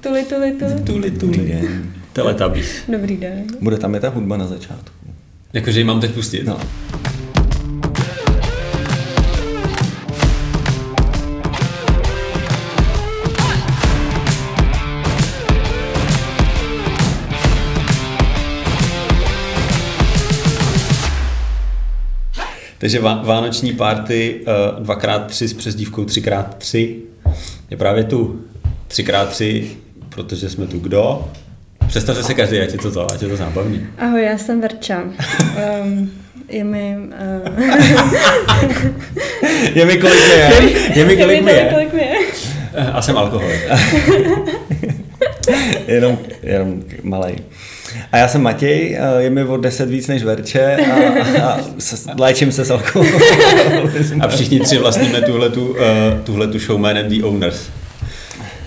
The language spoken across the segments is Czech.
Tuli, tuli, tuli. Tuli, tuli. Teletubbies. Dobrý den. Bude tam i ta hudba na začátku. Jakože ji mám teď pustit. No. Takže vá- vánoční party uh, 2x3 s přezdívkou 3x3 je právě tu 3x3, protože jsme tu kdo? Představte se každý, ať je to to, ať je to zábavný. Ahoj, já jsem Verča. Um, je mi... Uh, Je mi kolik je? Je mi kolik mi je? kolik mi je. Eh, A jsem alkoholik. jenom, jenom malej. A já jsem Matěj, a je mi o 10 víc než Verče a, a s- léčím se s alkoholem. A všichni tři vlastníme tuhletu, uh, tuhletu showman and the owners.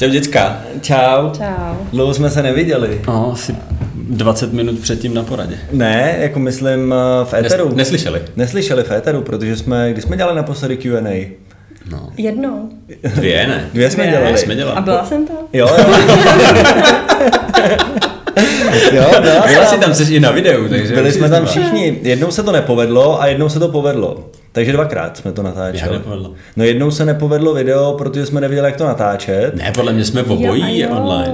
Čau děcka. Čau. Čau. Dlouho jsme se neviděli. No, asi 20 minut předtím na poradě. Ne, jako myslím eh, v éteru. Nes, neslyšeli? Neslyšeli v éteru, protože jsme, když jsme dělali naposledy Q&A? No. Jednou. Dvě, ne? Dvě jsme Dvě. dělali. Jsme dělali. A byla jsem tam? Jo, jo. jo, byla Byla jsem. si tam, jsi i na videu, takže... Byli jsme jsi tam všichni. Jednou se to nepovedlo a jednou se to povedlo. Takže dvakrát jsme to natáčeli. Nepovedlo? No jednou se nepovedlo video, protože jsme nevěděli, jak to natáčet. Ne, podle mě jsme v obojí Jo, a jo. online.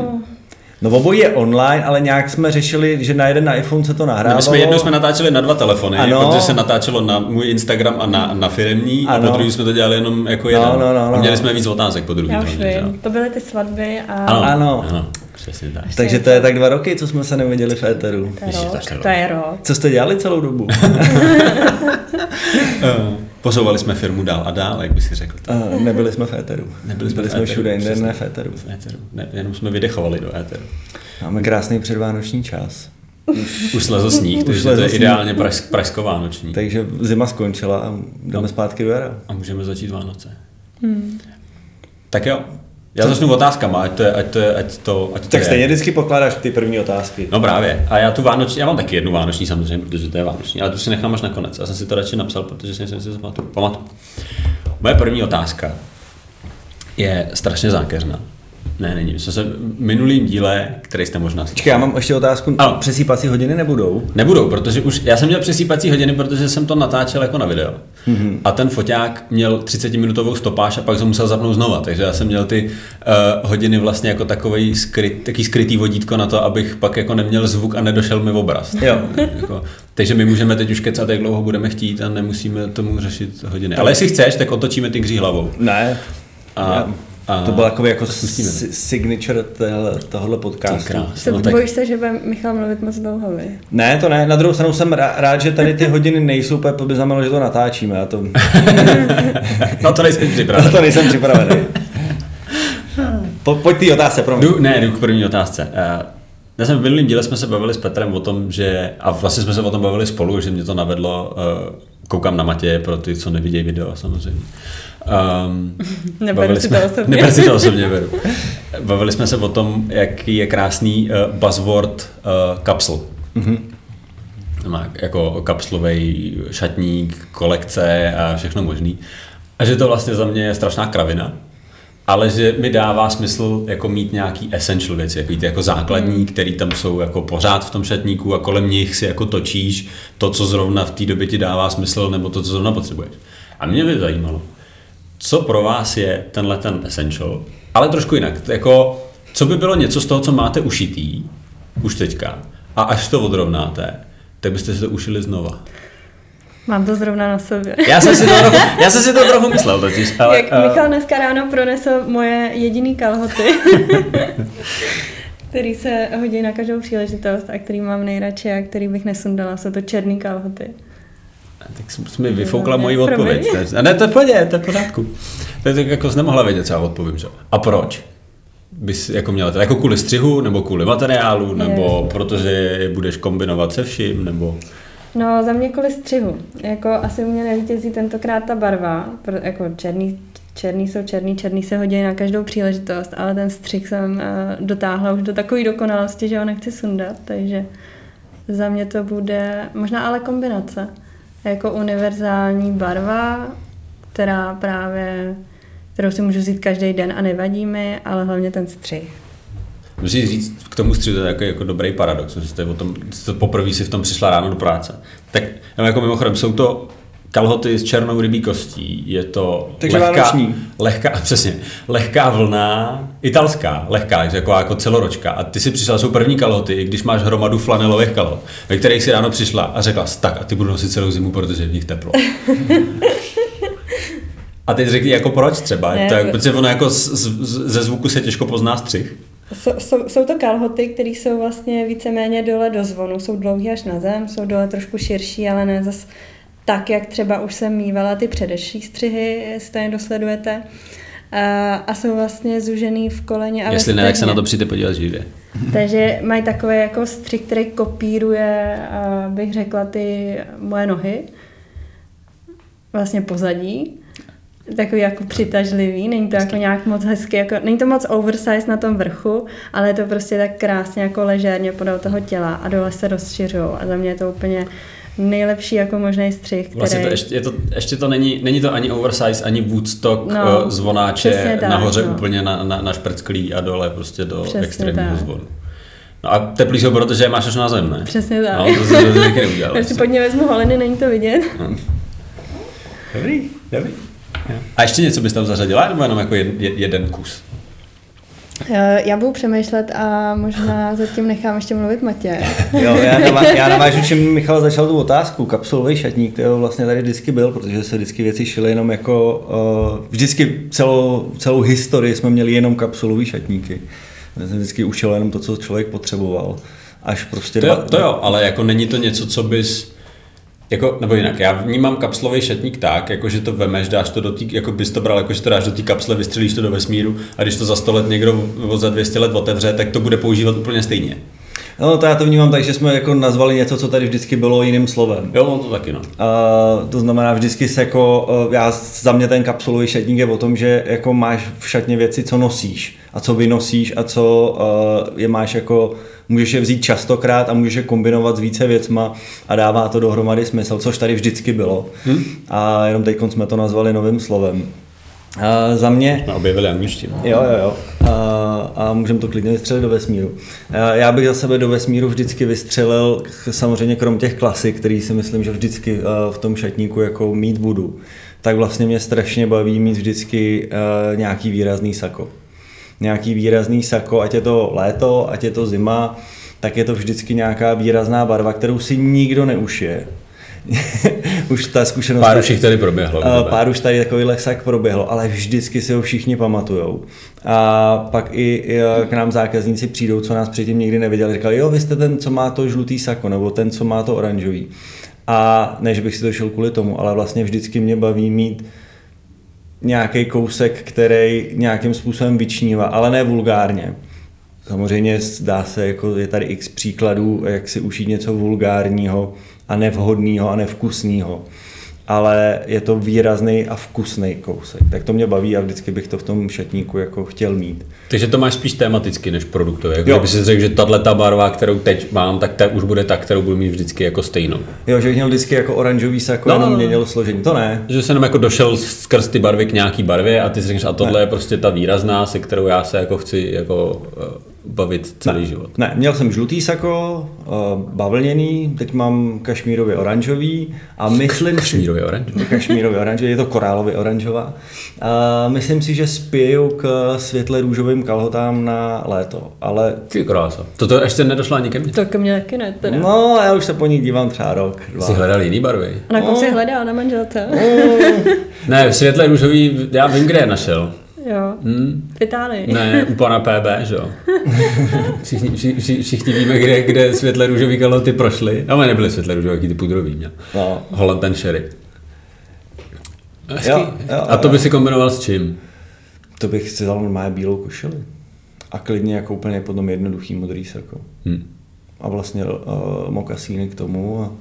No obojí je online, ale nějak jsme řešili, že na jeden na iPhone se to No, nahrávalo. my jsme jednou jsme natáčeli na dva telefony, Ano. protože se natáčelo na můj Instagram a na, na firemní a Ano. po druhý jsme to dělali jenom jako No, jeden. no, no, a no. měli jsme víc otázek po druhý. Já už že jo? vím. To byly ty svatby a... Ano, Ano. ano, přesně tak. Takže to je tak dva roky, co jsme se neviděli v éteru. To je rok. To je rok. Co jste dělali celou dobu? Eh, Posouvali jsme firmu dál a dál, jak by si řekl. Uh, nebyli jsme v éteru. Nebyli jsme Byli jsme všude jinde, ne v éteru. V éteru. Ne, jenom jsme vydechovali do éteru. Máme krásný předvánoční čas. Už slezl sníh, takže to je sníh. ideálně praž, pražsko-vánoční. Takže zima skončila a jdeme zpátky do jara. A můžeme začít Vánoce. Tak jo, já začnu otázkama, ať to je, ať to je, ať to, ať to Tak je. stejně vždycky pokládáš ty první otázky. No právě. A já tu vánoční, já mám taky jednu vánoční samozřejmě, protože to je vánoční, ale tu si nechám až na konec. Já jsem si to radši napsal, protože si jsem si to pamatuju. pamatuju. Moje první otázka je strašně zákeřná. Ne, není. My jsme se minulým díle, který jste možná slyšeli. Počkej, já mám ještě otázku. Ano. Přesýpací hodiny nebudou? Nebudou, protože už, já jsem měl přesýpací hodiny, protože jsem to natáčel jako na video. Mm-hmm. A ten foťák měl 30-minutovou stopáž a pak jsem musel zapnout znova, takže já jsem měl ty uh, hodiny vlastně jako takový skryt, taký skrytý vodítko na to, abych pak jako neměl zvuk a nedošel mi obraz. Jo. jako, takže my můžeme teď už kecat, jak dlouho budeme chtít a nemusíme tomu řešit hodiny. Ale jestli chceš, tak otočíme ty kří hlavou. Ne. A- Já- a- to byl jako, jako to spustíme. si- signature tohohle podcastu. Se No tak- bojíš se, že bude Michal mluvit moc dlouho, vy? Ne, to ne. Na druhou stranu jsem rá- rád, že tady ty hodiny nejsou, protože by znamenalo, že to natáčíme. Já to, No to nejsem na připraven. to nejsem připravený. Po, pojď ty otázce, pro mě. Jdu, ne, jdu k první otázce. Uh, já jsem v minulém díle jsme se bavili s Petrem o tom, že, a vlastně jsme se o tom bavili spolu, že mě to navedlo, uh, koukám na Matěje pro ty, co nevidějí video samozřejmě. Um, Neberu si jsme- to osobně. Neber si to osobně, beru. Bavili jsme se o tom, jaký je krásný uh, buzzword uh, kapsl. Mhm. Má jako kapslový šatník, kolekce a všechno možný. A že to vlastně za mě je strašná kravina, ale že mi dává smysl jako mít nějaký essential věci, jako, ty jako základní, který tam jsou jako pořád v tom šatníku a kolem nich si jako točíš to, co zrovna v té době ti dává smysl, nebo to, co zrovna potřebuješ. A mě by zajímalo, co pro vás je tenhle ten essential, ale trošku jinak. Jako, co by bylo něco z toho, co máte ušitý, už teďka, a až to odrovnáte, tak byste si to ušili znova. Mám to zrovna na sobě. Já jsem si to trochu, já jsem si to trochu myslel totiž, ale... Jak eh, Michal dneska ráno pronesl moje jediný kalhoty, který se hodí na každou příležitost a který mám nejradši a který bych nesundala, jsou to černý kalhoty. Tak jsi mi vyfoukla No, moji odpověď. A ne, to je pohodě, to je v pořádku. To je tak jako jsi nemohla vědět, co já odpovím, že? A proč? Bys jako měla to jako kvůli střihu, nebo kvůli materiálu, nebo protože je budeš kombinovat se vším, nebo... No, za mě kvůli střihu. Jako asi u mě nevítězí tentokrát ta barva, pro, jako černý, černý jsou černý, černý se hodí na každou příležitost, ale ten střih jsem uh, dotáhla už do takové dokonalosti, že ho nechci sundat, takže za mě to bude možná ale kombinace. Jako univerzální barva, která právě, kterou si můžu vzít každý den a nevadí mi, ale hlavně ten střih. Musím říct, k tomu střihu to je jako, jako dobrý paradox. Jste o tom, jste poprvé si v tom přišla ráno do práce. Tak jako mimochodem, jsou to kalhoty s černou rybí kostí. Je to Takže lehká, vánoční. lehká, přesně, lehká vlna, italská, lehká, jako, jako celoročka. A ty si přišla, jsou první kalhoty, i když máš hromadu flanelových kalhot, ve kterých si ráno přišla a řekla, tak a ty budu nosit celou zimu, protože je v nich teplo. A teď řekni, jako proč třeba? Ne, to je, to- protože ono jako z, z, ze zvuku se těžko pozná střih. Jsou, jsou, jsou to kalhoty, které jsou vlastně víceméně dole do zvonu, jsou dlouhé až na zem, jsou dole trošku širší, ale ne zas tak, jak třeba už jsem mývala ty předešlý střihy, jestli to dosledujete. A, a jsou vlastně zužený v koleně a Jestli ne, tak se na to přijde podívat živě. Takže mají takový jako střih, který kopíruje, bych řekla, ty moje nohy. Vlastně pozadí. Takový jako přitažlivý, není to jako nějak moc hezky, jako, není to moc oversize na tom vrchu, ale je to prostě tak krásně jako ležérně podél toho těla a dole se rozšiřují a za mě je to úplně nejlepší jako možný střih, který... Vlastně to ještě, je to, ještě to není, není to ani oversize, ani Woodstock, No, no, zvonáče, tak, nahoře no. úplně na, na, na šprcklí a dole prostě do Přesně extrémního tak. zvonu. No a teplý jsou, protože je máš až na zem, ne? Přesně tak. No, to si to neudělal. Já si pod ně vezmu holiny, není to vidět. Dobrý, dobrý. A ještě něco bys tam zařadila, nebo jenom jako jed, jed, jeden kus? Eh, Já budu přemýšlet a možná zatím nechám ještě mluvit Matě. Jo, já, navá, já navážu, čím Michal začal tu otázku. Kapsulový šatník, to vlastně tady vždycky byl, protože se vždycky věci šily jenom jako... Uh, vždycky celou, celou historii jsme měli jenom kapsulové šatníky. Já jsem vždycky ušel jenom to, co člověk potřeboval. Až prostě... To jo, dva- to jo, ale jako není to něco, co bys jako, nebo jinak, já vnímám kapslový šatník tak, jako že to vemeš, dáš to do tý, jako bys to bral, jako že to dáš do té kapsle, vystřelíš to do vesmíru a když to za 100 let někdo nebo za 200 let otevře, tak to bude používat úplně stejně. No, to já to vnímám tak, že jsme jako nazvali něco, co tady vždycky bylo jiným slovem. Jo, no to taky no. Uh, to znamená vždycky se jako, uh, já za mě ten kapsulový šatník je o tom, že jako máš v šatně věci, co nosíš a co vynosíš a co uh, je máš jako, můžeš je vzít častokrát a můžeš je kombinovat s více věcma a dává to dohromady smysl, což tady vždycky bylo. Hmm. A jenom teď jsme to nazvali novým slovem. Uh, za mě, Jsme objevili angličtinu. Jo, jo, jo. A, můžeme to klidně vystřelit do vesmíru. A Já bych za sebe do vesmíru vždycky vystřelil, samozřejmě krom těch klasik, který si myslím, že vždycky a, v tom šatníku jako mít budu, tak vlastně mě strašně baví mít vždycky a, nějaký výrazný sako. Nějaký výrazný sako, ať je to léto, ať je to zima, tak je to vždycky nějaká výrazná barva, kterou si nikdo neušije. Už ta zkušenost... Pár už jich tady proběhlo. Uh, pár už tady takový sak proběhlo, ale vždycky si ho všichni pamatujou. A pak i, i eh, k nám zákazníci přijdou, co nás předtím nikdy neviděli, říkali, jo, vy jste ten, co má to žlutý sako, nebo ten, co má to oranžový. A ne, že bych si to šel kvůli tomu, ale vlastně vždycky mě baví mít nějaký kousek, který nějakým způsobem vyčnívá, ale ne vulgárně. Samozřejmě dá se, jako je tady x příkladů, jak si ušít něco vulgárního a nevhodného a nevkusného. Ale je to výrazný a vkusný kousek. Tak to mě baví a vždycky bych to v tom šatníku jako chtěl mít. Takže to máš spíš tematicky než produktově. Jako kdyby si řekl, že tahle ta barva, kterou teď mám, tak ta už bude ta, kterou budu mít vždycky jako stejnou. Jo, že bych měl vždycky jako oranžový sako, No, no, jenom no, no. měnil složení. To ne. Že jsem jako došel skrz ty barvy k nějaký barvě a ty si řekneš, a tohle ne. je prostě ta výrazná, se kterou já se jako chci jako uh, bavit celý ne. život. Ne, měl jsem žlutý sako, uh, bavlněný, teď mám kašmírově oranžový a myslím Kašmírově oranž. kašmírově oranžový, je to korálově oranžová. A myslím si, že spěju k světle růžovým kalhotám na léto, ale Ty krása. Toto ještě nedošlo ani ke mně. To ke mně taky ne, teda. No. no, já už se po ní dívám třeba rok, dva. Jsi hledal jiný barvy? A na kom No. si hledá na manželce? Ne, v světle růžový, já vím, kde je našel. Jo. Hm? V Itálii. Ne, u pana PB, že jo? Všichni, vši, vši, všichni víme, kde, kde světle růžový kaloty prošly. No, ale nebyly světle růžový, jaký ty pudrový měl. No. Holland ten Sherry. Jo, jo, A to by si kombinoval s čím? To bych si dal normálně bílou košili. A klidně jako úplně potom jednoduchý modrý sako. Hm. A vlastně uh, mokasíny k tomu a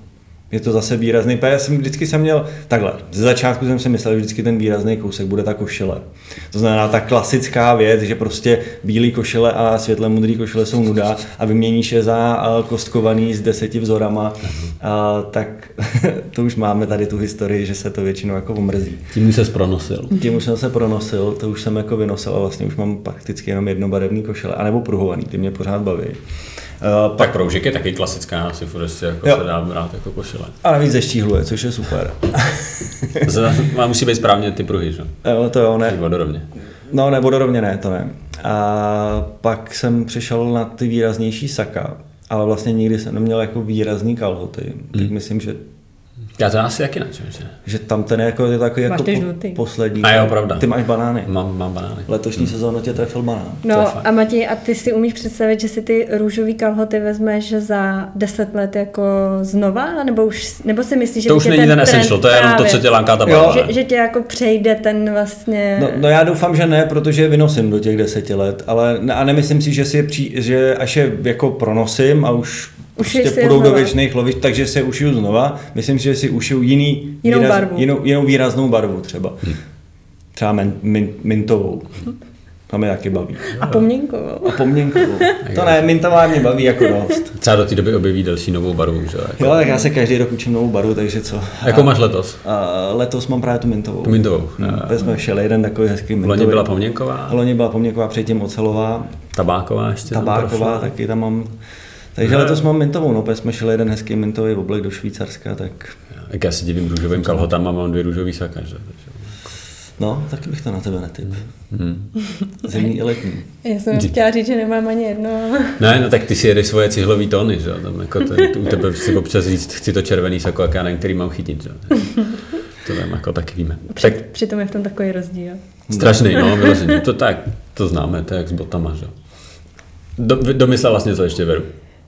Je to zase výrazný, já jsem vždycky jsem měl, takhle, ze začátku jsem si myslel, že vždycky ten výrazný kousek bude ta košile. To znamená ta klasická věc, že prostě bílý košile a světle modrý košile jsou nuda a vyměníš je za eh, kostkovaný s deseti vzorama, a, tak to už máme tady tu historii, že se to většinou jako omrzí. Tím se pronosil. Tím už jsem se pronosil, to už jsem jako vynosil a vlastně už mám prakticky jenom jednobarevný košile, anebo pruhovaný, ty mě pořád baví. Uh, tak proužek je taky klasická, asi furt ještě jako jo. se dá brát jako košile. A navíc zeštíhluje, což je super. Má musí být správně ty pruhy, že? Jo, to jo, ne. Vodorovně. No, ne, vodorovně ne, to ne. A pak jsem přišel na ty výraznější saka, ale vlastně nikdy jsem neměl jako výrazný kalhoty. Hmm. Tak myslím, že já to asi jaký načím, že? Že tam ten jako, je takový jako po, poslední. A jo, pravda. Ty máš banány. Mám, mám banány. Letošní hmm. sezónu tě trefil banán. No a Matěj, a ty si umíš představit, že si ty růžový kalhoty vezmeš za 10 let jako znova? Nebo, už, nebo si myslíš, že to už není ten essential, to je jenom to, co tě lánká ta jo. Že, že, tě jako přejde ten vlastně... No, no, já doufám, že ne, protože vynosím do těch deseti let, ale a nemyslím si, že si je, při, že až je jako pronosím a už Prostě půjdou do věčných lovišť, takže se ušiju znova. Myslím, že si ušiju jiný, jinou, výraz, barvu. Jinou, jinou výraznou barvu třeba. Hmm. Třeba min, min, mintovou. To mě taky baví. A poměnkovou. A poměnkovou. to ne, mintová mě baví jako dost. Třeba do té doby objeví další novou barvu, že? Jako... Jo, tak já se každý rok učím novou barvu, takže co. Jako máš letos? A letos mám právě tu mintovou. Tu mintovou. Hmm. To jsme šeli jeden takový hezký mintový. Loni byla poměnková? Loni byla poměnková, předtím ocelová. Tabáková ještě. Tabáková, taky tam mám takže no. letos mám mintovou, no, jsme šli jeden hezký mintový oblek do Švýcarska, tak... Jak já se divím růžovým kalhotám a mám dvě růžový saka, že? No, taky bych to na tebe netyp. Hmm. Zimní i letní. Já jsem chtěla říct, že nemám ani jedno. Ne, no tak ty si jedeš svoje cihlový tóny, že? Tam jako ten, u tebe si občas říct, chci to červený sako, jak já nevím, který mám chytit, že? To vím, jako taky víme. Při, tak, přitom je v tom takový rozdíl. Strašný, no, vyložený. To tak, to známe, to je jak s botama, že? Do, domyslela vlastně, co ještě veru.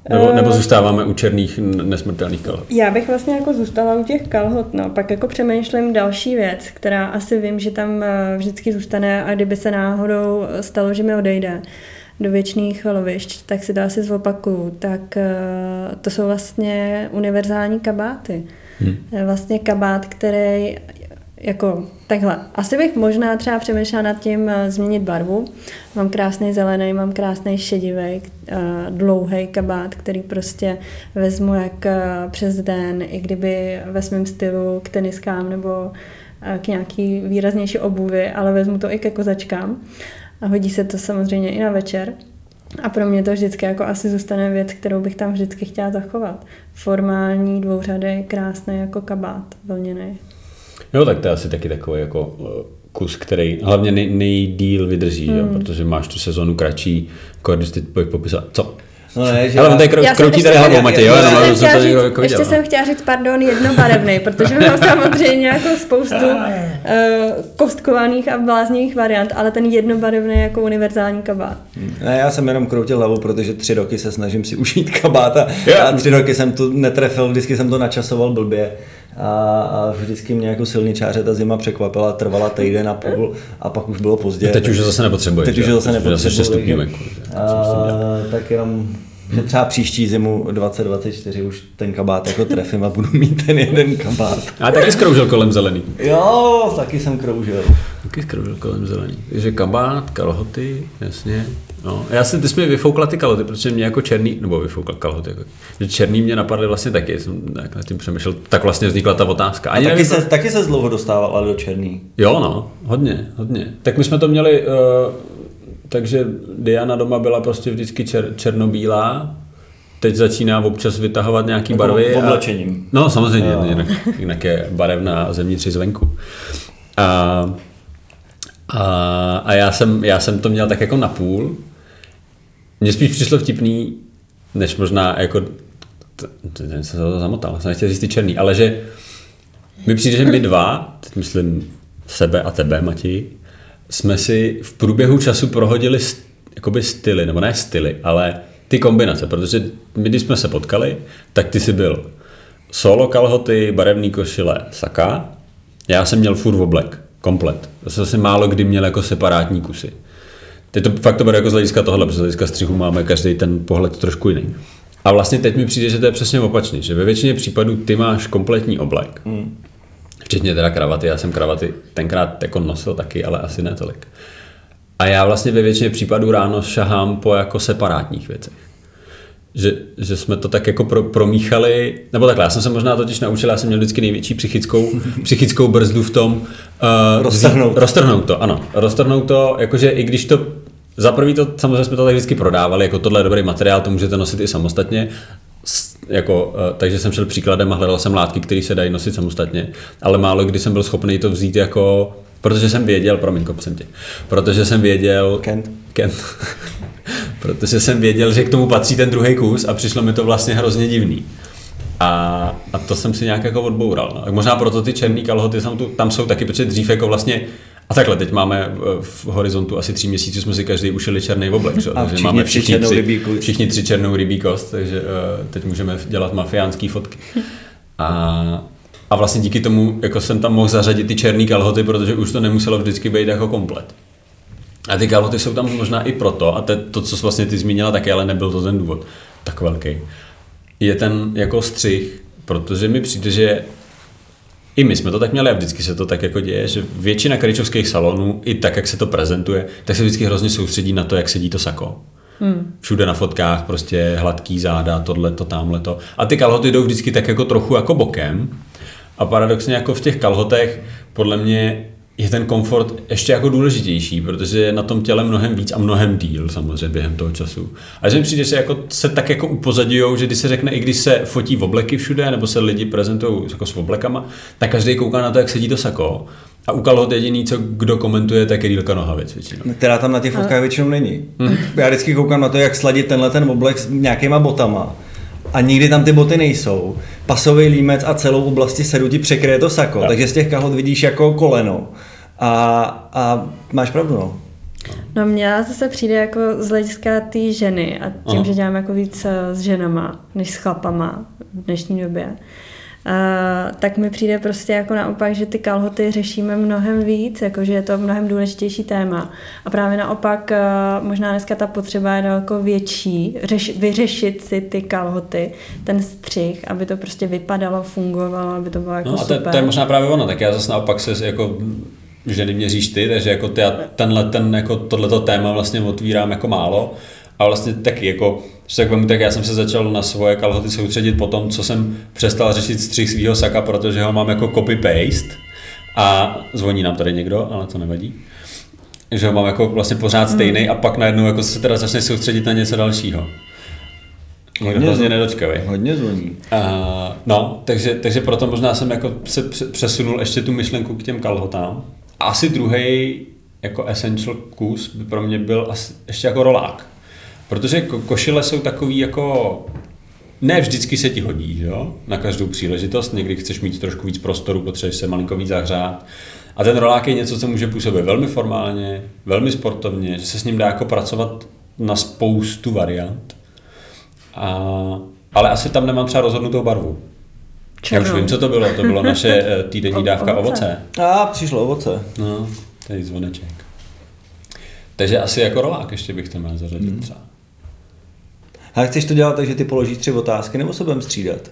Nebo, nebo zůstáváme u černých nesmrtelných kalhot? Já bych vlastně jako zůstala u těch kalhot, no. Pak jako přemýšlím další věc, která asi vím, že tam eh, vždycky zůstane a kdyby se náhodou stalo, že mi odejde do věčných lovišť, tak si to asi zopakuju. Tak eh, to jsou vlastně univerzální kabáty. Hmm. Vlastně kabát, který jako takhle. Asi bych možná třeba přemýšlela nad tím uh, změnit barvu. Mám krásný zelený, mám krásný šedivý, uh, dlouhý kabát, který prostě vezmu jak uh, přes den, i kdyby ve svém stylu k teniskám nebo k nějaký výraznější obuvi, ale vezmu to i ke kozačkám. A hodí se to samozřejmě i na večer. A pro mě to vždycky jako asi zůstane věc, kterou bych tam vždycky chtěla zachovat. Formální, dvouřadý, krásný jako kabát, vlněný. Jo, tak to je asi taky takový jako eh, kus, který hlavně nej, nejdíl vydrží, hmm. jo, protože máš tu sezonu kratší, jako když ty popisat, co? No ne, že Ale on tady krou, kroutí tady hlavou, Matěj, jo? Já, jsem chtěla říct, jako ještě jsem chtěla říct, pardon, jednobarevný, protože mám samozřejmě jako spoustu uh, kostkovaných a bláznivých variant, ale ten jednobarevný jako univerzální kabát. Ne, já jsem jenom kroutil hlavu, protože tři roky se snažím si ušít kabát a, a tři roky jsem to netrefil, vždycky jsem to načasoval blbě a, a vždycky mě jako silničáře ta zima překvapila, trvala týden a půl a pak už bylo pozdě. A teď už zase nepotřebuješ. Teď už zase nepotřebuješ. Tak jenom že třeba příští zimu 2024 už ten kabát jako trefím a budu mít ten jeden kabát. A taky skroužil kolem zelený. Jo, taky jsem kroužil. Taky skroužil kolem zelený. Takže kabát, kalhoty, jasně. No, já jsem, ty jsi mi vyfoukla ty kalhoty, protože mě jako černý, nebo vyfoukla kalhoty, jako, že černý mě napadly vlastně taky, jsem tak nad tím přemýšlel, tak vlastně vznikla ta otázka. Ani A taky, nevím, se, taky se dlouho dostávala do černý. Jo, no, hodně, hodně. Tak my jsme to měli, uh, takže Diana doma byla prostě vždycky čer, černobílá, teď začíná občas vytahovat nějaký jako barvy. Oblečením. A, no samozřejmě, jinak, jinak je barevná zevnitř zvenku. A, a, a já, jsem, já jsem to měl tak jako napůl, mně spíš přišlo vtipný, než možná jako ten se to zamotal, jsem nechtěl říct ty černý, ale že mi přijde, že my dva, teď myslím sebe a tebe, Mati, jsme si v průběhu času prohodili jakoby styly, nebo ne styly, ale ty kombinace, protože my, když jsme se potkali, tak ty jsi byl solo kalhoty, barevný košile, saka, já jsem měl furt oblek, komplet. Zase jsem málo kdy měl jako separátní kusy. Teď to fakt to bude jako z hlediska tohle, protože z hlediska střihu máme každý ten pohled trošku jiný. A vlastně teď mi přijde, že to je přesně opačně, že ve většině případů ty máš kompletní oblek, Hmm. včetně teda kravaty, já jsem kravaty tenkrát jako nosil taky, ale asi ne tolik. A já vlastně ve většině případů ráno šahám po jako separátních věcech. Že, že jsme to tak jako pro, promíchali, nebo takhle, já jsem se možná totiž naučil, já jsem měl vždycky největší psychickou, psychickou brzdu v tom uh, Roztrhnout. roztrhnout to, ano. Roztrhnout to, jakože i když to za prvý to, samozřejmě jsme to tak vždycky prodávali, jako tohle je dobrý materiál, to můžete nosit i samostatně, jako, eh, takže jsem šel příkladem a hledal jsem látky, které se dají nosit samostatně, ale málo kdy jsem byl schopný to vzít jako, protože jsem věděl, promiň, jsem tě, protože jsem věděl, Kent. Kent. protože jsem věděl, že k tomu patří ten druhý kus a přišlo mi to vlastně hrozně divný. A, a to jsem si nějak jako odboural. No. Možná proto ty černý kalhoty tam, tu, tam jsou taky, protože dřív jako vlastně a takhle, teď máme eh, v horizontu asi tři měsíců, jsme si každý ušili černý oblek, že? Takže všichni máme všichni tři, rybí kost. všichni tři černou rybí kost, takže uh, teď můžeme dělat mafiánský fotky. A, a vlastně díky tomu jako jsem tam mohl zařadit ty černé kalhoty, protože už to nemuselo vždycky být jako komplet. A ty kalhoty jsou tam možná i proto, a to, to co vlastně ty zmínila taky, ale nebyl to ten důvod tak velký, je ten jako střih, protože mi přijde, že i my jsme to tak měli a vždycky se to tak jako děje, že většina karičovských salonů, i tak, jak se to prezentuje, tak se vždycky hrozně soustředí na to, jak sedí to sako. Hmm. Všude na fotkách prostě hladký záda, tohle, to, tamhle to. A ty kalhoty jdou vždycky tak jako trochu jako bokem. A paradoxně jako v těch kalhotech podle mě je ten komfort ještě jako důležitější, protože je na tom těle mnohem víc a mnohem díl samozřejmě během toho času. A že mi přijde, že jako se tak jako upozadijou, že když se řekne, i když se fotí v obleky všude, nebo se lidi prezentují jako s oblekama, tak každý kouká na to, jak sedí to sako. A u kalhot jediný, co kdo komentuje, tak je dílka nohavic většinou. Která tam na těch fotkách většinou není. Já vždycky koukám na to, jak sladit tenhle ten oblek s nějakýma botama. A nikdy tam ty boty nejsou. Pasový límec a celou oblasti sedu ti překryje to sako, Jo. takže z těch kalhot vidíš jako koleno. A, a máš pravdu, no. No mně zase přijde jako z hlediska té ženy a tím, Aha. že dělám jako víc eh, s ženama, než s chlapama v dnešní době, Uh, tak mi přijde prostě jako naopak, že ty kalhoty řešíme mnohem víc, jako že je to mnohem důležitější téma. A právě naopak uh, možná dneska ta potřeba je daleko větší, řeš, vyřešit si ty kalhoty, ten střih, aby to prostě vypadalo, fungovalo, aby to bylo jako No a to, super. to, je možná právě ono, tak já zase naopak se jako ženy měříš ty, takže jako ty, tenhle, ten, jako tohleto téma vlastně otvírám jako málo. A vlastně taky, jako, že tak vemu, tak já jsem se začal na svoje kalhoty soustředit po tom, co jsem přestal řešit střih svého saka, protože ho mám jako copy-paste. A zvoní nám tady někdo, ale to nevadí. Že ho mám jako vlastně pořád stejný a pak najednou jako se teda začne soustředit na něco dalšího. Někdo Hodně hrozně zvo- nedočkavý. Hodně zvoní. Uh, no, takže, takže proto možná jsem jako se pře- přesunul ještě tu myšlenku k těm kalhotám. Asi druhý jako essential kus by pro mě byl asi, ještě jako rolák. Protože ko- košile jsou takový jako ne vždycky se ti hodí, že jo? Na každou příležitost, někdy chceš mít trošku víc prostoru, potřebuješ se malinko víc zahřát. A ten rolák je něco, co může působit velmi formálně, velmi sportovně, že se s ním dá jako pracovat na spoustu variant. A, ale asi tam nemám třeba rozhodnutou barvu. Já už Černou. vím, co to bylo. To bylo naše eh, týdenní dávka ovoce. A přišlo ovoce. No, tady zvoneček. Takže asi jako rolák ještě bych to měl zařadit třeba. A chceš to dělat tak, že ty položíš tři otázky, nebo se budeme střídat?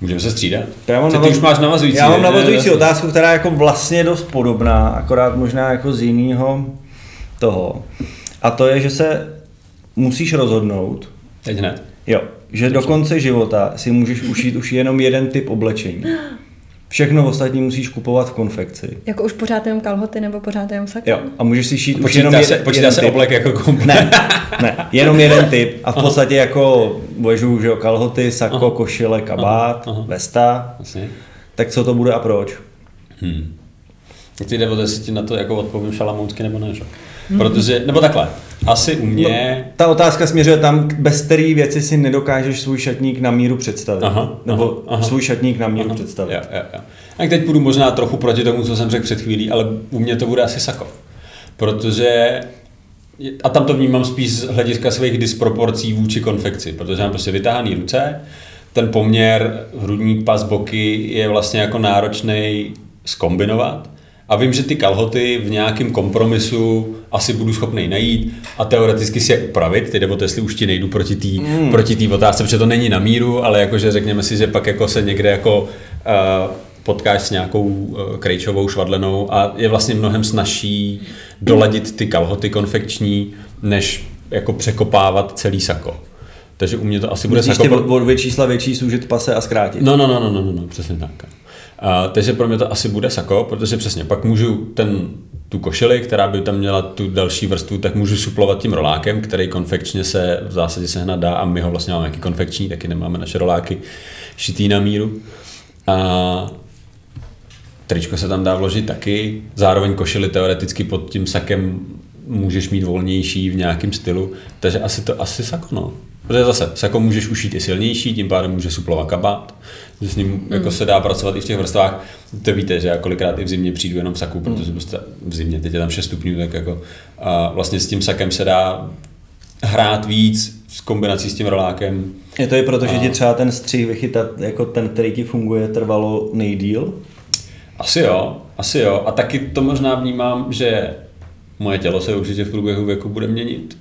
Můžeme se střídat? Já mám Ty, ty navaz- už máš navazující. Já mám navazující Ne? otázku, která je jako vlastně dost podobná, akorát možná jako z jiného toho. A to je, že se musíš rozhodnout, Teď hned. jo, že do konce života si můžeš ušít už jenom jeden typ oblečení. Všechno ostatní musíš kupovat v konfekci. Jako už pořád jenom kalhoty nebo pořád jenom sako? Jo, a můžeš si šít už jenom Počítá jeden, se, počítá jeden se typ. oblek jako komplet. Ne, ne, jenom jeden typ. A v podstatě jako božu, že jo, kalhoty, sako, Aha. košile, kabát, Aha, aha. vesta. Asi. Tak co to bude a proč? Hmm. Ty jde o to, jestli ti na to jako odpovím šalamounsky nebo ne, že? Protože, nebo takhle, asi u mě... Ta otázka směřuje tam, bez který věci si nedokážeš svůj šatník na míru představit. Aha, Nebo aha, svůj šatník na míru Aha, představit. Jo, jo, jo. A teď půjdu možná trochu proti tomu, co jsem řekl před chvílí, ale u mě to bude asi sako. Protože a tam to vnímám spíš z hlediska svých disproporcí vůči konfekci, protože mám prostě vytáhaný ruce, ten poměr hrudník, pas, boky je vlastně jako náročný skombinovat a vím, že ty kalhoty v nějakém kompromisu asi budu schopný najít a teoreticky si je upravit, tedy o to, jestli už ti nejdu proti té mm. proti otázce, protože to není na míru, ale jakože řekněme si, že pak jako se někde jako uh, potkáš s nějakou uh, krejčovou švadlenou a je vlastně mnohem snažší doladit ty kalhoty konfekční, než jako překopávat celý sako. Takže u mě to asi bude Musíš sako... Musíš o dvě čísla větší služit pase a zkrátit. No, no, no, no, no, no, no přesně tak. A, takže pro mě to asi bude sako, protože přesně pak můžu ten, tu košili, která by tam měla tu další vrstvu, tak můžu suplovat tím rolákem, který konfekčně se v zásadě sehnat dá a my ho vlastně máme nějaký konfekční, taky nemáme naše roláky šitý na míru. A tričko se tam dá vložit taky, zároveň košili teoreticky pod tím sakem můžeš mít volnější v nějakém stylu, takže asi to asi sako, no. Protože zase sako můžeš ušít i silnější, tím pádem může suplovat kabát, že s ním mm. jako se dá pracovat i v těch vrstvách. To víte, že já kolikrát i v zimě přijdu jenom v saku, protože hmm. prostě v zimě teď je tam 6 stupňů, tak jako a vlastně s tím sakem se dá hrát víc s kombinací s tím rolákem. Je to i proto, a... že ti třeba ten střih vychytat, jako ten, který ti funguje, trvalo nejdíl? Asi jo, asi jo. A taky to možná vnímám, že moje tělo se určitě v průběhu věku bude měnit.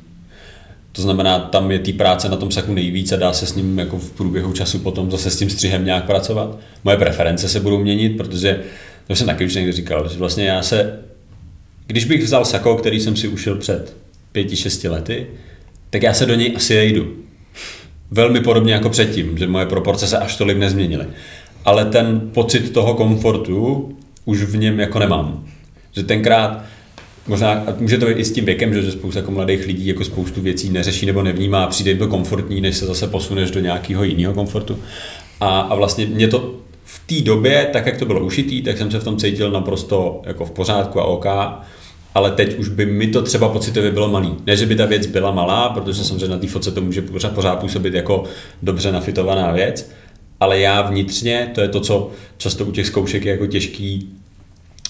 To znamená, tam je té práce na tom saku nejvíc a dá se s ním jako v průběhu času potom zase s tím střihem nějak pracovat. Moje preference se budou měnit, protože to jsem taky už někdy říkal, že vlastně já se, když bych vzal sako, který jsem si ušil před pěti, šesti lety, tak já se do něj asi jdu. Velmi podobně jako předtím, že moje proporce se až tolik nezměnily. Ale ten pocit toho komfortu už v něm jako nemám. Že tenkrát Možná, a může to být i s tím věkem, že spousta jako mladých lidí jako spoustu věcí neřeší nebo nevnímá a přijde to komfortní, než se zase posuneš do nějakého jiného komfortu. A, a vlastně mě to v té době, tak jak to bylo ušitý, tak jsem se v tom cítil naprosto jako v pořádku a OK, ale teď už by mi to třeba pocitově bylo malý. Ne, že by ta věc byla malá, protože samozřejmě na té fotce to může pořád, pořád působit jako dobře nafitovaná věc, ale já vnitřně, to je to, co často u těch zkoušek je jako těžký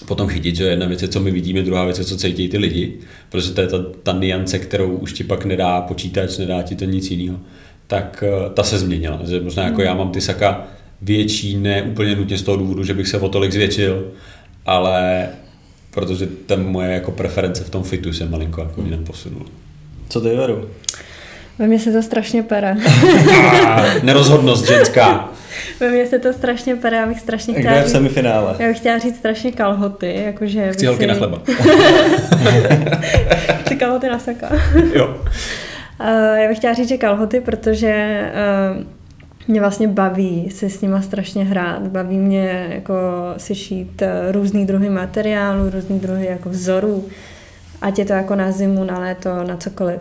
potom chytit, že jedna věc je, co my vidíme, druhá věc je, co cítí ty lidi, protože to je ta, ta niance, kterou už ti pak nedá počítač, nedá ti to nic jiného, tak eh, ta se změnila. Že možná jako já mám ty saka větší, ne úplně nutně z toho důvodu, že bych se o tolik zvětšil, ale protože ta moje jako preference v tom fitu se malinko jako jinam posunula. Co ty, Veru? Ve mně se to strašně pere. Nerozhodnost ženská. Ve mně se to strašně pere, já bych strašně chtěla Kde je v semifinále? Já bych chtěla říct strašně kalhoty, jakože... Chci holky si... na chleba. Ty kalhoty na saka. jo. Uh, já bych chtěla říct, že kalhoty, protože uh, mě vlastně baví se s nima strašně hrát. Baví mě jako si šít uh, různý druhy materiálu, různý druhy jako vzorů, ať je to jako na zimu, na léto, na cokoliv.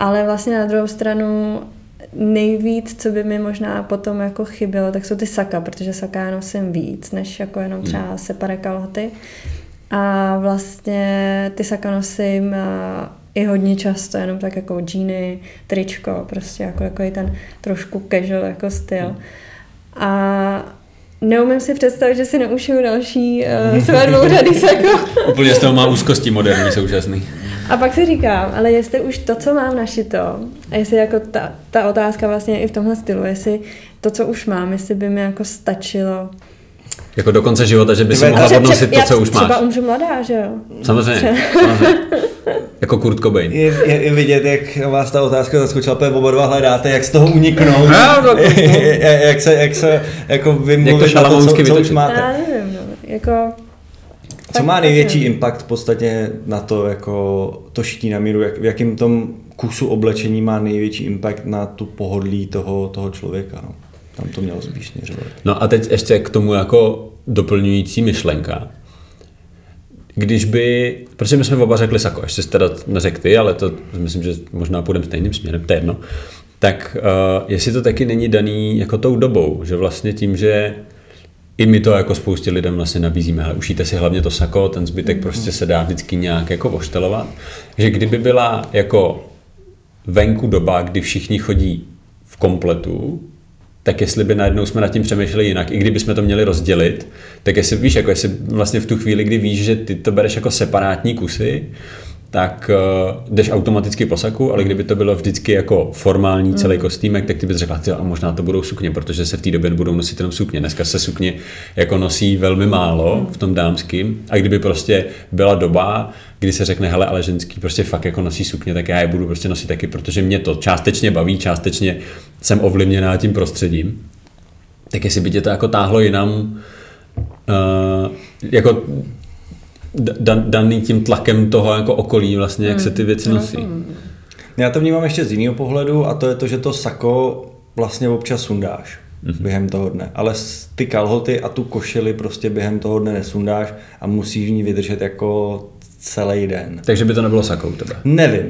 Ale vlastně na druhou stranu nejvíc, co by mi možná potom jako chybělo, tak jsou ty saka, protože saka já nosím víc, než jako jenom třeba hmm. separe kalhoty. A vlastně ty saka nosím i hodně často, jenom tak jako džíny, tričko, prostě jako, jako i ten trošku casual jako styl. Hmm. A Neumím si představit, že si neušiju další uh, své dvouřady sako. Úplně z toho má úzkosti moderní současný. A pak si říkám, ale jestli už to, co mám našito, a jestli jako ta, ta otázka vlastně i v tomhle stylu, jestli to, co už mám, jestli by mi jako stačilo jako do konce života, že by si mohla odnosit to, co už máš. Třeba umřu mladá, že jo? Samozřejmě. samozřejmě. jako Kurt Cobain. Je, je, je, vidět, jak vás ta otázka zaskočila, protože oba dva hledáte, jak z toho uniknout. No, jak se, jak se jako vymluvit na to, co, co už máte. Já nevím, no. Jako, co má největší impact v podstatě na to, jako to šití na míru, jak, v jakém tom kusu oblečení má největší impact na tu pohodlí toho, toho člověka. No. Tam to mělo spíš směřovat. No a teď ještě k tomu jako doplňující myšlenka. Když by, protože my jsme oba řekli sako, ještě jste teda neřekl ty, ale to myslím, že možná půjdeme stejným směrem, to je jedno. Tak uh, jestli to taky není daný jako tou dobou, že vlastně tím, že i my to jako spoustě lidem vlastně nabízíme, ale ušíte si hlavně to sako, ten zbytek mm-hmm. prostě se dá vždycky nějak jako oštelovat, že kdyby byla jako venku doba, kdy všichni chodí v kompletu, tak jestli by najednou jsme nad tím přemýšleli jinak, i kdyby jsme to měli rozdělit, tak jestli víš, jako jestli vlastně v tu chvíli, kdy víš, že ty to bereš jako separátní kusy, tak uh, jdeš automaticky po saku, ale kdyby to bylo vždycky jako formální celý mm. kostýmek, tak ty bys řekla, a možná to budou sukně, protože se v té době budou nosit jenom sukně. Dneska se sukně jako nosí velmi málo v tom dámským a kdyby prostě byla doba, kdy se řekne, hele, ale ženský prostě fakt jako nosí sukně, tak já je budu prostě nosit taky, protože mě to částečně baví, částečně jsem ovlivněná tím prostředím. Tak jestli by tě to jako táhlo jinam, uh, jako daný tím tlakem toho jako okolí vlastně, jak se ty věci Hmm. nosí. Já to vnímám ještě z jiného pohledu a to je to, že to sako vlastně občas sundáš Mhm. mm-hmm. během toho dne. Ale ty kalhoty a tu košili prostě během toho dne nesundáš a musíš v ní vydržet jako celý den. Takže by to nebylo sakou u tebe. Nevím.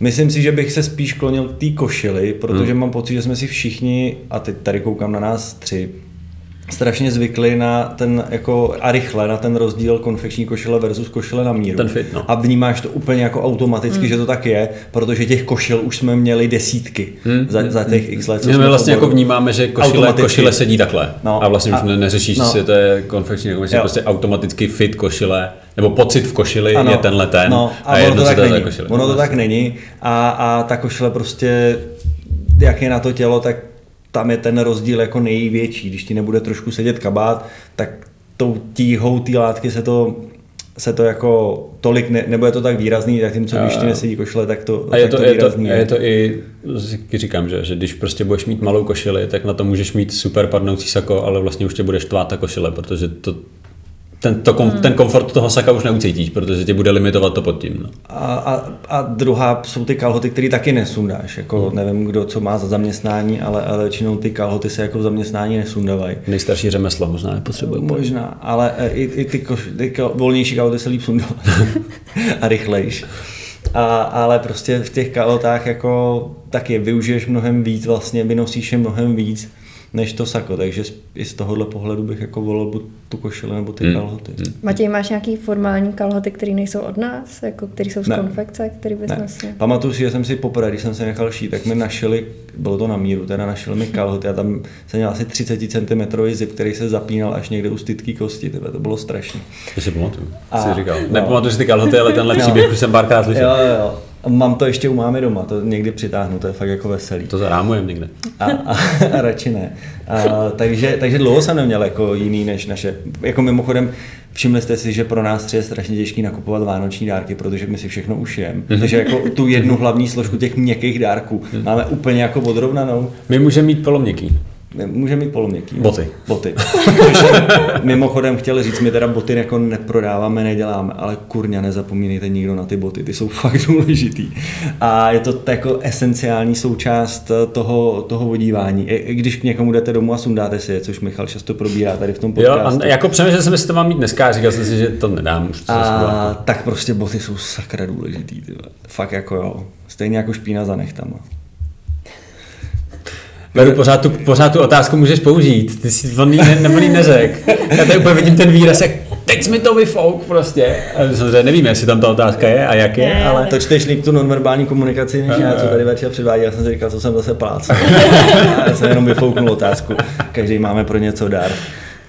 Myslím si, že bych se spíš klonil k té košili, protože mám pocit, že jsme si všichni, a teď tady koukám na nás tři, strašně zvykli na ten jako a rychle na ten rozdíl konfekční košile versus košile na míru. Ten fit, no. A vnímáš to úplně jako automaticky, že to tak je, protože těch košil už jsme měli desítky za, za těch x let. co My jsme v vlastně jako vnímáme, že košile, košile sedí takhle. No. A vlastně už A- ne, neřešíš, no. jestli to je konfekční, jako prostě automaticky fit košile, nebo pocit v košili Ano. je tenhle ten. No, a, a ono jedno, to tak není. košile. Ono to No, tak není a, a ta košile prostě, jak je na to tělo, tak tam je ten rozdíl jako největší. Když ti nebude trošku sedět kabát, tak tou tíhou té látky se to se to jako tolik, ne, nebo je to tak výrazný, tak tím, co když ti nesedí košile, tak to, A je tak to, to je, to, výrazný a je to i, říkám, že, že když prostě budeš mít malou košili, tak na to můžeš mít super padnoucí sako, ale vlastně už tě bude štvát ta košile, protože to, ten, to kom, ten komfort toho saka už neucítíš, protože tě bude limitovat to pod tím. No. A, a, a druhá jsou ty kalhoty, které taky nesundáš. Jako Hmm. nevím, kdo co má za zaměstnání, ale, ale většinou ty kalhoty se jako v zaměstnání nesundávají. Nejstarší řemeslo možná nepotřebuje. Možná, ale e, i, i ty, koš, ty kal, volnější kalhoty se líp sundávají a rychlejš. A, ale prostě v těch kalhotách jako taky využiješ mnohem víc, vlastně vynosíš je mnohem víc než to sako, takže z- i z tohohle pohledu bych jako volil buď tu košili nebo ty Hmm. kalhoty. Matěj, máš nějaký formální kalhoty, které nejsou od nás, jako které jsou z Ne. konfekce, který bys Ne. nosil? Pamatuju si, že jsem si poprvé, když jsem se nechal šít, tak mi našili, bylo to na míru, teda našili mi kalhoty a tam jsem měl asi 30 cm zip, který se zapínal až někde u stytky kosti, tyhle, to bylo strašné. To si pamatuju, A- jsi říkal. no. Nepamatuju si ty kalhoty, ale tenhle příběh už jsem párkrát slyšel. Jo, jo, jo. A Mám to ještě u mámy doma, to někdy přitáhnu, to je fakt jako veselý. To zarámujem někde. A, a, a radši ne. A, takže, takže dlouho jsem neměl jako jiný než naše. Jako mimochodem, všimli jste si, že pro nás tři je strašně těžký nakupovat vánoční dárky, protože my si všechno ušijem. Takže jako tu jednu hlavní složku těch měkkých dárků máme úplně jako odrovnanou. My můžeme mít poloměkký. My Můžeme mít poloměkký. Boty. Boty. Což mimochodem chtěl říct, my teda boty jako neprodáváme, neděláme, ale kurňa nezapomínejte nikdo na ty boty, ty jsou fakt důležitý. A je to jako esenciální součást toho, toho vodívání. I, když k někomu jdete domů a sundáte si je, což Michal často probírá tady v tom Jo, podcastu. a jako přemýšlel jsem, jestli to mám mít dneska a říkal jsem si, že to nedám už. To a tak prostě boty jsou sakra důležitý. Ty. vole. Fakt jako jo. Stejně jako špína za nechtama. Beru pořád tu, pořád tu otázku můžeš použít. Ty si on jí ne, nebo jí neřek. Já tady úplně vidím ten výraz, jak teď jsi mi to vyfouk prostě. Samozřejmě nevím, jestli tam ta otázka je a jak je, Ne, ale... To čteš líp tu nonverbální komunikaci, než já, co tady večer předvádí. Já jsem si říkal, co jsem zase plác. já jsem jenom vyfouknul otázku. Každý máme pro něco dár.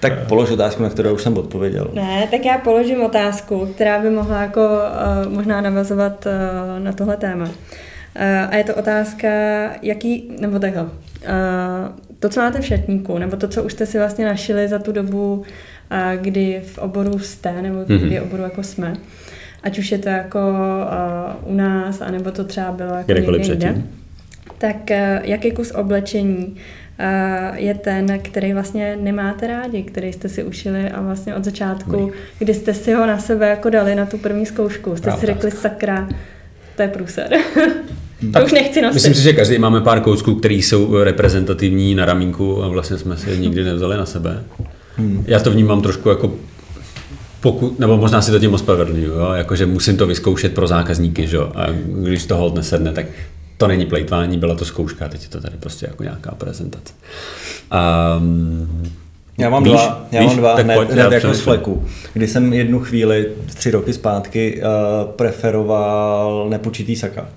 Tak polož otázku, na kterou už jsem odpověděl. Ne, tak já položím otázku, která by mohla jako uh, možná navazovat uh, na tohle téma. Uh, a je to otázka, jaký, nebo takhle, uh, to, co máte v šatníku, nebo to, co už jste si vlastně našili za tu dobu, kdy v oboru jste, nebo kdy v oboru jako jsme, ať už je to jako uh, u nás, anebo to třeba bylo jako Kdekoliv někde jinde, tak eh, jaký kus oblečení eh, je ten, který vlastně nemáte rádi, který jste si ušili a vlastně od začátku, kdy jste si ho na sebe jako dali na tu první zkoušku, jste Dobrá si řekli sakra, to je průser. to Tak už nechci nosit. Myslím si, že každý máme pár kousků, které jsou reprezentativní na ramínku a vlastně jsme si je nikdy nevzali na sebe. Hmm. Já to vnímám trošku jako pokud, nebo možná si to tím ospravedlňuju, jo? Jako, že musím to vyzkoušet pro zákazníky, že? jo? a když to hold nesedne, tak to není plejtvání, byla to zkouška, teď je to tady prostě jako nějaká prezentace. Um, Já mám víš, dva, já víš? mám dva Tak hned, hned jako z fleku, kdy jsem jednu chvíli, tři roky zpátky, uh, preferoval nepočitý saka.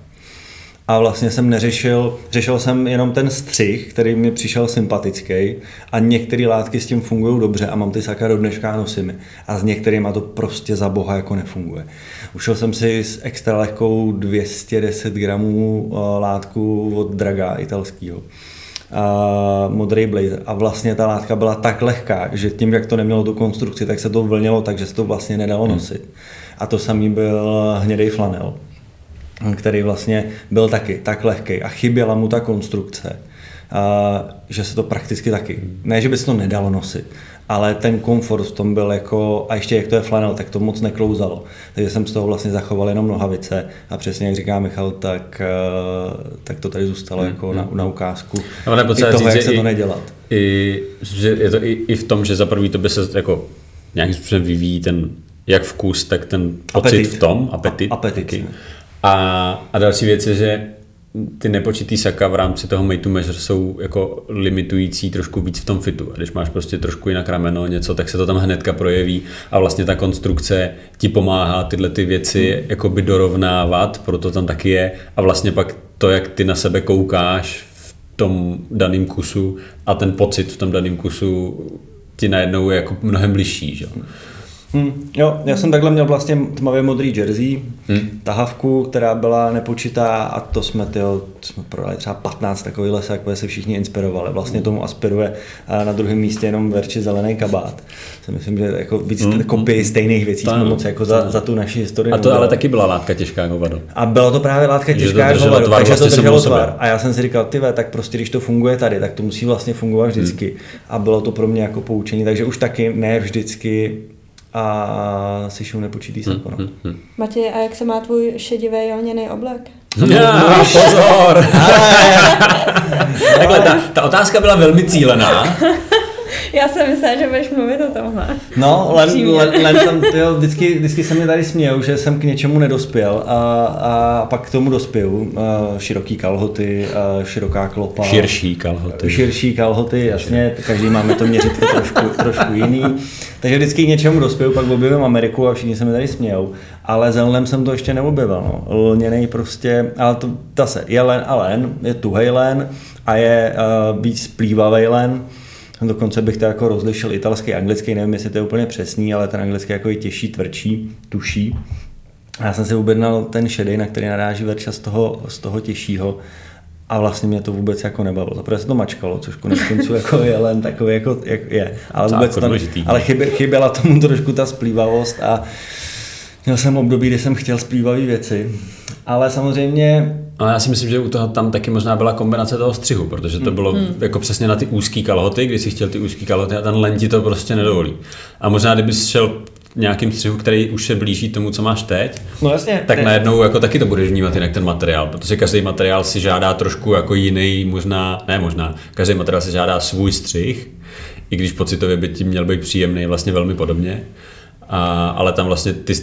A vlastně jsem neřešil, řešil jsem jenom ten střih, který mi přišel sympatický a některé látky s tím fungují dobře a mám ty saka do dneška a nosím. A s některýma to prostě za boha jako nefunguje. Ušel jsem si s extra lehkou 210 gramů uh, látku od Draga italského. A modrý blazer a vlastně ta látka byla tak lehká, že tím, jak to nemělo tu konstrukci, tak se to vlnilo tak, že se to vlastně nedalo nosit. A to samý byl hnědý flanel, který vlastně byl taky tak lehký a chyběla mu ta konstrukce, a, že se to prakticky taky, ne, že by se to nedalo nosit, ale ten komfort v tom byl jako, a ještě jak to je flanel, tak to moc neklouzalo. Takže jsem z toho vlastně zachoval jenom nohavice a přesně jak říká Michal, tak, eh, tak to tady zůstalo hmm. jako na, na ukázku. No, nebo I toho, říct, jak se i- to nedělat. I, že je to i, i v tom, že za prvý to by se jako nějakým způsobem vyvíjí ten jak vkus, tak ten pocit Apetit. v tom, apetit. A- apetit, taky. A, a další věc je, že ty nepočitý saka v rámci toho made to measure jsou jako limitující trošku víc v tom fitu. A když máš prostě trošku jinak rameno, něco, tak se to tam hnedka projeví a vlastně ta konstrukce ti pomáhá tyhle ty věci Hmm. jakoby dorovnávat, proto tam taky je. A vlastně pak to, jak ty na sebe koukáš v tom daném kusu a ten pocit v tom daném kusu ti najednou je jako mnohem bližší. Že? Hmm, jo, já jsem takhle měl vlastně tmavě modrý jersey, Hmm. tahavku, která byla nepočitá a to jsme, tyjo, jsme prodali třeba 15 takových lesek, protože se všichni inspirovali. Vlastně tomu aspiruje a na druhém místě jenom verči zelený kabát. Si myslím, že jako víc Hmm. kopii stejných věcí To jsme moc jako za, za tu naši historii A to neudělali. ale taky byla látka těžká jako vado. A byla to právě látka těžká jak drželo hovado, tvar takže vlastně to drželo tvar. A já jsem si říkal, ty ve, tak prostě když to funguje tady, tak to musí vlastně fungovat vždycky. Hmm. A bylo to pro mě jako poučení, takže už taky ne vždycky a si šel nepočítý Hmm, sako. No. Matěj, a jak se má tvůj šedivý jelněný oblek? Já, pozor! Takhle, ta, ta otázka byla velmi cílená. Já jsem myslela, že budeš mluvit o tomhle. No, len, len, len tam, tyjo, vždycky, vždycky se mi tady smějou, že jsem k něčemu nedospěl a, a pak k tomu dospěju. A široký kalhoty, a široká klopa. Širší kalhoty. Širší kalhoty, jasně, každý máme to měřitko trošku, trošku jiný. Takže vždycky k něčemu dospěju, pak objevím Ameriku a všichni se mi tady smějou. Ale zelenem jsem to ještě neobjevil. No. Lněnej prostě, ale to zase je len a len, je tuhej len a je uh, víc plývavý len. Dokonce bych to jako rozlišil italský, anglický, nevím, jestli to je úplně přesný, ale ten anglický jako je těžší, tvrdší, tuší. A já jsem si objednal ten šedej, na který naráží Verča z toho, z toho těžšího. A vlastně mě to vůbec jako nebavilo. Zaprvé se to mačkalo, což konec konců jako je len takový, jako, jak je. Ale, vůbec jako to, důležitý. ale chybě, chyběla tomu trošku ta splývavost a měl jsem období, kdy jsem chtěl splývavé věci. Ale samozřejmě Ale já si myslím, že u toho tam taky možná byla kombinace toho střihu, protože to bylo jako přesně na ty úzký kalhoty, kdy si chtěl ty úzký kalhoty a ten len ti to prostě nedovolí. A možná kdybys šel nějakým střihu, který už se blíží tomu, co máš teď, No jasně. tak ne- najednou jako taky to budeš vnímat jinak ten materiál, protože každý materiál si žádá trošku jako jiný, možná, ne možná, každý materiál si žádá svůj střih, i když pocitově by ti měl být příjemný vlastně velmi podobně, a, ale tam vlastně ty,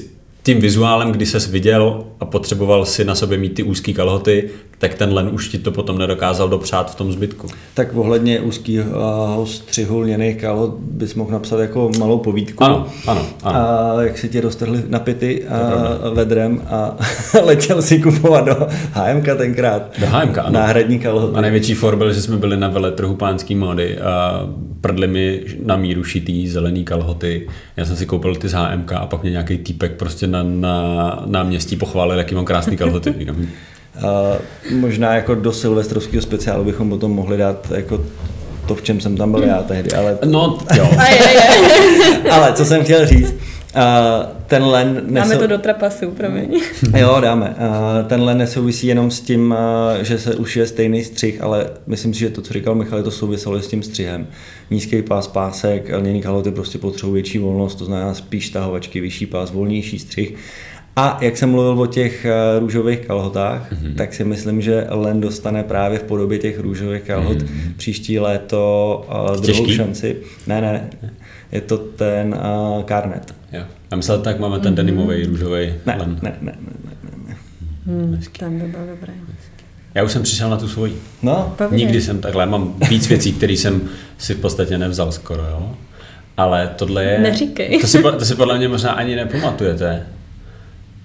tím vizuálem, kdy ses viděl a potřeboval si na sobě mít ty úzký kalhoty, tak ten len už ti to potom nedokázal dopřát v tom zbytku. Tak ohledně úzkého střihu lněných kalhot bys mohl napsat jako malou povídku. Ano, ano, ano. A jak si tě roztrhli na pity a pravda. vedrem a letěl si kupovat do HMK tenkrát. Do HMK, ano. Náhradní kalhoty. A největší for byl, že jsme byli na veletrhu pánský módy a prdli mi na míru šitý zelený kalhoty. Já jsem si koupil ty z HMK a pak mě nějaký týpek prostě na, na náměstí pochválil, jaký mám krásný kalhoty. Říkám, A možná jako do silvestrovského speciálu bychom potom mohli dát jako to, v čem jsem tam byl já tehdy, ale, No, jo. Ale co jsem chtěl říct, a ten len Dáme nesou- to do trapasu, promiň. Jo, dáme. A Tenhle nesouvisí jenom s tím, a, že se už je stejný střih, ale myslím si, že to, co říkal Michal, to souviselo i s tím střihem. Nízký pás, pásek, lněný kalhoty prostě potřebují větší volnost, to znamená spíš tahovačky, vyšší pás, volnější střih. A jak jsem mluvil o těch eh, růžových kalhotách, Mhm. mm-hmm. tak si myslím, že Len dostane právě v podobě těch růžových kalhot mm-hmm. příští léto uh, druhou Těžký? šanci. Ne, ne, ne. Je to ten uh, Carnet. jo. Já myslel, tak máme ten denimový růžový Ne, len. ne, ne, ne, ne, ne, ne. Hmm, tam by byl dobrý. Já už jsem přišel na tu svoji. No, Povídej. Nikdy jsem takhle, mám víc věcí, které jsem si v podstatě nevzal skoro, jo. Ale tohle je... Neříkej. To si, to si podle mě možná ani nepamatujete,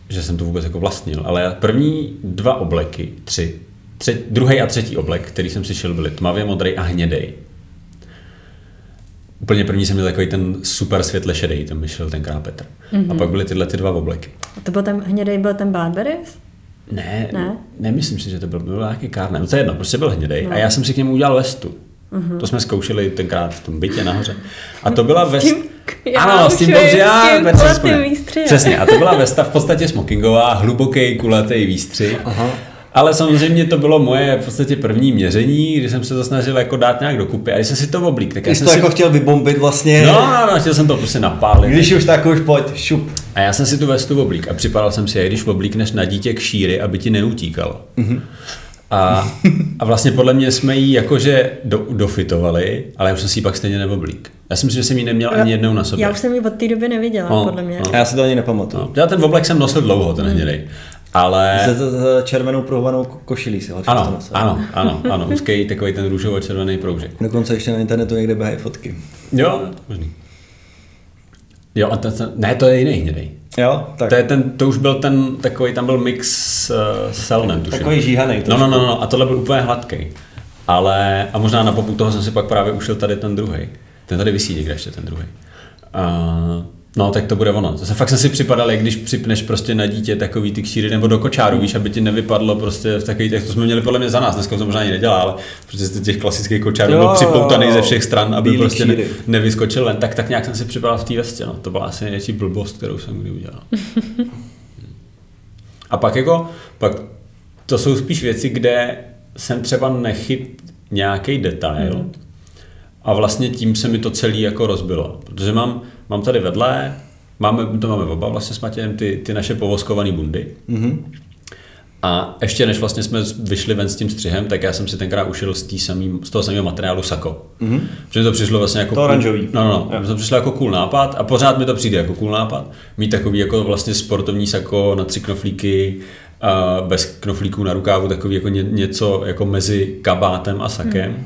že jsem to vůbec jako vlastnil, ale první dva obleky, tři, tři druhý a třetí oblek, který jsem si šel, byly tmavě modrý a hnědej. Úplně první jsem měl takový ten super světle šedý, ten mi šel tenkrát Petr. Mm-hmm. A pak byly tyhle ty dva obleky. A to byl ten hnědej, byl ten Barbaris? Ne, Ne? nemyslím si, že to byl, byl nějaký kárne. No to je jedno, prostě byl hnědej. No. A já jsem si k němu udělal vestu. To jsme zkoušeli tenkrát v tom bytě nahoře. A to byla já ano, s tím já. Přesně, a to byla vesta v podstatě smokingová, hluboký kulatý výstřih. Aha. Ale samozřejmě to bylo moje v podstatě první měření, kdy jsem se to snažil jako dát nějak dokupy. A když jsem si to oblík, tak já jsem to si... jako chtěl vybombit vlastně. No, no, no, chtěl jsem to prostě napálit. Když už tak už pojď, šup. A já jsem si tu vestu oblík a připadal jsem si, jak když oblíkneš na dítě k šíry, aby ti neutíkalo. Mm-hmm. A, a vlastně podle mě jsme ji jakože do, dofitovali, ale já už jsem si ji pak stejně neoblík. Já si myslím, že jsem ji neměl ani jednou na sobě. Já už jsem ji od té doby neviděla, No, podle mě. no. A já si to ani nepamatuju. No, já ten oblek jsem nosil dlouho, ten hnědej. Ale... Se, se, se červenou pruhovanou ko- košilí si ho Ano, ano, ano, ano, úzký takový ten růžovo-červený proužek. Dokonce ještě na internetu někde běhají fotky. Jo, možný. Jo, a to, to, ne, to je jiný hnědej. Jo, tak To, je ten, to už byl ten takový, tam byl mix s uh, selnem, tuším. takový žíhanej. No, no, no, no, a tohle byl úplně hladký. Ale, a možná na popud toho jsem si pak právě ušel tady ten druhý. Ten tady vysí někde ještě ten druhý. Uh, no, tak to bude ono. Zase fakt jsem si připadal, jak když připneš prostě na dítě takový ty kšíry nebo do kočáru, víš, aby ti nevypadlo prostě v takových těch, to jsme měli podle mě za nás, dneska to možná ani nedělá, ale protože z těch klasických kočárů byl připoutaný ze všech stran, aby Bílý prostě ne, nevyskočil ven, tak, tak nějak jsem si připadal v té vestě, no. To byla asi největší blbost, kterou jsem kdy udělal. A pak jako, pak to jsou spíš věci, kde jsem třeba nechyt nějaký detail Mhm. a vlastně tím se mi to celé jako rozbilo. Protože mám, mám tady vedle, máme, to máme oba vlastně s Matějem, ty, ty naše povoskované bundy. Mhm. A ještě než vlastně jsme vyšli ven s tím střihem, tak já jsem si tenkrát ušil z, tý samý, z toho samého materiálu sako. Mm-hmm. Protože mi to přišlo vlastně jako... To oranžový. No, no, no. To přišlo jako cool nápad a pořád mi to přijde jako cool nápad. Mít takový jako vlastně sportovní sako na tři knoflíky, a bez knoflíků na rukávu, takový jako ně, něco jako mezi kabátem a sakem. Mm.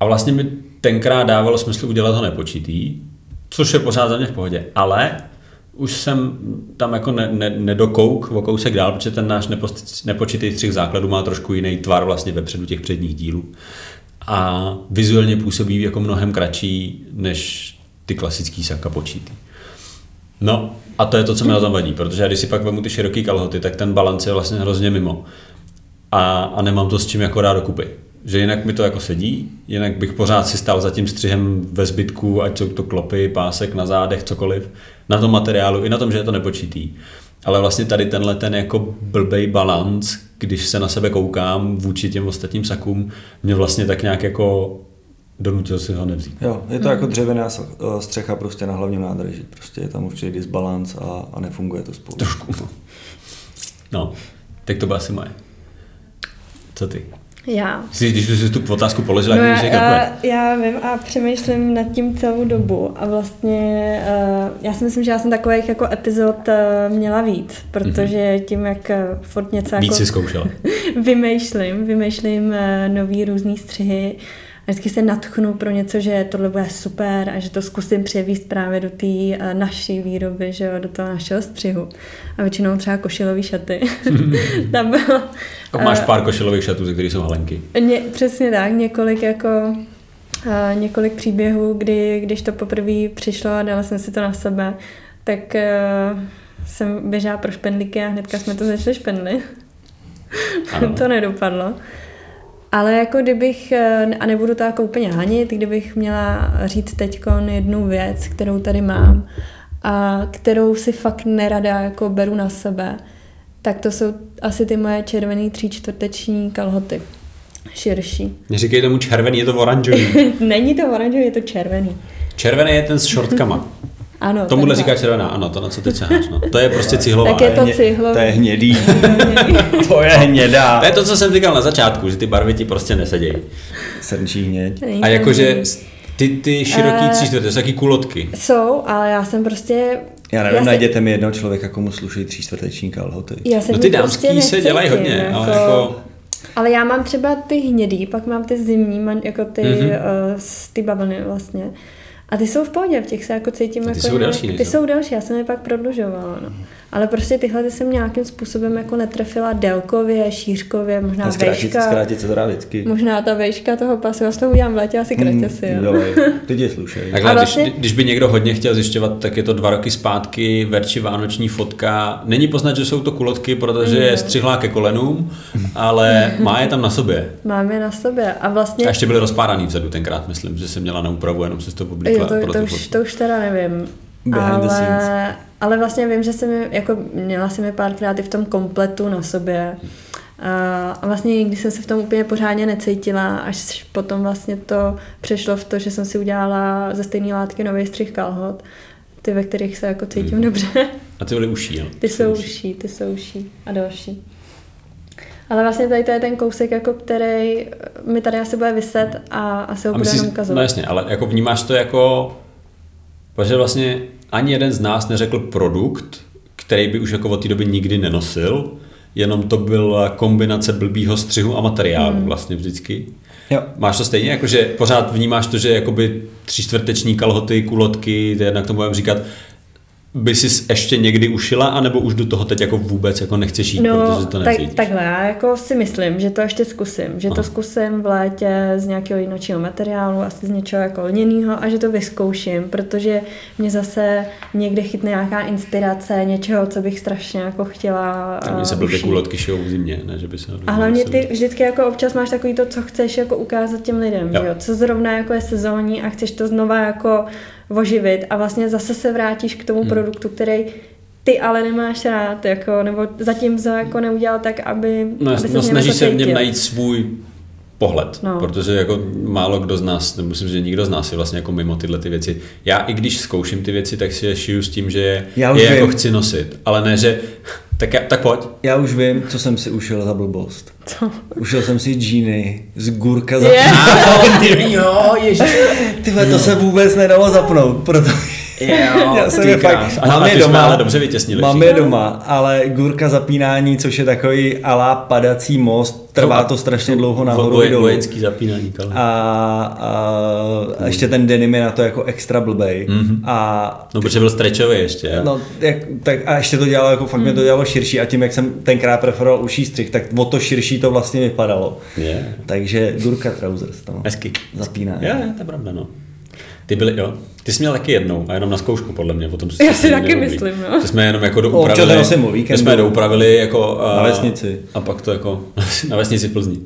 A vlastně mi tenkrát dávalo smysl udělat ho nepočitý, což je pořád za mě v pohodě, ale už jsem tam jako ne, ne, nedokouk o kousek dál, protože ten náš nepost, nepočitý střih základu má trošku jiný tvar vlastně vepředu těch předních dílů. A vizuálně působí jako mnohem kratší než ty klasický saka počítý. No a to je to, co mi na tom vadí, protože když si pak vemu ty široký kalhoty, tak ten balans je vlastně hrozně mimo. A, a nemám to s čím jako dát dokupy. Že jinak mi to jako sedí, jinak bych pořád si stál za tím střihem ve zbytku, ať jsou to klopy, pásek na zádech, cokoliv, na tom materiálu, i na tom, že je to nepočítý. Ale vlastně tady tenhle ten jako blbej balans, když se na sebe koukám vůči těm ostatním sakům, mě vlastně tak nějak jako donutil si ho nevzít. Jo, je to jako dřevěná eh, střecha prostě na hlavním nádraží. Prostě je tam určitý disbalans a, a nefunguje to spolu. Trošku. no. No, tak to byla asi moje. Co ty? Já. Jsi, když jsi tu otázku položila, No já, jak já, já vím a přemýšlím nad tím celou dobu a vlastně uh, já si myslím, že já jsem takových jako epizod uh, měla víc, protože tím, jak uh, furt něco Víc jako si zkoušela. vymýšlím, vymýšlím uh, nový různý střihy vždycky se natchnu pro něco, že tohle bude super a že to zkusím převíst právě do té uh, naší výroby, že jo, do toho našeho střihu. A většinou třeba košilový šaty. Tam bylo, Jako máš pár košilových šatů, ze kterých jsou halenky. Ně, přesně tak, několik jako a několik příběhů, kdy, když to poprvé přišlo a dala jsem si to na sebe, tak uh, jsem běžela pro špendlíky a hnedka jsme to začali špendlit. To nedopadlo. Ale jako kdybych, eh, a nebudu to jako úplně hanit, kdybych měla říct teď jednu věc, kterou tady mám a kterou si fakt nerada jako beru na sebe, tak to jsou asi ty moje červený tří čtvrteční kalhoty. Širší. Neříkej tomu červený, je to oranžový. Není to oranžový, je to červený. Červený je ten s šortkama. Ano. Tomuhle takhle. říká červená, ano, to na co ty čeháš, no. To je prostě cihlová. Tak je to hně- cihlový. To je hnědý. to je hnědá. To je to, co jsem říkal na začátku, že ty barvy ti prostě nesedějí. Srnčí hněď. A jakože ty, ty široký Eh. tři čtvrtě, to jsou taky kulotky. Jsou, ale já jsem prostě... Já nevím, já najděte mi jednoho člověka, komu sluší tří čtvrteční kalhoty. Já se No ty dámský prostě se dělají hodně, ale jako... Ale já mám třeba ty hnědý, pak mám ty zimní, jako ty, Mhm. mm-hmm. uh, z ty bavlny vlastně. A ty jsou v pohodě, v těch se jako cítím A ty jako jsou nějak- delší, Ty nejsou? jsou delší, já jsem je pak prodlužovala, no. Ale prostě tyhle ty jsem nějakým způsobem jako netrefila délkově, šířkově, možná A zkrátit, vejška. zkrátit se to dá vždycky. Možná ta vejška toho pasu, já s toho udělám v létě asi kratěsy, jo. Dělej, ty tě slušej. Takhle, A vlastně- když, když by někdo hodně chtěl zjišťovat, tak je to dva roky zpátky, Verči vánoční fotka. Není poznat, že jsou to kulotky, protože je střihlá ke kolenům, ale má je tam na sobě. Mám je na sobě a vlastně... A ještě byly rozpáraný vzadu tenkrát, myslím, že jsem měla na úpravu, jenom se to Jo, to, to, tu už, to už teda nevím. Behind the scenes. Ale, vlastně vím, že jsem jako měla jsem je párkrát i v tom kompletu na sobě. A vlastně nikdy jsem se v tom úplně pořádně necítila, až potom vlastně to přešlo v to, že jsem si udělala ze stejné látky nový střih kalhot, ty, ve kterých se jako cítím Hmm. dobře. A ty byly uší, jo? Ty jsou uší, ty jsou uší a další. Ale vlastně tady to je ten kousek, jako který mi tady asi bude vyset a asi ho A bude jenom ukazovat. no jasně, ale jako vnímáš to jako, protože vlastně ani jeden z nás neřekl produkt, který by už jako od té doby nikdy nenosil, jenom to byla kombinace blbýho střihu a materiálu Hmm. vlastně vždycky. Jo. Máš to stejně, jakože pořád vnímáš to, že jakoby tři čtvrteční kalhoty, kulotky, to jednak to budeme říkat, by si ještě někdy ušila, anebo už do toho teď jako vůbec jako nechceš jít, protože to tak, takhle, já jako si myslím, že to ještě zkusím. Že Aha. to zkusím v létě z nějakého jiného materiálu, asi z něčeho jako lněného a že to vyzkouším, protože mě zase někde chytne nějaká inspirace něčeho, co bych strašně jako chtěla A Mně se uh, blbě ušít. kulotky šijou v zimě, ne, že by se A hlavně ty vždycky jako občas máš takový to, co chceš jako ukázat těm lidem, Jo. jo. Že jo? co zrovna jako je sezónní a chceš to znova jako oživit a vlastně zase se vrátíš k tomu Hmm. produktu, který ty ale nemáš rád, jako, nebo zatím to jako neudělal tak, aby, No, aby no v něm snaží jako se v něm najít svůj pohled, no. Protože jako málo kdo z nás, nebo myslím, že nikdo z nás je vlastně jako mimo tyhle ty věci. Já i když zkouším ty věci, tak si je šiju s tím, že je, Já už je jako chci nosit, ale ne, že tak, já, tak pojď. Já už vím, co jsem si ušel za blbost. Co? Ušel jsem si džíny z gurka za... Ty, jo, ježiš. Ty vole, to se vůbec nedalo zapnout, proto... Jo, Já jsem ty je fakt. A- mám je doma, ale dobře vytěsnili mám je doma, ale gurka zapínání, což je takový alá padací most, trvá to strašně dlouho nahoru Voje, i dolů. vojenský zapínání kalhoty. A, a, a ještě ten denim je na to jako extra blbej. Mhm. A No, protože byl stretchový ještě. jo. No, jak, tak a ještě to dělalo, jako fakt mě to dělalo širší a tím, jak jsem tenkrát preferoval uší střih, tak o to širší to vlastně vypadalo. Je. Takže Gurka Trousers, no. Hezky. Zapíná. Je, je, to je pravda, no. Ty byly, jo. Ty jsi měl taky jednou a jenom na zkoušku, podle mě. Potom Já si taky myslím, no. Ty jsme jenom jako Občas doupravili. nosím o víkendu. my jsme je doupravili jako... a- Na vesnici. A pak to jako na vesnici v Plzni.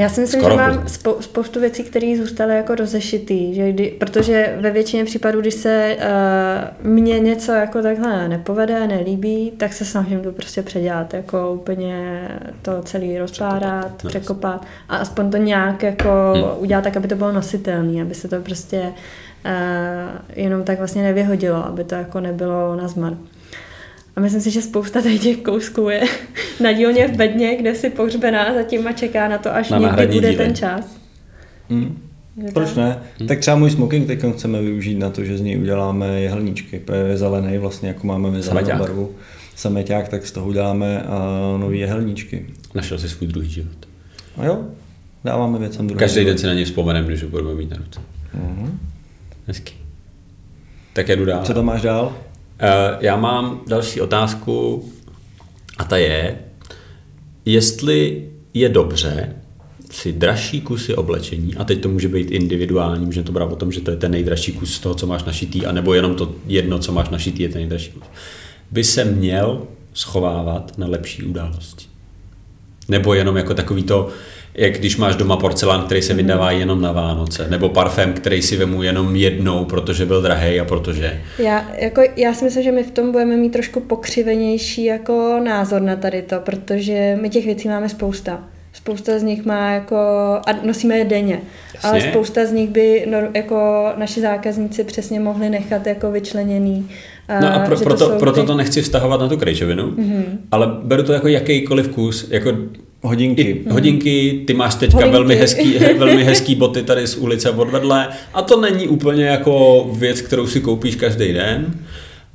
Já si myslím, Skoro že mám spou- spoustu věcí, které zůstaly jako rozešitý, že kdy, protože ve většině případů, když se uh, mně něco jako takhle nepovede, nelíbí, tak se snažím to prostě předělat, jako úplně to celý rozpárat, Překopat, překopat a aspoň to nějak jako Hmm. udělat tak, aby to bylo nositelné, aby se to prostě uh, jenom tak vlastně nevyhodilo, aby to jako nebylo na zmar. A myslím si, že spousta tady těch kousků je na dílně v bedně, kde si pohřbená zatím a čeká na to, až Na někdy bude díly. ten čas. Hmm. Proč ne? Hmm. Tak třeba můj smoking teď chceme využít na to, že z něj uděláme jehelníčky. protože Je zelený vlastně, jako máme my zelenou barvu. Sameťák, tak z toho uděláme a nový jehelníčky. Našel si svůj druhý život. A jo, dáváme věcem druhý. Každý den si na něj vzpomeneme, když ho budeme mít na ruce. Mhm. Hezky. Tak jedu dál. Co tam máš dál? Eh, Já mám další otázku a ta je, jestli je dobře si dražší kusy oblečení, a teď to může být individuální, můžeme to brát o tom, že to je ten nejdražší kus z toho, co máš našitý, anebo jenom to jedno, co máš našitý, je ten nejdražší kus, by se měl schovávat na lepší události. Nebo jenom jako takový to, jak když máš doma porcelán, který se vydává jenom na Vánoce, nebo parfém, který si vemu jenom jednou, protože byl drahý a protože... Já, jako, já si myslím, že my v tom budeme mít trošku pokřivenější jako názor na tady to, protože my těch věcí máme spousta. Spousta z nich má jako, a nosíme je denně, Jasně. ale spousta z nich by no, jako naši zákazníci přesně mohli nechat jako vyčleněný. No a pro, že to proto, proto ty- to nechci vztahovat na tu krejčovinu, Mhm. mm-hmm. ale beru to jako jakýkoliv kus, jako Hodinky. i hodinky, ty máš teďka Hodinky. velmi hezký, velmi hezký boty tady z ulice odvedle a to není úplně jako věc, kterou si koupíš každý den,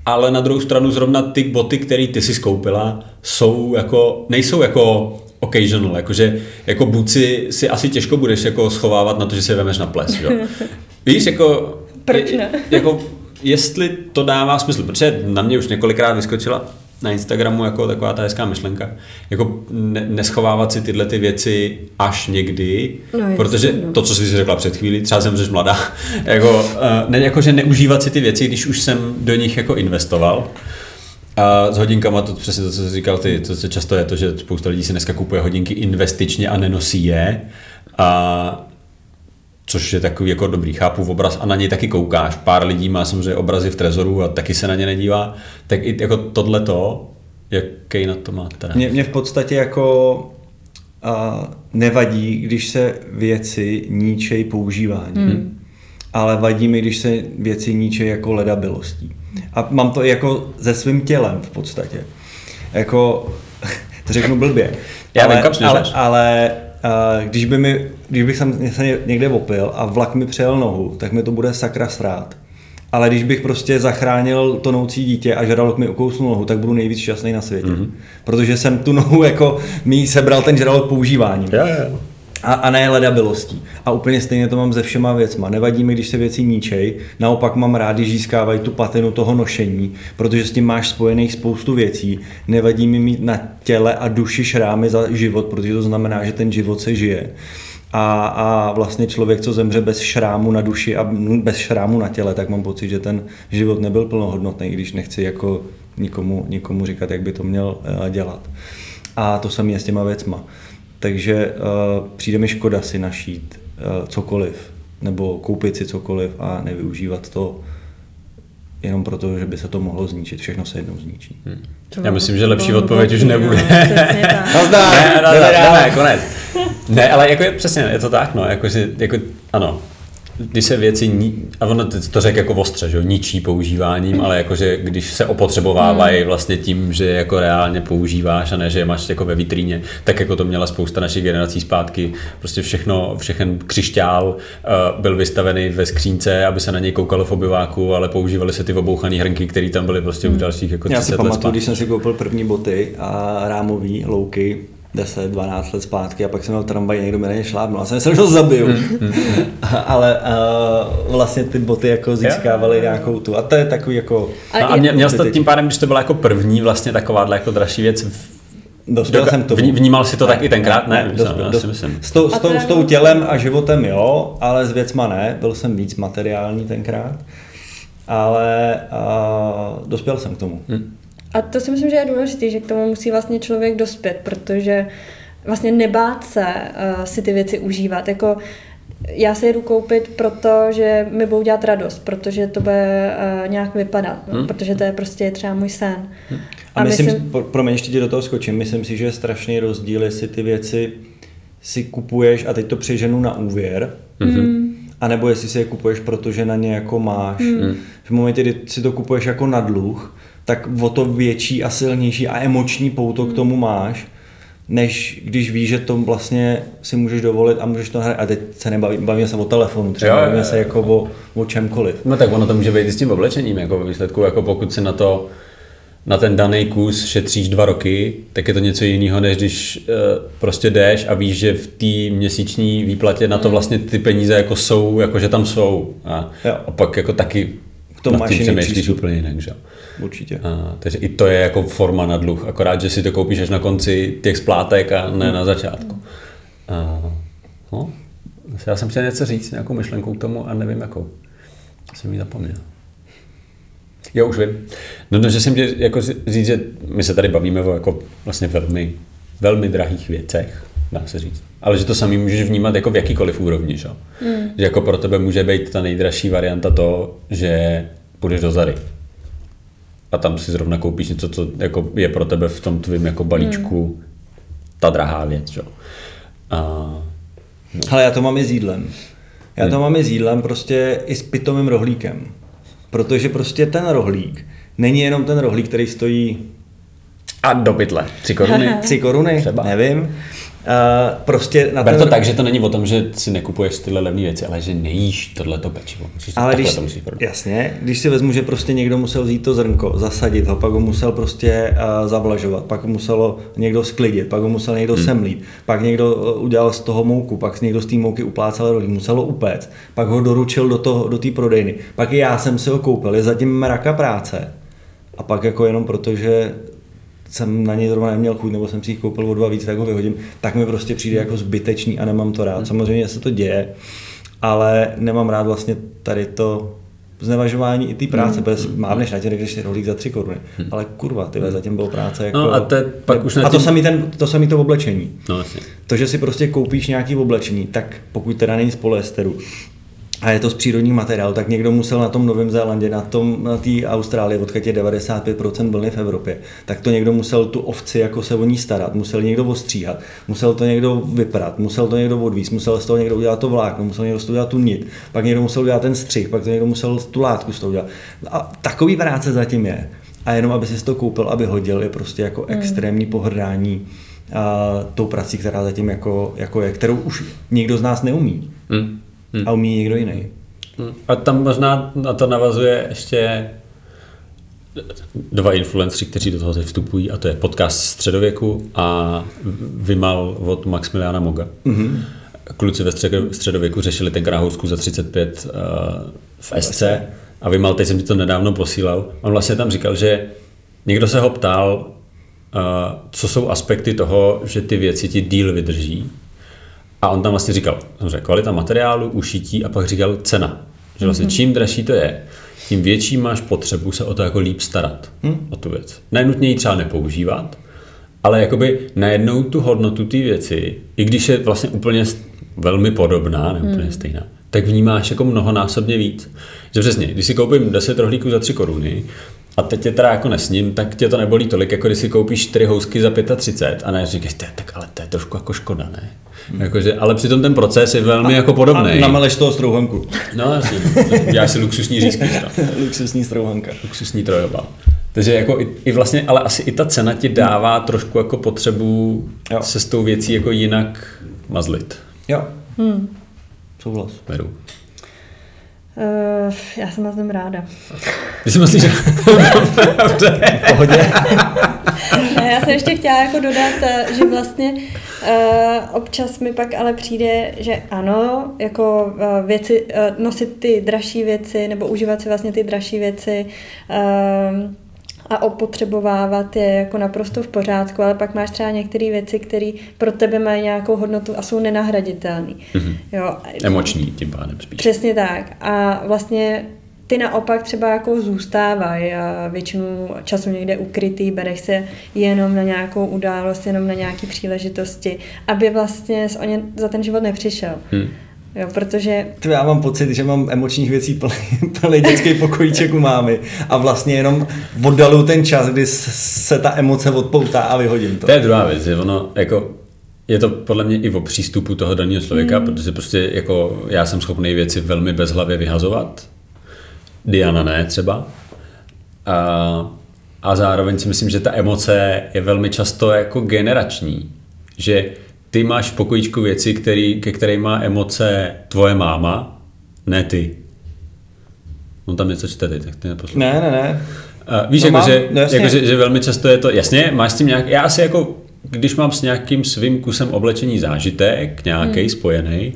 ale na druhou stranu zrovna ty boty, které ty si skoupila, jsou jako, nejsou jako occasional, jakože jako buci si asi těžko budeš jako schovávat na to, že si je vemeš na ples, jo. Víš, jako... Proč ne? Jako, jestli to dává smysl, protože na mě už několikrát vyskočila na Instagramu jako taková ta hezká myšlenka. Jako ne, neschovávat si tyhle ty věci až někdy, No, protože no. to, co jsi si řekla před chvílí, třeba jsem mladá, jako, uh, ne, jako, že neužívat si ty věci, když už jsem do nich jako investoval. A s hodinkama to přesně to, co jsi říkal ty, to, co často je to, že spousta lidí si dneska kupuje hodinky investičně a nenosí je. A což je takový jako dobrý, chápu v obraz a na něj taky koukáš. Pár lidí má samozřejmě obrazy v trezoru a taky se na ně nedívá. Tak i jako tohleto, jaký na to máte? Mě, mě v podstatě jako a, nevadí, když se věci ničej používání. Hmm. Ale vadí mi, když se věci ničej jako ledabilostí. A mám to i jako se svým tělem v podstatě. Jako, to řeknu blbě. Já ale, vím, ale, ale a, když, by mi, když bych se někde opil a vlak mi přejel nohu, tak mi to bude sakra srát. Ale když bych prostě zachránil tonoucí dítě a žralok mi ukousnul nohu, tak budu nejvíc šťastný na světě. Mm-hmm. Protože jsem tu nohu jako mi sebral ten žralok používáním. Jo, jo. A, a ne ledabilostí. A úplně stejně to mám se všema věcma. Nevadí mi, když se věci ničej, naopak mám rád, když získávají tu patinu toho nošení, protože s tím máš spojených spoustu věcí. Nevadí mi mít na těle a duši šrámy za život, protože to znamená, že ten život se žije. A, a vlastně člověk, co zemře bez šrámu na duši a bez šrámu na těle, tak mám pocit, že ten život nebyl plnohodnotný, když nechci jako nikomu, nikomu říkat, jak by to měl eh, dělat. A to samé je s těma věcma. Takže uh, přijde mi škoda si našít uh, cokoliv, nebo koupit si cokoliv a nevyužívat to jenom proto, že by se to mohlo zničit. Všechno se jednou zničí. Hmm. Já myslím, že lepší odpověď už nebude. Nazdar! Ne, ne, ne, konec. Ne, ale jako je, přesně, je to tak, no, jako, že, jako, ano, když se věci, ní, a ono to řekl jako ostře, že jo, ničí používáním, ale jakože když se opotřebovávají vlastně tím, že jako reálně používáš a ne, že je máš jako ve vitríně, tak jako to měla spousta našich generací zpátky, prostě všechno, všechen křišťál uh, byl vystavený ve skřínce, aby se na něj koukalo v obyváku, ale používali se ty obouchané hrnky, které tam byly prostě už dalších jako 30 Já si let pamatuju, zpátky. když jsem si koupil první boty a rámový louky, 10-12 let zpátky a pak jsem měl tramvaj, někdo mi na ně šlápnul a jsem se, že ho zabiju. Hmm, Ale uh, vlastně ty boty jako získávaly nějakou tu. A to je takový jako... No a mě, měl jsi to tím pádem, když to byla jako první vlastně takováhle jako dražší věc, v- Dospěl jsem vní- vnímal si to tak i tenkrát? Ne, dospěl, dospěl. myslím. S, tou, s, tou, to je s tou tělem a životem jo, ale s věcma ne. Byl jsem víc materiální tenkrát. Ale uh, dospěl jsem k tomu. Hm. A to si myslím, že je důležité, že k tomu musí vlastně člověk dospět, protože vlastně nebát se uh, si ty věci užívat. Jako já se jedu koupit, protože mi budou dělat radost, protože to bude uh, nějak vypadat, no, Hmm. protože to je prostě třeba můj sen. A, myslím, myslím, promiň, ještě ti do toho skočím, myslím si, že je strašný rozdíl, jestli ty věci si kupuješ a teď to přeženu na úvěr, mm-hmm. a nebo jestli si je kupuješ, protože na ně jako máš. Mm. V momentě, kdy si to kupuješ jako na dluh, tak o to větší a silnější a emoční pouto k tomu máš, než když víš, že to vlastně si můžeš dovolit a můžeš to hrát. A teď se nebavíme bavíme se o telefonu, třeba Jo, bavíme se jako o, o čemkoliv. No tak ono to může být i s tím oblečením, jako ve výsledku, jako pokud si na to na ten daný kus šetříš dva roky, tak je to něco jiného, než když uh, prostě jdeš a víš, že v té měsíční výplatě na to vlastně ty peníze jako jsou, jako že tam jsou. A, Jo. a pak jako taky Tomu nad máš tím jiný přemýšlíš přístup. úplně jinak, že? jo. Určitě. A, takže i to je jako forma na dluh, akorát, že si to koupíš až na konci těch splátek a ne na začátku. A, no, já jsem chtěl něco říct, nějakou myšlenku k tomu a nevím jakou. Jsem ji zapomněl. Jo, už vím. No, no že jsem tě jako říct, že my se tady bavíme o jako vlastně velmi, velmi drahých věcech, dá se říct. Ale že to samý můžeš vnímat jako v jakýkoliv úrovni, že? Mm. Že jako pro tebe může být ta nejdražší varianta to, že půjdeš do Zary. A tam si zrovna koupíš něco, co jako je pro tebe v tom tvém jako balíčku mm. ta drahá věc, že? A, Ale já to mám i s jídlem. Já to mám i s jídlem prostě i s pitomým rohlíkem. Protože prostě ten rohlík není jenom ten rohlík, který stojí a do pytle. Tři koruny. 3 koruny, Třeba. nevím. Prostě na Ber ten... to tak, že to není o tom, že si nekupuješ tyhle levné věci, ale že nejíš tohleto pečivo. Musíš ale když, to musíš jasně, když si vezmu, že prostě někdo musel vzít to zrnko, zasadit ho, pak ho musel prostě uh, zavlažovat, pak ho muselo někdo sklidit, pak ho musel někdo hmm. semlít, pak někdo udělal z toho mouku, pak někdo z té mouky uplácal rohlík, musel ho upéct, pak ho doručil do té do prodejny, pak i já jsem si ho koupil, je zatím mraka práce. A pak jako jenom protože jsem na něj zrovna neměl chuť, nebo jsem si jich koupil o dva víc, tak ho vyhodím, tak mi prostě přijde jako zbytečný a nemám to rád. Hmm. Samozřejmě se to děje, ale nemám rád vlastně tady to znevažování i té práce, mm. protože mávneš na tě, řekneš rohlík za tři koruny. Hmm. Ale kurva, ty zatím bylo práce jako... No a, te, pak už a to, samý ten, to samý to oblečení. No, To, že si prostě koupíš nějaký oblečení, tak pokud teda není z polyesteru, a je to z přírodních materiálů, tak někdo musel na tom Novém Zélandě, na tom na té Austrálii, odkud je 95% vlny v Evropě, tak to někdo musel tu ovci jako se o ní starat, musel někdo ostříhat, musel to někdo vyprat, musel to někdo odvíct, musel z toho někdo udělat to vlákno, musel někdo z toho udělat tu nit, pak někdo musel udělat ten střih, pak to někdo musel tu látku z toho udělat. A takový práce zatím je. A jenom aby si to koupil, aby hodil, je prostě jako hmm. extrémní pohrdání a, tou prací, která zatím jako, jako je, kterou už nikdo z nás neumí. Hmm hmm. a umí někdo jiný. Hmm. A tam možná na to navazuje ještě dva influenceri, kteří do toho teď vstupují, a to je podcast Středověku a Vymal od Maximiliana Moga. Mm-hmm. Kluci ve středověku řešili ten housku za 35 uh, v SC a Vymal, teď jsem ti to nedávno posílal, on vlastně tam říkal, že někdo se ho ptal, uh, co jsou aspekty toho, že ty věci ti díl vydrží a on tam vlastně říkal, samozřejmě kvalita materiálu, ušití a pak říkal cena. Že vlastně čím dražší to je, tím větší máš potřebu se o to jako líp starat, hmm. o tu věc. Nenutně ji třeba nepoužívat, ale jakoby najednou tu hodnotu té věci, i když je vlastně úplně velmi podobná, ne úplně hmm. stejná, tak vnímáš jako mnohonásobně víc. Že přesně, když si koupím 10 rohlíků za 3 koruny a teď tě teda jako nesním, tak tě to nebolí tolik, jako když si koupíš 4 housky za 35 a ne říkáš, tak ale to je trošku jako škoda, ne? Hmm. Jakože, ale přitom ten proces je velmi a, jako podobný. A nameleš toho strouhanku. No jasně, já si luxusní řízky. luxusní strouhanka. Luxusní trojová. Takže jako i, i, vlastně, ale asi i ta cena ti dává trošku jako potřebu jo. se s tou věcí jako jinak mazlit. Jo. Hmm. Souhlas. Beru. Uh, já jsem vás ráda. Ty si myslíš, že... v pohodě. já jsem ještě chtěla jako dodat, eh, že vlastně uh, občas mi pak ale přijde, že ano, jako uh, věci, uh, nosit ty dražší věci nebo užívat si vlastně ty dražší věci uh, a opotřebovávat je jako naprosto v pořádku, ale pak máš třeba některé věci, které pro tebe mají nějakou hodnotu a jsou nenahraditelné. Mm-hmm. Jo. Emoční tím pádem spíš. Přesně tak. A vlastně ty naopak třeba jako zůstávají a většinu času někde ukrytý, bereš se jenom na nějakou událost, jenom na nějaké příležitosti, aby vlastně o ně za ten život nepřišel. Hmm. Jo, protože... To já mám pocit, že mám emočních věcí plný, plný dětský pokojíček u mámy a vlastně jenom oddalu ten čas, kdy se ta emoce odpoutá a vyhodím to. To je druhá věc, že ono jako je to podle mě i o přístupu toho daného člověka, mm. protože prostě jako já jsem schopný věci velmi bezhlavě vyhazovat, Diana ne třeba. A, a zároveň si myslím, že ta emoce je velmi často jako generační, že ty máš v pokojíčku věci, který, ke kterým má emoce tvoje máma, ne ty. On tam něco čte tak ty neposlouchej. Ne, ne, ne. Uh, víš, no jako, mám, že, no jako že, že velmi často je to, jasně, máš s tím nějak, já asi jako, když mám s nějakým svým kusem oblečení zážitek, nějaký hmm. spojený,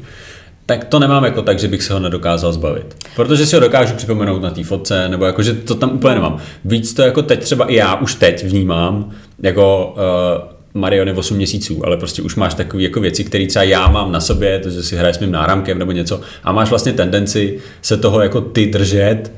tak to nemám jako tak, že bych se ho nedokázal zbavit. Protože si ho dokážu připomenout na té fotce, nebo jako, že to tam úplně nemám. Víc to jako teď třeba i já už teď vnímám, jako uh, Mariony 8 měsíců, ale prostě už máš takové jako věci, které třeba já mám na sobě, to, že si hraješ s mým náramkem nebo něco a máš vlastně tendenci se toho jako ty držet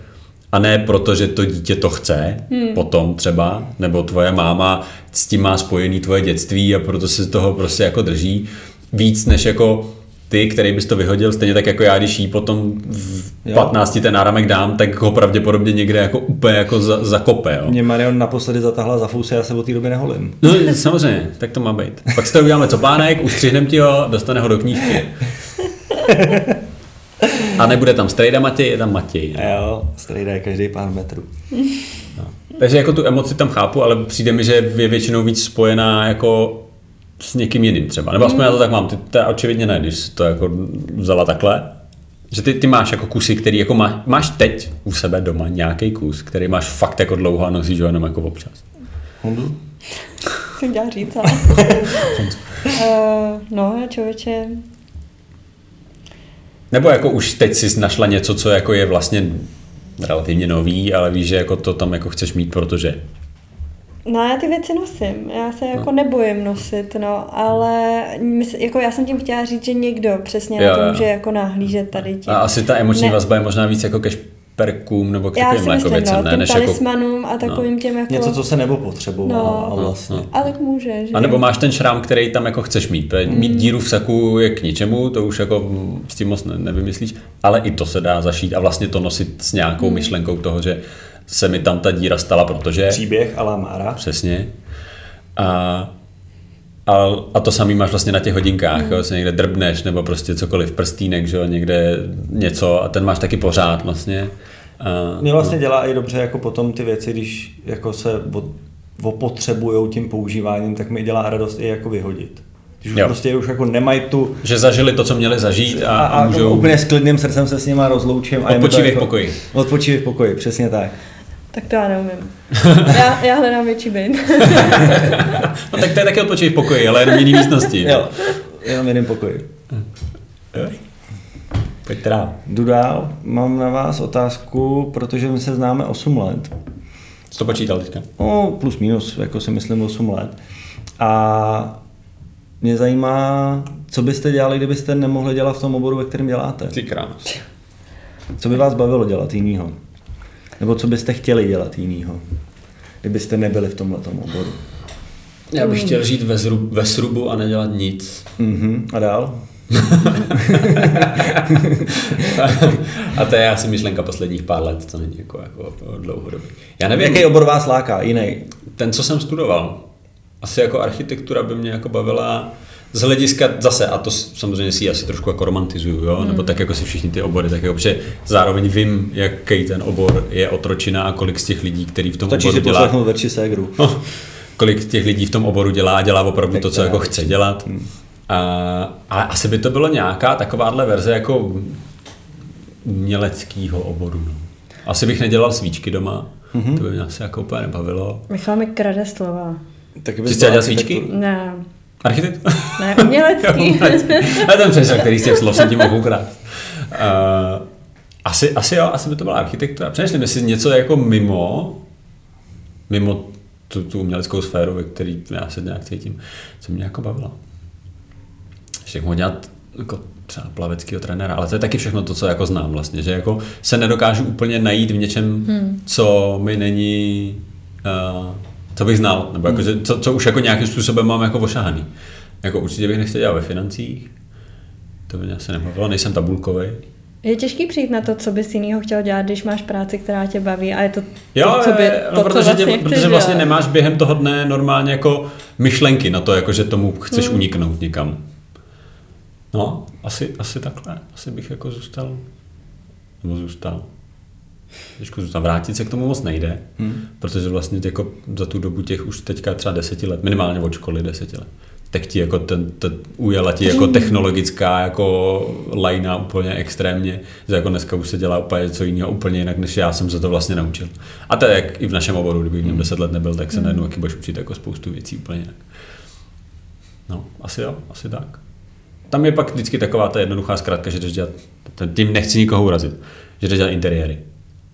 a ne proto, že to dítě to chce, hmm. potom třeba, nebo tvoje máma s tím má spojený tvoje dětství a proto se toho prostě jako drží víc než jako ty, který bys to vyhodil, stejně tak jako já, když jí potom v jo. 15 ten náramek dám, tak ho pravděpodobně někde jako úplně jako za, zakope. Jo. Mě Marion naposledy zatahla za fousy, já se od té doby neholím. No samozřejmě, tak to má být. Pak si to uděláme copánek, ustřihneme ti ho, dostane ho do knížky. A nebude tam strejda Matěj, je tam Matěj. No. Jo, strejda je každý pár metrů. No. Takže jako tu emoci tam chápu, ale přijde mi, že je většinou víc spojená jako s někým jiným třeba. Nebo aspoň já to tak mám. Ty to očividně ne, když jsi to jako vzala takhle. Že ty, ty máš jako kusy, který jako má, máš teď u sebe doma nějaký kus, který máš fakt jako dlouho a nosíš ho jenom jako občas. Hondu? Jsem chtěla říct, ale... uh, no, člověče, Nebo jako už teď si našla něco, co jako je vlastně relativně nový, ale víš, že jako to tam jako chceš mít, protože No já ty věci nosím, já se jako no. nebojím nosit, no, ale mys- jako já jsem tím chtěla říct, že někdo přesně Jo, na to jo. může jako nahlížet tady tím. a asi ta emoční Ne. vazba je možná víc jako ke šperkům nebo k já takovým jako myslím, věcem, no, ne, než jako talismanům a takovým těm jako... Něco, co se nebo potřeboval No. a vlastně. No, A tak může, že? A nebo máš ten šrám, který tam jako chceš mít. Protože Mít díru v saku je k ničemu, to už jako mm, s tím moc ne- nevymyslíš, ale i to se dá zašít a vlastně to nosit s nějakou myšlenkou toho, že se mi tam ta díra stala, protože... Příběh a Mára. Přesně. A, a, a to samý máš vlastně na těch hodinkách, mm. jo, se někde drbneš, nebo prostě cokoliv, prstínek, že jo, někde něco a ten máš taky pořád vlastně. A, Mě vlastně dělá i dobře jako potom ty věci, když jako se opotřebujou tím používáním, tak mi dělá radost i jako vyhodit. Když už Jo. prostě už jako nemají tu že zažili to, co měli zažít a, a, a a můžou... úplně s klidným srdcem se s nima rozloučím. Odpočívej v jako, pokoji. Odpočívej v pokoji, přesně tak. Tak to já neumím. já, já hledám větší byt. No tak to je taky odpočívej v pokoji, ale jenom jiný místnosti. Jo, jenom jeden pokoji. Jo. Pojď teda. Jdu dál, mám na vás otázku, protože my se známe 8 let. Jsi to počítal teďka? No, plus minus, jako si myslím 8 let. A mě zajímá, co byste dělali, kdybyste nemohli dělat v tom oboru, ve kterém děláte. Ty krás. Co by vás bavilo dělat jinýho? Nebo co byste chtěli dělat jinýho, kdybyste nebyli v tomhle oboru? Já bych chtěl žít ve, zru, ve srubu a nedělat nic. Mhm. A dál? a to je asi myšlenka posledních pár let, to není jako, jako dlouhodobý. Já nevím, Jaký obor vás láká? Jiný? ten, co jsem studoval, asi jako architektura by mě jako bavila z hlediska zase, a to samozřejmě si asi trošku jako romantizuju, jo? nebo tak jako si všichni ty obory, tak jako, protože zároveň vím, jaký ten obor je otročina a kolik z těch lidí, který v tom Stačí oboru si dělá, verči ségru. no, kolik těch lidí v tom oboru dělá a dělá opravdu Tak to, co jako chce dělat. A, ale asi by to bylo nějaká takováhle verze jako uměleckého oboru. No. Asi bych nedělal svíčky doma, mm-hmm. to by mě asi jako úplně nebavilo. Michal mi krade slova. Tak Jsi chtěla dělat svíčky? Ne, Architekt? ne, umělecký. Já ten přesně, který z těch slov jsem tím mohl ukrát. Uh, asi, asi jo, asi by to byla architektura. Přemýšlím, jestli něco jako mimo, mimo tu, tu uměleckou sféru, ve které já se nějak cítím, co mě jako bavilo. Ještě mohl dělat jako třeba plaveckého trenéra, ale to je taky všechno to, co jako znám vlastně, že jako se nedokážu úplně najít v něčem, hmm. co mi není, uh, co bych znal, nebo jako, že, co, co, už jako nějakým způsobem mám jako ošahaný. Jako určitě bych nechtěl dělat ve financích, to by mě asi nebavilo, nejsem tabulkový. Je těžký přijít na to, co bys jinýho chtěl dělat, když máš práci, která tě baví a je to, Jo, to co by, to, no, co protože, vlastně tě, protože vlastně dělat. nemáš během toho dne normálně jako myšlenky na to, jako že tomu chceš Hmm. uniknout někam. No, asi, asi takhle. Asi bych jako zůstal. Nebo zůstal. Těžko zůstal. Vrátit se k tomu moc nejde, hmm. protože vlastně jako za tu dobu těch už teďka třeba deseti let, minimálně od školy deseti let, tak ti jako ten, ten ujela ti jako technologická jako lajna úplně extrémně, že jako dneska už se dělá úplně něco jiného úplně jinak, než já jsem se to vlastně naučil. A to je jak i v našem oboru, kdybych v něm deset let nebyl, tak se najednou taky budeš učit jako spoustu věcí úplně jinak. No, asi jo, asi tak. Tam je pak vždycky taková ta jednoduchá zkrátka, že jdeš dělat, tím nechci nikoho urazit, že jdeš dělat interiéry.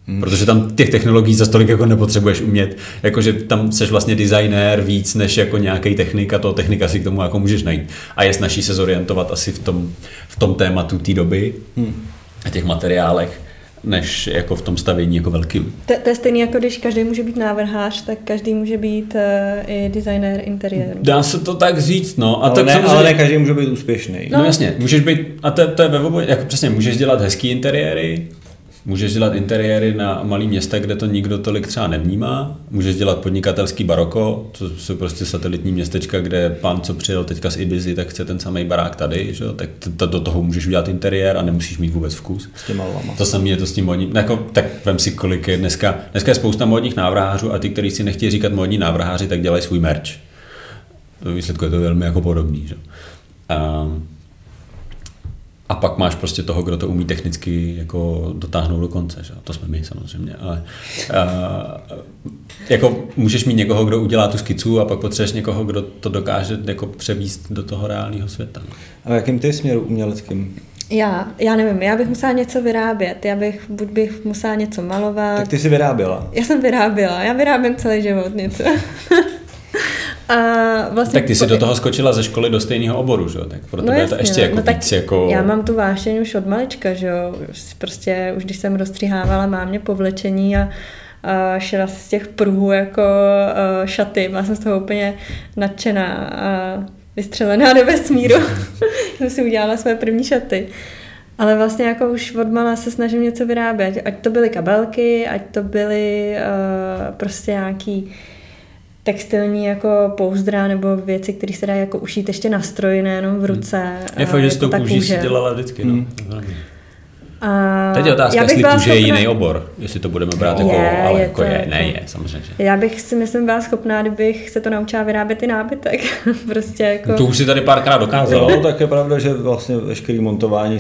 Hmm. Protože tam těch technologií za tolik jako nepotřebuješ umět, jakože tam seš vlastně designér víc než jako nějaký technik a toho technika si k tomu jako můžeš najít. A je snaží se zorientovat asi v tom, v tom tématu té doby hmm. a těch materiálech, než jako v tom stavění jako velkým. To, to je stejný, jako když každý může být návrhář, tak každý může být uh, i designér interiéru. Dá se to tak říct, no. A ale, tak ne, samozřejmě... ale ne každý může být úspěšný. No, no jasně, můžeš být, a to, to je ve oboje, jako přesně, můžeš dělat hezký interiéry, můžeš dělat interiéry na malý města, kde to nikdo tolik třeba nevnímá, můžeš dělat podnikatelský baroko, to jsou prostě satelitní městečka, kde pán, co přijel teďka z Ibizy, tak chce ten samý barák tady, že? jo, tak t- t- do toho můžeš udělat interiér a nemusíš mít vůbec vkus. S těma lvama. To samé je to s tím modním, jako, tak vem si kolik je dneska, dneska je spousta modních návrhářů a ty, kteří si nechtějí říkat modní návrháři, tak dělají svůj merch. Ve výsledku je to velmi jako podobný. Že? Um, a pak máš prostě toho, kdo to umí technicky jako dotáhnout do konce. Že? To jsme my samozřejmě. Ale uh, jako můžeš mít někoho, kdo udělá tu skicu a pak potřebuješ někoho, kdo to dokáže jako převíst do toho reálného světa. A jakým ty směru uměleckým? Já, já nevím, já bych musela něco vyrábět, já bych, buď bych musela něco malovat. Tak ty jsi vyráběla. Já jsem vyráběla, já vyrábím celý život něco. A vlastně tak ty jsi do toho skočila ze školy do stejného oboru, že? Tak proto no je to ještě jako no, tak víc jako... Já mám tu vášeň už od malička, že jo? Prostě už když jsem rozstřihávala mámě povlečení a, a se z těch pruhů jako a, šaty, byla jsem z toho úplně nadšená a vystřelená do vesmíru. jsem si udělala své první šaty. Ale vlastně jako už od mala se snažím něco vyrábět. Ať to byly kabelky, ať to byly uh, prostě nějaký textilní jako pouzdra nebo věci, které se dají jako ušít ještě na stroji, nejenom v ruce. Hmm. Je fakt, že s tou kůží si dělala vždycky. No. Hmm. A Teď je otázka, jestli kůže je jiný obor, jestli to budeme brát jako, je, ale je jako je, jako, ne je, samozřejmě. Že. Já bych si myslím byla schopná, kdybych se to naučila vyrábět i nábytek. prostě jako... To už si tady párkrát dokázal. No, tak je pravda, že vlastně veškerý montování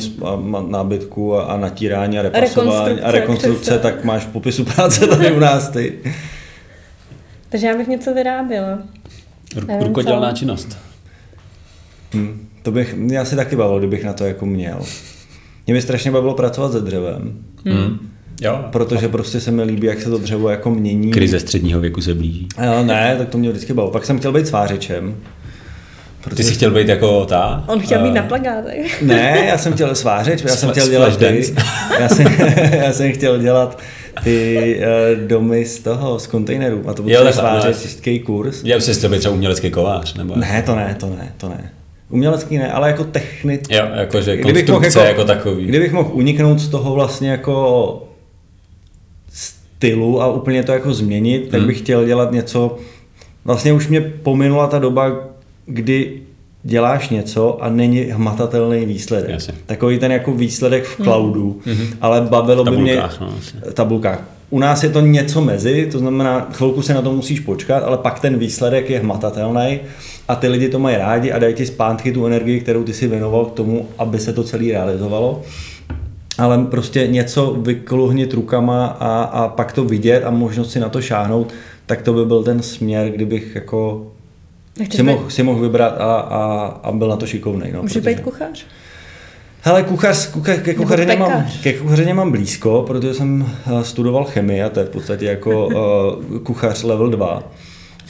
nábytku a natírání a repasování rekonstrukce, a rekonstrukce, tak máš v popisu práce tady u nás ty. Takže já bych něco vyráběla. Rukodělná činnost. Hmm, to bych, mě asi taky bavilo, kdybych na to jako měl. Mě by strašně bavilo pracovat se dřevem. Hmm. Jo. Protože prostě se mi líbí, jak se to dřevo jako mění. Krize středního věku se blíží. Jo, ne, tak to mě vždycky bavilo. Pak jsem chtěl být. Protože Ty jsi chtěl být jako ta? On chtěl být uh, na plagátech. Ne, já jsem chtěl svářit, já jsem chtěl dělat ty, já jsem, já jsem chtěl dělat ty uh, domy z toho, z kontejnerů. A to byl svářecký kurz. Já si třeba umělecký kovář, nebo? Ne, to ne, to ne, to ne. Umělecký ne, ale jako technik. Jo, jakože kdybych mohl jako, jako takový. Kdybych mohl uniknout z toho vlastně jako stylu a úplně to jako změnit, hmm. tak bych chtěl dělat něco, vlastně už mě pominula ta doba, kdy děláš něco a není hmatatelný výsledek. Jasně. Takový ten jako výsledek v cloudu, mm-hmm. ale bavilo by mě... No, tabulkách. U nás je to něco mezi, to znamená, chvilku se na to musíš počkat, ale pak ten výsledek je hmatatelný a ty lidi to mají rádi a dají ti zpátky tu energii, kterou ty si věnoval k tomu, aby se to celé realizovalo. Ale prostě něco vykluhnit rukama a, a pak to vidět a možnost si na to šáhnout, tak to by byl ten směr, kdybych jako si mohl, si mohl vybrat a, a, a byl na to šikovný. No, Může protože... být kuchař? Hele, kuchař, kuchař, ke, kuchaři nemám, ke kuchaři nemám blízko, protože jsem eh, studoval chemii a to je v podstatě jako uh, kuchař level 2.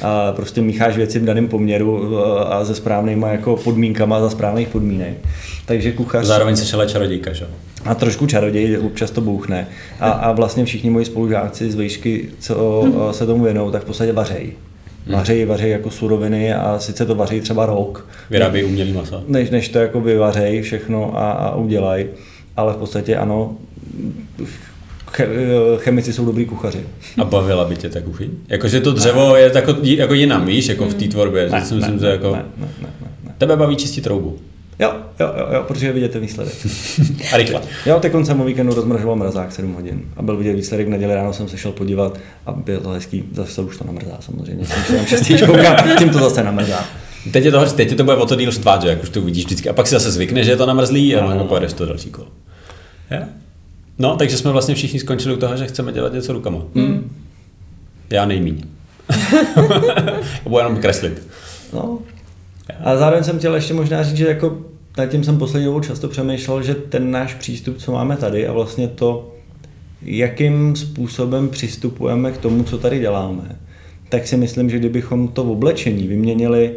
A prostě mícháš věci v daném poměru uh, a se správnýma jako podmínkama za správných podmínek. Takže kuchař... Zároveň se šele čarodějka, že? A trošku čaroděj, občas to bouchne. A, a vlastně všichni moji spolužáci z výšky, co hmm. se tomu věnou, tak v podstatě vařejí. Hmm. Vaří, vaří jako suroviny a sice to vaří třeba rok. Vyrábí umělý maso. Než, než to jako vyvařejí všechno a, a udělají. Ale v podstatě ano, chemici jsou dobrý kuchaři. A bavila by tě ta kuchyň? Jakože to dřevo ne. je tako, jako jinam, víš, jako v té tvorbě. Ne, ne, myslím, ne, jako... ne, ne, ne, ne. Tebe baví čistit troubu. Jo, jo, jo, jo, protože vidět ten výsledek. a rychle. Jo, teď jsem o víkendu rozmražoval mrazák 7 hodin a byl vidět výsledek, v neděli ráno jsem se šel podívat a bylo to hezký, zase už to namrzá samozřejmě, jsem šestý tím to zase namrzá. Teď je to, teď je to bude o to díl štvát, že jak už to vidíš vždycky. A pak si zase zvykne, že je to namrzlý a no. pojedeš to další kolo. Ja? No, takže jsme vlastně všichni skončili u toho, že chceme dělat něco rukama. Hmm. Já nejmíň. Budu jenom kreslit. No. A zároveň jsem chtěl ještě možná říct, že jako nad tím jsem poslední dobou často přemýšlel, že ten náš přístup, co máme tady a vlastně to, jakým způsobem přistupujeme k tomu, co tady děláme, tak si myslím, že kdybychom to v oblečení vyměnili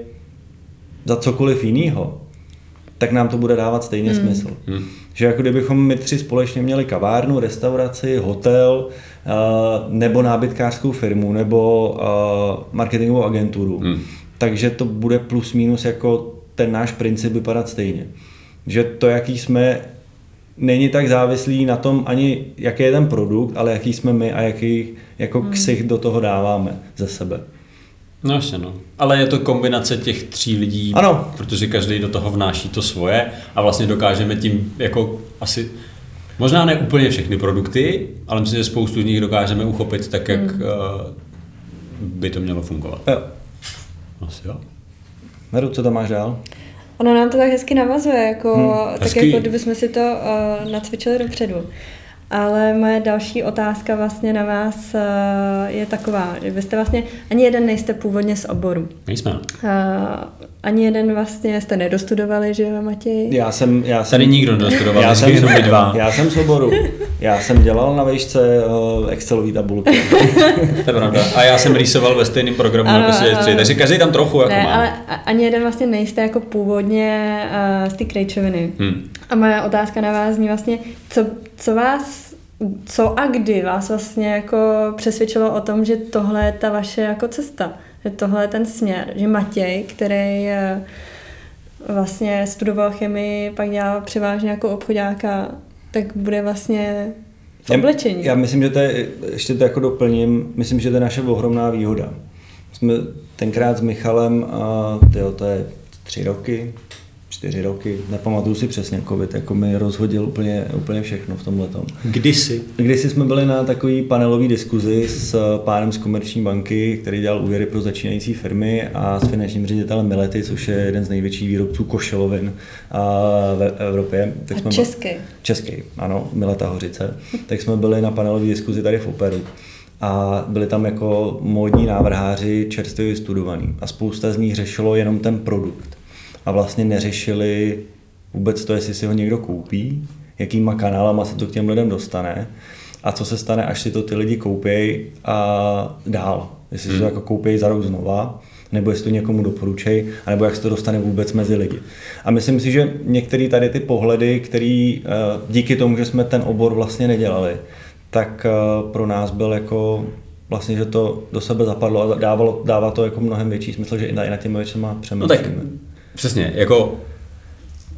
za cokoliv jiného, tak nám to bude dávat stejně hmm. smysl. Hmm. Že jako kdybychom my tři společně měli kavárnu, restauraci, hotel, uh, nebo nábytkářskou firmu, nebo uh, marketingovou agenturu, hmm. takže to bude plus minus jako ten náš princip vypadat stejně. Že to, jaký jsme, není tak závislý na tom ani, jaký je ten produkt, ale jaký jsme my a jaký jako hmm. ksich do toho dáváme ze sebe. No jasně, no. Ale je to kombinace těch tří lidí, ano. protože každý do toho vnáší to svoje a vlastně dokážeme tím jako asi Možná ne úplně všechny produkty, ale myslím, že spoustu z nich dokážeme uchopit tak, jak hmm. uh, by to mělo fungovat. Jo. Asi jo. Meru, co tam máš dál? Ono nám to tak hezky navazuje, jako, Hmm, tak hezký. jako kdybychom si to uh, nacvičili dopředu. Ale moje další otázka vlastně na vás uh, je taková, že vy jste vlastně, ani jeden nejste původně z oboru. Nejsme. Uh, ani jeden vlastně jste nedostudovali, že jo, Matěj? Já jsem, já jsem, Tady nikdo nedostudoval, já jsem, jenom dva. já jsem z oboru. Já jsem dělal na vejšce uh, Excelové tabulky. To je pravda. A já jsem rýsoval ve stejném programu Ano, jako si ano. takže každý tam trochu jako Ne, má. ale ani jeden vlastně nejste jako původně uh, z té krejčoviny. Hmm. A moje otázka na vás zní vlastně, co, co vás, co a kdy vás vlastně jako přesvědčilo o tom, že tohle je ta vaše jako cesta, že tohle je ten směr, že Matěj, který eh, vlastně studoval chemii, pak dělal převážně jako obchodáka, tak bude vlastně v oblečení. Já, já myslím, že to je, ještě to jako doplním, myslím, že to je naše ohromná výhoda. Jsme tenkrát s Michalem, a tyjo, to je tři roky, čtyři roky, nepamatuju si přesně, covid jako mi rozhodil úplně, úplně všechno v tomhle tom. Kdysi. Kdysi jsme byli na takový panelový diskuzi s pánem z Komerční banky, který dělal úvěry pro začínající firmy a s finančním ředitelem Milety, což je jeden z největších výrobců košelovin a, v Evropě. Tak A jsme český. Český, ano, Mileta Hořice. Tak jsme byli na panelové diskuzi tady v Operu. A byli tam jako módní návrháři čerstvě vystudovaní. A spousta z nich řešilo jenom ten produkt. A vlastně neřešili vůbec to, jestli si ho někdo koupí, jakýma kanálama se to k těm lidem dostane a co se stane, až si to ty lidi koupějí a dál. Jestli si to jako koupějí za rok znova, nebo jestli to někomu doporučej, anebo jak se to dostane vůbec mezi lidi. A myslím si, že některé tady ty pohledy, který eh, díky tomu, že jsme ten obor vlastně nedělali, tak eh, pro nás byl jako vlastně, že to do sebe zapadlo a dávalo, dává to jako mnohem větší smysl, že i na, i na těmi věcma No přemýšlíme. tak, přesně, jako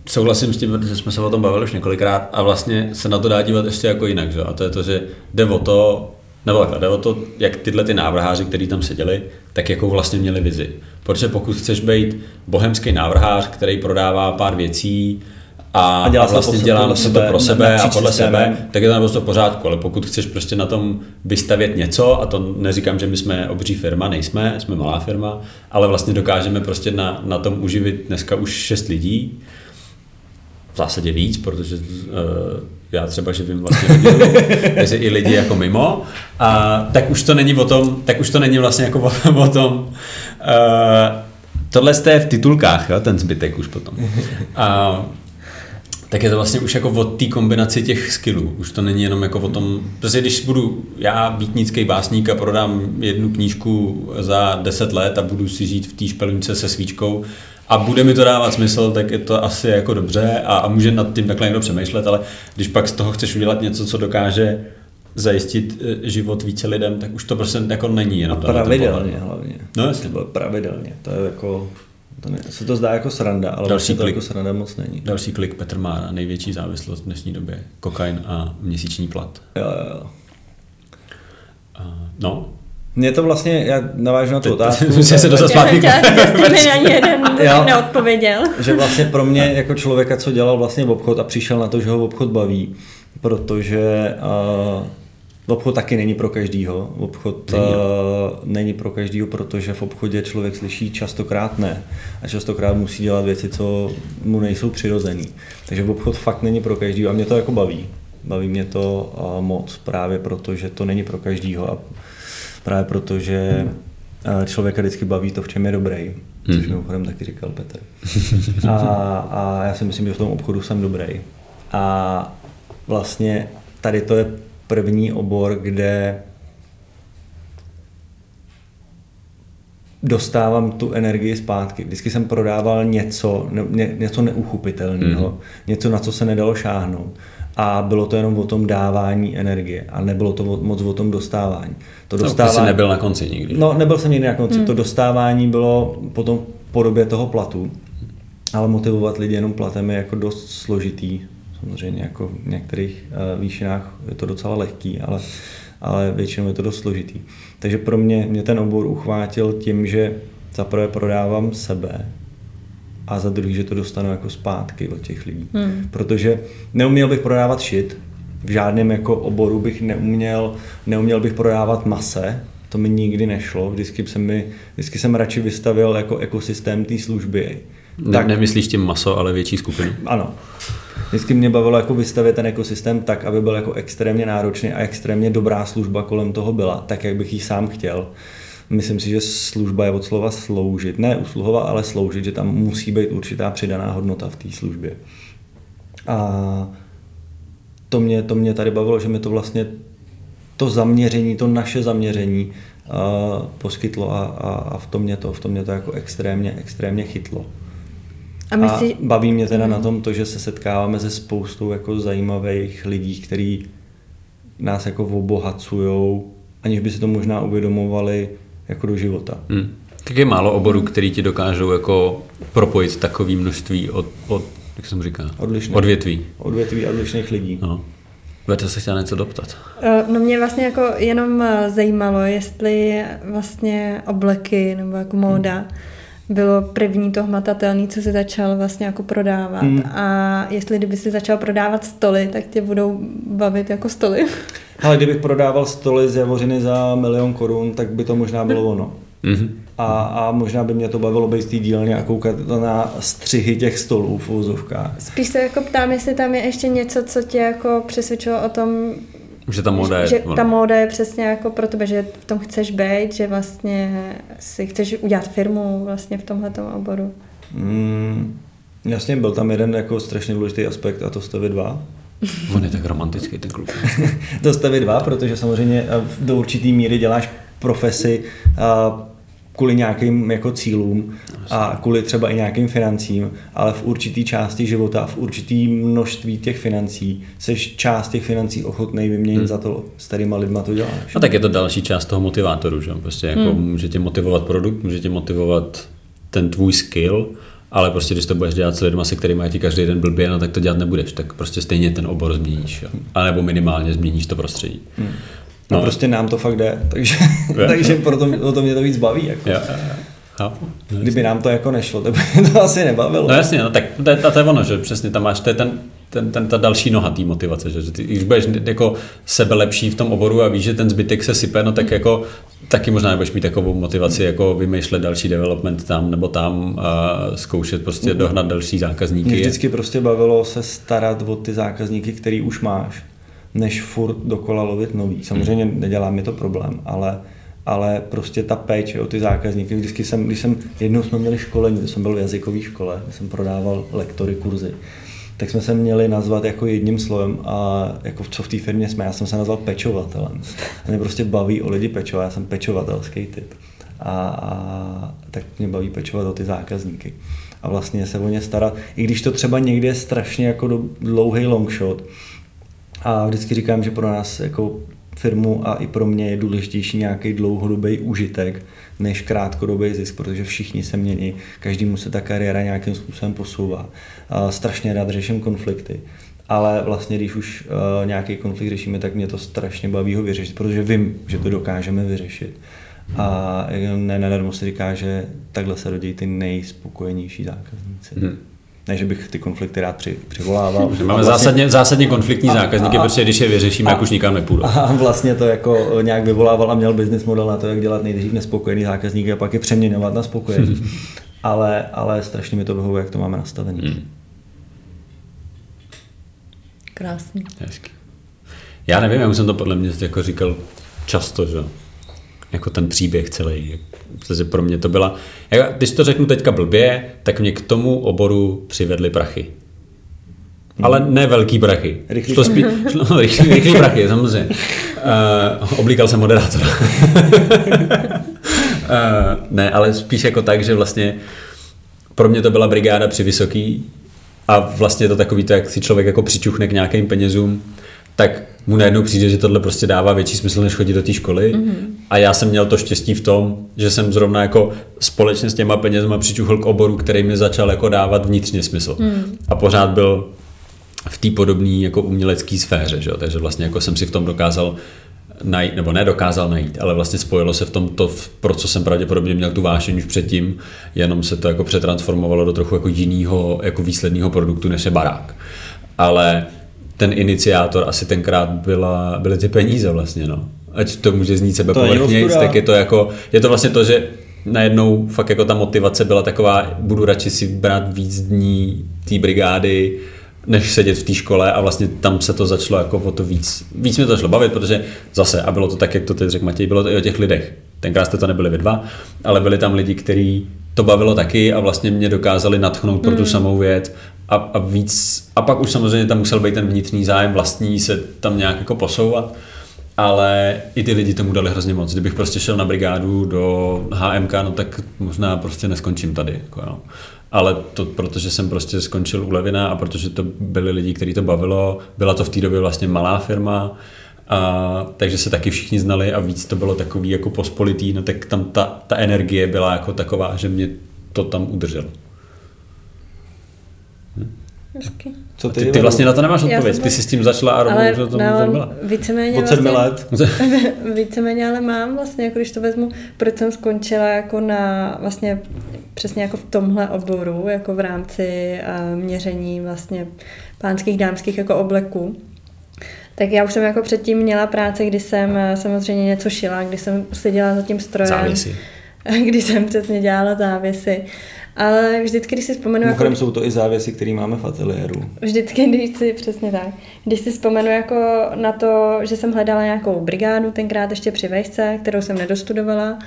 souhlasím s tím, protože jsme se o tom bavili už několikrát a vlastně se na to dá dívat ještě jako jinak, že? a to je to, že jde o to, nebo takhle, jde o to, jak tyhle ty návrháři, kteří tam seděli, tak jakou vlastně měli vizi. Protože pokud chceš být bohemský návrhář, který prodává pár věcí a, A dělá a to vlastně po- dělá podle si to pro sebe a podle sebe, tak je to naprosto v pořádku, ale pokud chceš prostě na tom vystavět něco, a to neříkám, že my jsme obří firma, nejsme, jsme malá firma, ale vlastně dokážeme prostě na, na tom uživit dneska už šest lidí, v zásadě víc, protože uh, já třeba živím vlastně lidi, takže i lidi jako mimo, a tak už to není o tom, tak už to není vlastně jako o, o tom, uh, tohle jste v titulkách, jo, ten zbytek už potom. A, tak je to vlastně už jako o té kombinaci těch skillů. Už to není jenom jako o tom, protože když budu já býtnický básník a prodám jednu knížku za 10 let a budu si žít v té špelunce se svíčkou a bude mi to dávat smysl, tak je to asi jako dobře a, a může nad tím takhle někdo přemýšlet, ale když pak z toho chceš udělat něco, co dokáže zajistit eh, život více lidem, tak už to prostě jako není jenom A pravidelně hlavně. No jasně. To bylo pravidelně. To je jako, to ne, se to zdá jako sranda, ale Další vlastně to klik. jako sranda moc není. Další klik Petr Mára, největší závislost v dnešní době. Kokain a měsíční plat. Jo, jo, jo. A, no, Mně to vlastně, já navážu na tu otázku, Musím se dostat Já jsem zpátky. mi ani jeden neodpověděl. že vlastně pro mě jako člověka, co dělal vlastně v obchod a přišel na to, že ho obchod baví, protože uh, obchod taky není pro každýho. Obchod Není, není, uh, není pro každýho, protože v obchodě člověk slyší častokrát ne. A častokrát musí dělat věci, co mu nejsou přirozený. Takže obchod fakt není pro každýho a mě to jako baví. Baví mě to uh, moc právě proto, že to není pro každýho a právě proto, že uh, člověka vždycky baví to, v čem je dobrý. Což Mhm. mimochodem taky říkal Petr. A, a já si myslím, že v tom obchodu jsem dobrý. A vlastně tady to je první obor, kde dostávám tu energii zpátky. Vždycky jsem prodával něco, ne, ně, něco neuchopitelného, mm. něco, na co se nedalo šáhnout. A bylo to jenom o tom dávání energie a nebylo to moc o tom dostávání. To no, ty dostávání, jsi nebyl na konci nikdy. No, nebyl jsem nikdy na konci. Hmm. To dostávání bylo potom v podobě toho platu, ale motivovat lidi jenom platem je jako dost složitý. Samozřejmě jako v některých uh, výšinách je to docela lehký, ale, ale většinou je to dost složitý. Takže pro mě, mě ten obor uchvátil tím, že za prvé prodávám sebe a za druhý, že to dostanu jako zpátky od těch lidí. Hmm. Protože neuměl bych prodávat shit, v žádném jako oboru bych neuměl, neuměl bych prodávat mase, to mi nikdy nešlo. Vždycky jsem, mi, vždycky jsem radši vystavil jako ekosystém té služby. Ne, tak, nemyslíš tím maso, ale větší skupinu? Ano. Vždycky mě bavilo jako vystavit ten ekosystém tak, aby byl jako extrémně náročný a extrémně dobrá služba kolem toho byla, tak jak bych ji sám chtěl. Myslím si, že služba je od slova sloužit. Ne usluhovat, ale sloužit, že tam musí být určitá přidaná hodnota v té službě. A to mě, to mě tady bavilo, že mi to vlastně to zaměření, to naše zaměření uh, poskytlo a, a, a v tom mě to, v tom mě to jako extrémně, extrémně chytlo. A, my si... a baví mě teda mm. na tom to, že se setkáváme se spoustou jako zajímavých lidí, kteří nás jako obohacují, aniž by si to možná uvědomovali jako do života. Mm. Tak je málo oborů, který ti dokážou jako propojit takové množství od, od jak jsem říká, odlišných, odvětví. Odvětví odlišných lidí. No. Vete se chtěla něco doptat? Eh, no mě vlastně jako jenom eh, zajímalo, jestli vlastně obleky nebo jako móda hmm bylo první to hmatatelné, co se začal vlastně jako prodávat. Hmm. A jestli kdyby si začal prodávat stoly, tak tě budou bavit jako stoly. Ale kdybych prodával stoly z Javořiny za milion korun, tak by to možná bylo ono. Mm-hmm. A, a možná by mě to bavilo být z té dílny a koukat na střihy těch stolů v úzovkách. Spíš se jako ptám, jestli tam je ještě něco, co tě jako přesvědčilo o tom, že ta móda je... Že ta móda je přesně jako pro tebe, že v tom chceš být, že vlastně si chceš udělat firmu vlastně v tomhle oboru. Mm, jasně, byl tam jeden jako strašně důležitý aspekt a to jste vy dva. On je tak romantický, ten kluk. to jste vy dva, protože samozřejmě eh, do určitý míry děláš profesi a kvůli nějakým jako cílům a kvůli třeba i nějakým financím, ale v určitý části života, v určitý množství těch financí, seš část těch financí ochotný vyměnit hmm. za to, s kterýma lidma to děláš. No tak je to další část toho motivátoru, že? Prostě jako hmm. může tě motivovat produkt, může tě motivovat ten tvůj skill, ale prostě když to budeš dělat s lidmi, se kterými ti každý den blbě, no tak to dělat nebudeš, tak prostě stejně ten obor změníš, jo? A nebo minimálně změníš to prostředí. Hmm. No, no prostě nám to fakt jde, takže, takže proto o to mě to víc baví. Jako. Ja, ja. Chápu. No, Kdyby nám to jako nešlo, tak by to asi nebavilo. No jasně, no, tak to je, to je ono, že přesně tam máš, to je ten, ten, ten, ta další noha té motivace, že, že ty, když budeš jako sebe lepší v tom oboru a víš, že ten zbytek se sype, no tak jako taky možná nebudeš mít takovou motivaci jako vymýšlet další development tam nebo tam a zkoušet prostě dohnat další zákazníky. Mě vždycky prostě bavilo se starat o ty zákazníky, který už máš než furt dokola lovit nový. Samozřejmě hmm. nedělá mi to problém, ale, ale prostě ta péče o ty zákazníky. Vždycky jsem, když jsem, jednou jsme měli školení, to jsem byl v jazykové škole, jsem prodával lektory, kurzy, tak jsme se měli nazvat jako jedním slovem a jako co v té firmě jsme, já jsem se nazval pečovatelem. A mě prostě baví o lidi pečovat, já jsem pečovatelský typ. A, a tak mě baví pečovat o ty zákazníky a vlastně se o ně starat. I když to třeba někdy je strašně jako dlouhý long shot, a vždycky říkám, že pro nás jako firmu a i pro mě je důležitější nějaký dlouhodobý užitek než krátkodobý zisk, protože všichni se mění, každému se ta kariéra nějakým způsobem posouvá. Strašně rád řeším konflikty, ale vlastně když už uh, nějaký konflikt řešíme, tak mě to strašně baví ho vyřešit, protože vím, že to dokážeme vyřešit. A ne nadarmo se říká, že takhle se rodí ty nejspokojenější zákazníci. Hmm. Ne, že bych ty konflikty rád při, přivolával. Máme vlastně, zásadně, zásadně konfliktní a, zákazníky, a, protože když je vyřešíme, a, jak už nikam nepůjdu. A vlastně to jako nějak vyvolával a měl business model na to, jak dělat nejdřív nespokojený zákazníky a pak je přeměňovat na spokojený. ale, ale strašně mi to vyhovuje, jak to máme nastavený. Hmm. Krásný. Hezky. Já nevím, já už jsem to podle mě jako říkal často, že jako ten příběh celý. Protože pro mě to byla, když to řeknu teďka blbě, tak mě k tomu oboru přivedly prachy. Ale ne velký prachy. Rychlý, spí, no, rychlý, rychlý prachy, samozřejmě. Uh, oblíkal jsem moderátora. uh, ne, ale spíš jako tak, že vlastně pro mě to byla brigáda při vysoký a vlastně to takový, to, jak si člověk jako přičuchne k nějakým penězům, tak mu najednou přijde, že tohle prostě dává větší smysl, než chodit do té školy. Mm-hmm. A já jsem měl to štěstí v tom, že jsem zrovna jako společně s těma penězma přičuchl k oboru, který mi začal jako dávat vnitřně smysl. Mm. A pořád byl v té podobné jako umělecké sféře, že? takže vlastně jako jsem si v tom dokázal najít, nebo nedokázal najít, ale vlastně spojilo se v tom to, pro co jsem pravděpodobně měl tu vášeň už předtím, jenom se to jako přetransformovalo do trochu jako jiného jako výsledného produktu, než je barák. Ale ten iniciátor asi tenkrát byla, byly ty peníze vlastně, no. ať to může znít sebe povrchnějc, ostuda. tak je to jako, je to vlastně to, že najednou fakt jako ta motivace byla taková, budu radši si brát víc dní té brigády, než sedět v té škole a vlastně tam se to začalo jako o to víc, víc mě to začalo bavit, protože zase, a bylo to tak, jak to teď řekl Matěj, bylo to i o těch lidech. Tenkrát jste to nebyli vy dva, ale byli tam lidi, kteří to bavilo taky a vlastně mě dokázali natchnout pro tu samou věc a, a víc, a pak už samozřejmě tam musel být ten vnitřní zájem vlastní se tam nějak jako posouvat, ale i ty lidi tomu dali hrozně moc. Kdybych prostě šel na brigádu do HMK, no tak možná prostě neskončím tady. Jako jo. Ale to protože jsem prostě skončil u Levina a protože to byli lidi, kteří to bavilo, byla to v té době vlastně malá firma, a, takže se taky všichni znali a víc to bylo takový jako pospolitý, no tak tam ta, ta energie byla jako taková, že mě to tam udrželo. Hezky. Co Ty, ty vlastně na to nemáš odpověď, jsem- ty jsi s tím začala a rovnou, to no, tam byla. víceméně Od sedmi vlastně, let. víceméně ale mám vlastně, jako když to vezmu, proč jsem skončila jako na vlastně přesně jako v tomhle oboru, jako v rámci uh, měření vlastně pánských, dámských jako obleků. Tak já už jsem jako předtím měla práce, kdy jsem eh, samozřejmě něco šila, kdy jsem seděla za tím strojem. Závěsy. Kdy jsem přesně dělala závěsy. Ale vždycky, když si vzpomenu... Jako, jsou to i závěsy, které máme v ateliéru. Vždycky, když si, přesně tak, když si vzpomenu jako na to, že jsem hledala nějakou brigádu, tenkrát ještě při vejšce, kterou jsem nedostudovala,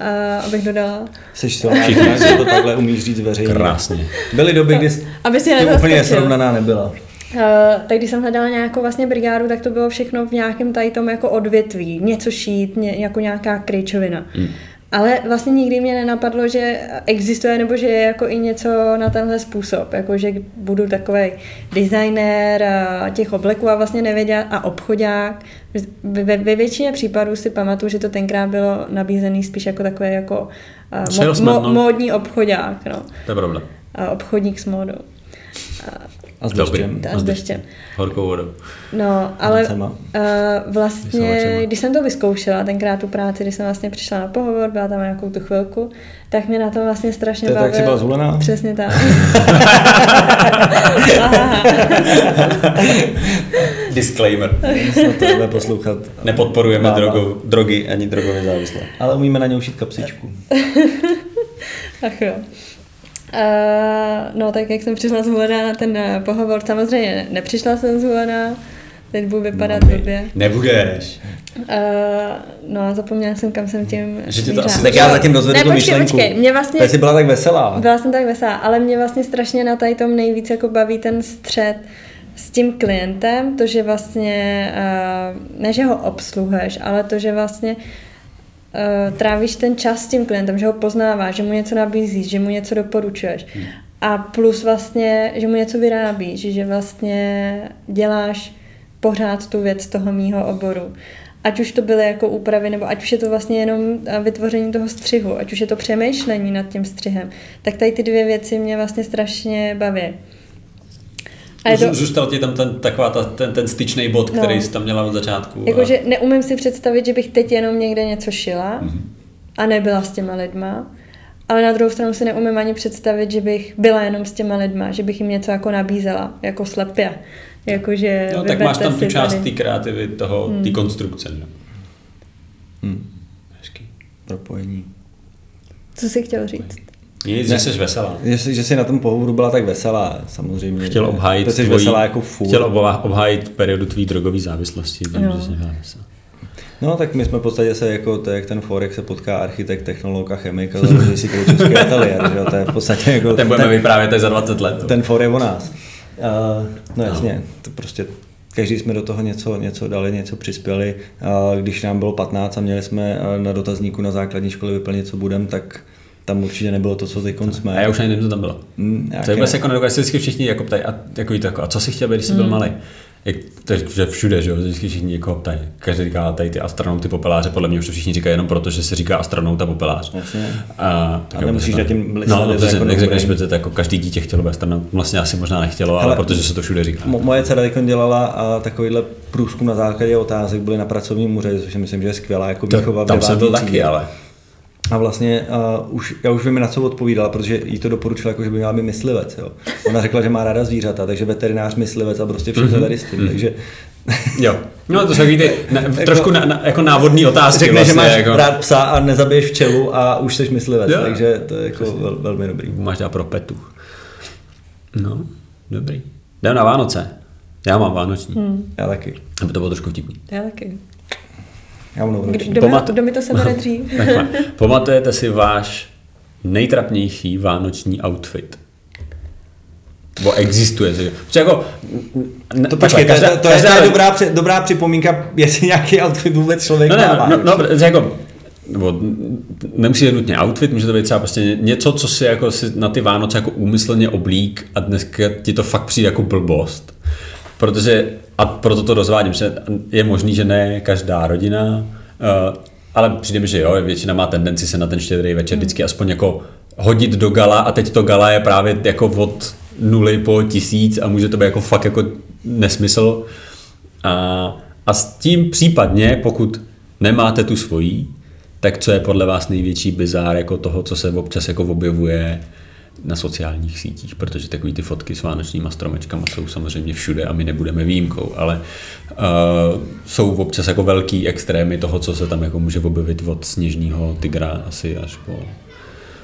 a abych dodala. Jsi silná, že to takhle umíš říct veřejně. Krásně. Byly doby, kdy jsi Aby si tím úplně srovnaná nebyla. Uh, tak když jsem hledala nějakou vlastně brigádu, tak to bylo všechno v nějakém tady tom jako odvětví. Něco šít, ně, jako nějaká kryčovina. Hmm. Ale vlastně nikdy mě nenapadlo, že existuje nebo že je jako i něco na tenhle způsob. Jako, že budu takový designér a těch obleků a vlastně nevěděla a obchodák. Ve, ve většině případů si pamatuju, že to tenkrát bylo nabízený spíš jako takový jako uh, mo, mo, no. módní obchodák. No. To je pravda. A obchodník s módou. A s Dobrý. deštěm. A s deštěm. Horkou vodou. No, ale uh, vlastně, když jsem to vyzkoušela, tenkrát tu práci, když jsem vlastně přišla na pohovor, byla tam nějakou tu chvilku, tak mě na tom vlastně strašně To je tak, jak jsi byla bavilo. zvolená? Přesně tak. Disclaimer. Snad to budeme poslouchat. Nepodporujeme drogu, drogy ani drogové závislé. Ale umíme na ně ušít kapsičku. Ach jo. No, tak jak jsem přišla zvolená na ten uh, pohovor, samozřejmě ne- nepřišla jsem zvolená, teď budu vypadat No, blbě. Nebudeš. Uh, no a zapomněla jsem, kam jsem tím Že tě to asi Tak já zatím rozvedu Ne, tu počkej, myšlenku. počkej, mě vlastně- jsi byla tak veselá. Byla jsem tak veselá, ale mě vlastně strašně na tady tom nejvíc jako baví ten střed s tím klientem, to, že vlastně, uh, ne, že ho obsluhuješ, ale to, že vlastně uh, trávíš ten čas s tím klientem, že ho poznáváš, že mu něco nabízíš, že mu něco doporučuješ. Hmm. A plus vlastně, že mu něco vyrábíš, že vlastně děláš pořád tu věc toho mýho oboru. Ať už to byly jako úpravy, nebo ať už je to vlastně jenom eh, vytvoření toho střihu, ať už je to přemýšlení nad tím střihem, tak tady ty dvě věci mě vlastně strašně baví. A je to, Zů- Zůstal ti tam ten, taková ta, ten, ten styčný bod, No. který jsi tam měla od začátku. a- jakože neumím si představit, že bych teď jenom někde něco šila Mhm. a nebyla s těma lidma, ale na druhou stranu si neumím ani představit, že bych byla jenom s těma lidma, že bych jim něco jako nabízela, jako slepě. Jakože No, tak máš tam tu část té kreativy, toho, té konstrukce. No. Hm. Hezký. Propojení. Co jsi chtěl říct? Nic, Ne. že jsi veselá. Že že jsi na tom pohovoru byla tak veselá, samozřejmě. Chtěl obhájit To jsi tvojí, veselá jako furt. chtěl obhájit periodu tvý drogové závislosti. Jo. že jsi byla veselá. No tak my jsme v podstatě se jako, to jak ten Forex se potká architekt, technolog a chemik a založí si kroučovský ateliér, že jo, to je v podstatě jako Ten budeme vyprávět za 20 let. ten for je o nás. Uh, no jasně, to prostě každý jsme do toho něco, něco dali, něco přispěli. Uh, když nám bylo 15 a měli jsme uh, na dotazníku na základní škole vyplnit, co budem, tak tam určitě nebylo to, co teď jsme. A já už ani nevím, co tam bylo. Mm, To je vůbec jako nedokážu, se vždycky všichni jako ptají, a, jako, to jako, a co jsi chtěl být, když jsi byl malý? Jak, to je že všude, že jo, vždycky všichni jako ptají. Každý říká tady ty astronauty, popeláře, podle mě už to všichni říkají jenom proto, že se říká astronaut a popelář. Jasně. A, tak A nemusíš jako- nad tím No, to protože, jako jak řekneš, dobrý. že to jako každý dítě chtělo být astronaut, vlastně asi možná nechtělo, ale, Hele, protože se to všude říká. Mo- moje dcera dělala a takovýhle průzkum na základě otázek byly na pracovním úřadě, což si myslím, že je skvělá jako To, výchova v tam jsem byl taky, ale A vlastně uh, už, já už vím, na co odpovídala, protože jí to doporučila, jako, že by měla být myslivec. Jo. Ona řekla, že má ráda zvířata, takže veterinář, myslivec a prostě všechno tady s tím. Takže Jo. No to jsou takový ty na, trošku na, na, jako návodní otázky. Řekne, vlastně, že máš jako, rád psa a nezabiješ včelu a už jsi myslivec, Jo. takže to je jako vel, velmi dobrý. Máš dát pro petu. No, dobrý. Jdem na Vánoce. Já mám vánoční. Hmm. Já taky. Aby to bylo trošku vtipný. Já taky. Já novou Kdo, kdo, mi, Pamatu- kdo mi to sebere dřív? Takhle. Pamatujete si váš nejtrapnější vánoční outfit? Bo existuje. že- Protože jako, ne, To počkej, to, je- každá- to, to, je- to každá- je dobrá, při- dobrá připomínka, jestli nějaký outfit vůbec člověk No, ne, má. no, no, protože jako, nebo nemusí být nutně outfit, může to být třeba prostě něco, co si jako si na ty Vánoce jako úmyslně oblík a dneska ti to fakt přijde jako blbost. Protože, a proto to rozvádím, že je možný, že ne každá rodina, uh, ale přijde mi, že jo, většina má tendenci se na ten štědrý večer vždycky aspoň jako hodit do gala a teď to gala je právě jako od nuly po tisíc a může to být jako fakt jako nesmysl. A, a s tím případně, pokud nemáte tu svojí, tak co je podle vás největší bizár jako toho, co se občas jako objevuje na sociálních sítích, protože takový ty fotky s vánočníma stromečkama jsou samozřejmě všude a my nebudeme výjimkou, ale uh, jsou občas jako velký extrémy toho, co se tam jako může objevit od sněžního tygra asi až po...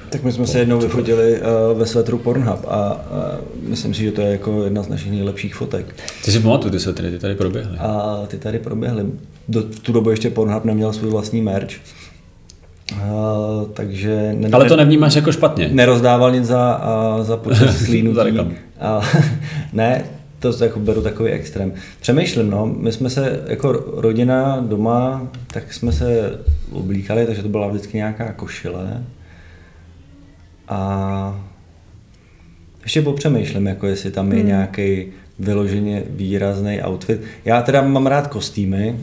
Tak my jsme se jednou vyfotili uh, ve svetru Pornhub a uh, myslím si, že to je jako jedna z našich nejlepších fotek. Ty si pamatuju, ty svetry, ty tady proběhly. A ty tady proběhly. Do, v tu dobu ještě Pornhub neměl svůj vlastní merch. Uh, takže ne, Ale to nevnímáš jako špatně. nerozdával nic za, a, za počet Za slínutí. reklamu. a, ne, to jako beru takový extrém. Přemýšlím, no, my jsme se jako rodina doma, tak jsme se oblíkali, takže to byla vždycky nějaká košile. A ještě popřemýšlím, jako jestli tam je hmm. nějaký vyloženě výrazný outfit. Já teda mám rád kostýmy,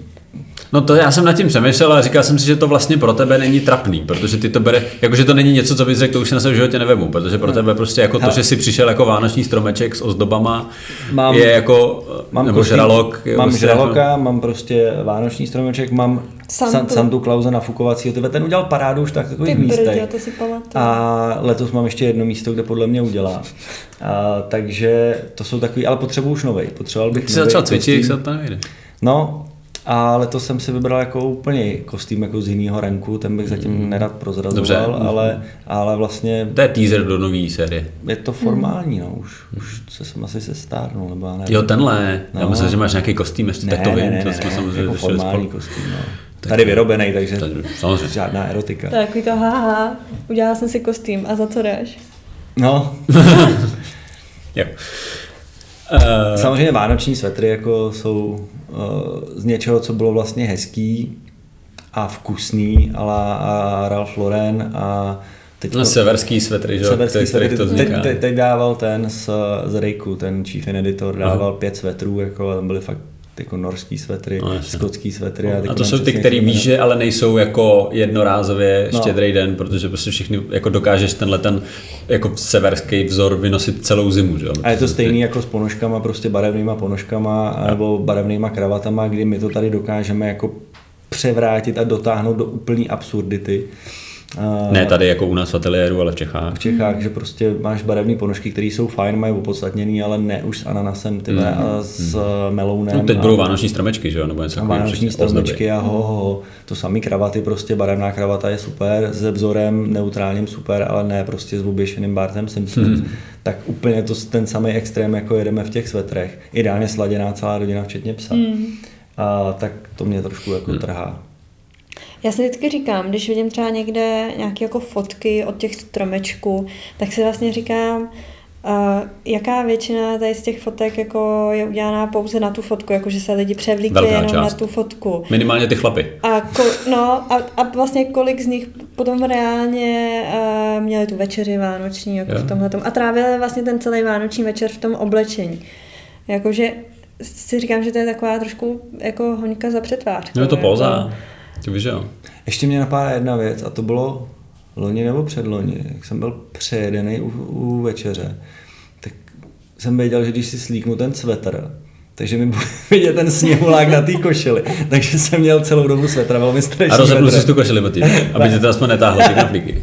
No to já jsem nad tím přemýšlel a říkal jsem si, že to vlastně pro tebe není trapný, protože ty to bere, jakože to není něco, co bys řekl, to už si na svém životě nevemu, protože pro tebe prostě jako to, že si přišel jako vánoční stromeček s ozdobama, Mám- je jako, Mám nebo kostým, žralok. je mám prostě žraloka, mám prostě vánoční stromeček, mám Santu. Santu, Klauze nafukovacího, tyhle, ten udělal parádu už tak Ty takových místech. to si pamatuju. A letos mám ještě jedno místo, kde podle mě udělá. A, takže to jsou takový, ale potřebuji už novej. Potřeboval bych Ty jsi novej začal cvičit, jak se to nejde. No, a letos jsem si vybral jako úplně kostým jako z jiného ranku, ten bych zatím nerad prozrazoval, Dobře. ale, ale vlastně To je teaser do nové série. je to formální, no, už, už se jsem asi se stárnul, nebo já nevím. Jo, tenhle. Já No. myslím, že máš nějaký kostým, ještě tak to vím, to jsme samozřejmě jako formální spolu. kostým, no. Tady vyrobený, takže je- samozřejmě. žádná erotika. To je takový to, haha, udělala jsem si kostým a za co jdeš? No, Jo. Uh, samozřejmě vánoční svetry jako jsou uh, z něčeho, co bylo vlastně hezký a vkusný, ale a Ralph Lauren a teď no, severský svetry, že severský který- svetry, to teď, vzniká. teď, teď, dával ten z, z Rejku, ten chief editor, dával pět svetrů, jako, a tam byly fakt jako norský svetry, No, skotský svetry. teď A to nevím jsou ty, přesně, který jak se víš, že ale nejsou jako jednorázově No. štědrý den, protože prostě všichni jako dokážeš tenhle ten jako severský vzor vynosit celou zimu, že? A je to stejný jako s ponožkama, prostě barevnýma ponožkama nebo barevnýma kravatama, kdy my to tady dokážeme jako převrátit a dotáhnout do úplný absurdity. A Ne tady jako u nás v ateliéru, ale v Čechách. v Čechách, že prostě máš barevné ponožky, které jsou fajn, mají opodstatněný, ale ne už s ananasem ty vole, a s melounem. No, teď a- budou vánoční stromečky, že jo? Nebo něco a takového, vánoční ozdoby. stromečky a ho, ho, ho. To samý kravaty, prostě barevná kravata je super, se vzorem neutrálním super, ale ne prostě s oběšeným Bartem Simpsonem. Hmm. Tak úplně to ten samý extrém, jako jedeme v těch svetrech. Ideálně sladěná celá rodina, včetně psa. Hmm. A tak to mě trošku jako Hmm. trhá. Já si vždycky říkám, když vidím třeba někde nějaké jako fotky od těch stromečků, tak si vlastně říkám, uh, jaká většina tady z těch fotek jako je udělaná pouze na tu fotku, jakože se lidi převlíkli jenom část. na tu fotku. Minimálně ty chlapy. A, ko, no, a, a vlastně kolik z nich potom reálně uh, měli tu večeři vánoční jako Jo. v tomhletom a trávili vlastně ten celý vánoční večer v tom oblečení. Jakože si říkám, že to je taková trošku jako hoňka za přetvář. No je to jako- Ty víš, jo? Ještě mě napadá jedna věc a to bylo loni nebo předloni, jak jsem byl přejedený u, u večeře, tak jsem věděl, že když si slíknu ten svetr, takže mi bude vidět ten sněhulák na té košili. Takže jsem měl celou dobu svetra velmi strašný. A rozepnul si tu košili boty, aby tě to aspoň netáhlo ty knoflíky.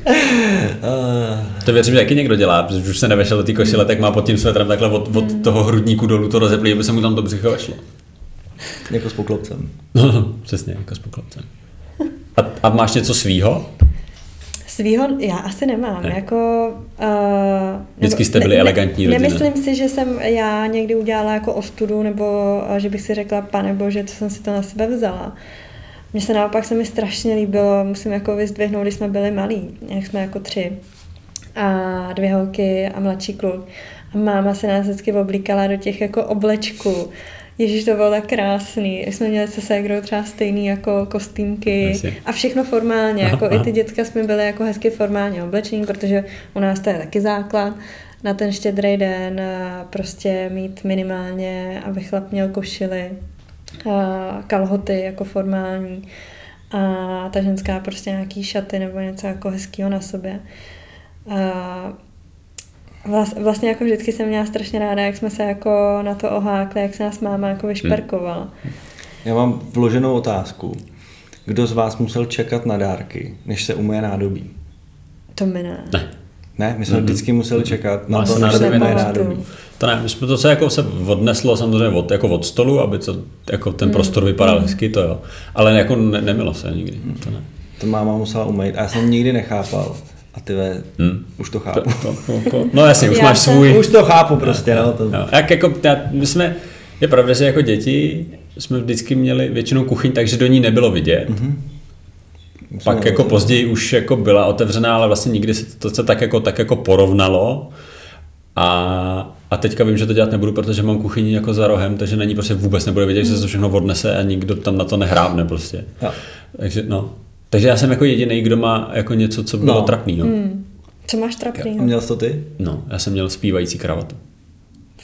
Ah, To věřím, že taky někdo dělá, protože už se nevešel do té košile, tak má pod tím svetrem takhle od, od toho hrudníku dolů to rozeplý, aby se mu tam to břicho vešlo. Jako s poklopcem. No, přesně, jako s poklopcem. A, a máš něco svýho? Svýho já asi nemám. Ne. Jako, uh, Vždycky jste byli elegantní rodina. Nemyslím si, že jsem já někdy udělala jako ostudu, nebo uh, že bych si řekla, pane bože, co jsem si to na sebe vzala. Mně se naopak se mi strašně líbilo, musím jako vyzdvihnout, když jsme byli malí, jak jsme jako tři. A dvě holky a mladší kluk. A máma se nás vždycky oblíkala do těch jako oblečků. Ježíš, to bylo tak krásný. Jak jsme měli se ségrou třeba stejný jako kostýmky Jasně. a všechno formálně. Aha, Jako aha. i ty děcka jsme byli jako hezky formálně oblečení, protože u nás to je taky základ na ten štědrý den prostě mít minimálně, aby chlap měl košily, kalhoty jako formální a ta ženská prostě nějaký šaty nebo něco jako hezkého na sobě. A vlastně jako vždycky jsem měla strašně ráda, jak jsme se jako na to ohákli, jak se nás máma jako vyšperkovala. Já mám vloženou otázku. Kdo z vás musel čekat na dárky, než se umé nádobí? To mi ne. Ne. Ne, my jsme vždycky museli čekat na to, než se umé nepamatuju. nádobí. To ne, my jsme to se jako se odneslo samozřejmě od, jako od stolu, aby to, jako ten prostor vypadal hezky, to jo. Ale jako ne, nemilo se nikdy, to ne. To máma musela umýt a já jsem nikdy nechápal. A ty ve, Hmm. už to To, chápu. to, to, to, no jasně, už Já máš jsem- svůj. Už to chápu prostě, no. To... Jo, jak jako, já, my jsme, je pravda, že jako děti jsme vždycky měli většinou kuchyň, takže do ní nebylo vidět. Mm-hmm. Pak jako později už jako byla otevřená, ale vlastně nikdy se to se tak jako, tak jako porovnalo. A, a teďka vím, že to dělat nebudu, protože mám kuchyni jako za rohem, takže na ní prostě vůbec nebude vidět, že se to všechno odnese a nikdo tam na to nehrábne prostě. Jo. Takže no. Takže já jsem jako jediný, kdo má jako něco, co bylo No. no. trapný. No. Hmm. Co máš A trapnýho? měl jsi to ty? no, já jsem měl zpívající kravatu.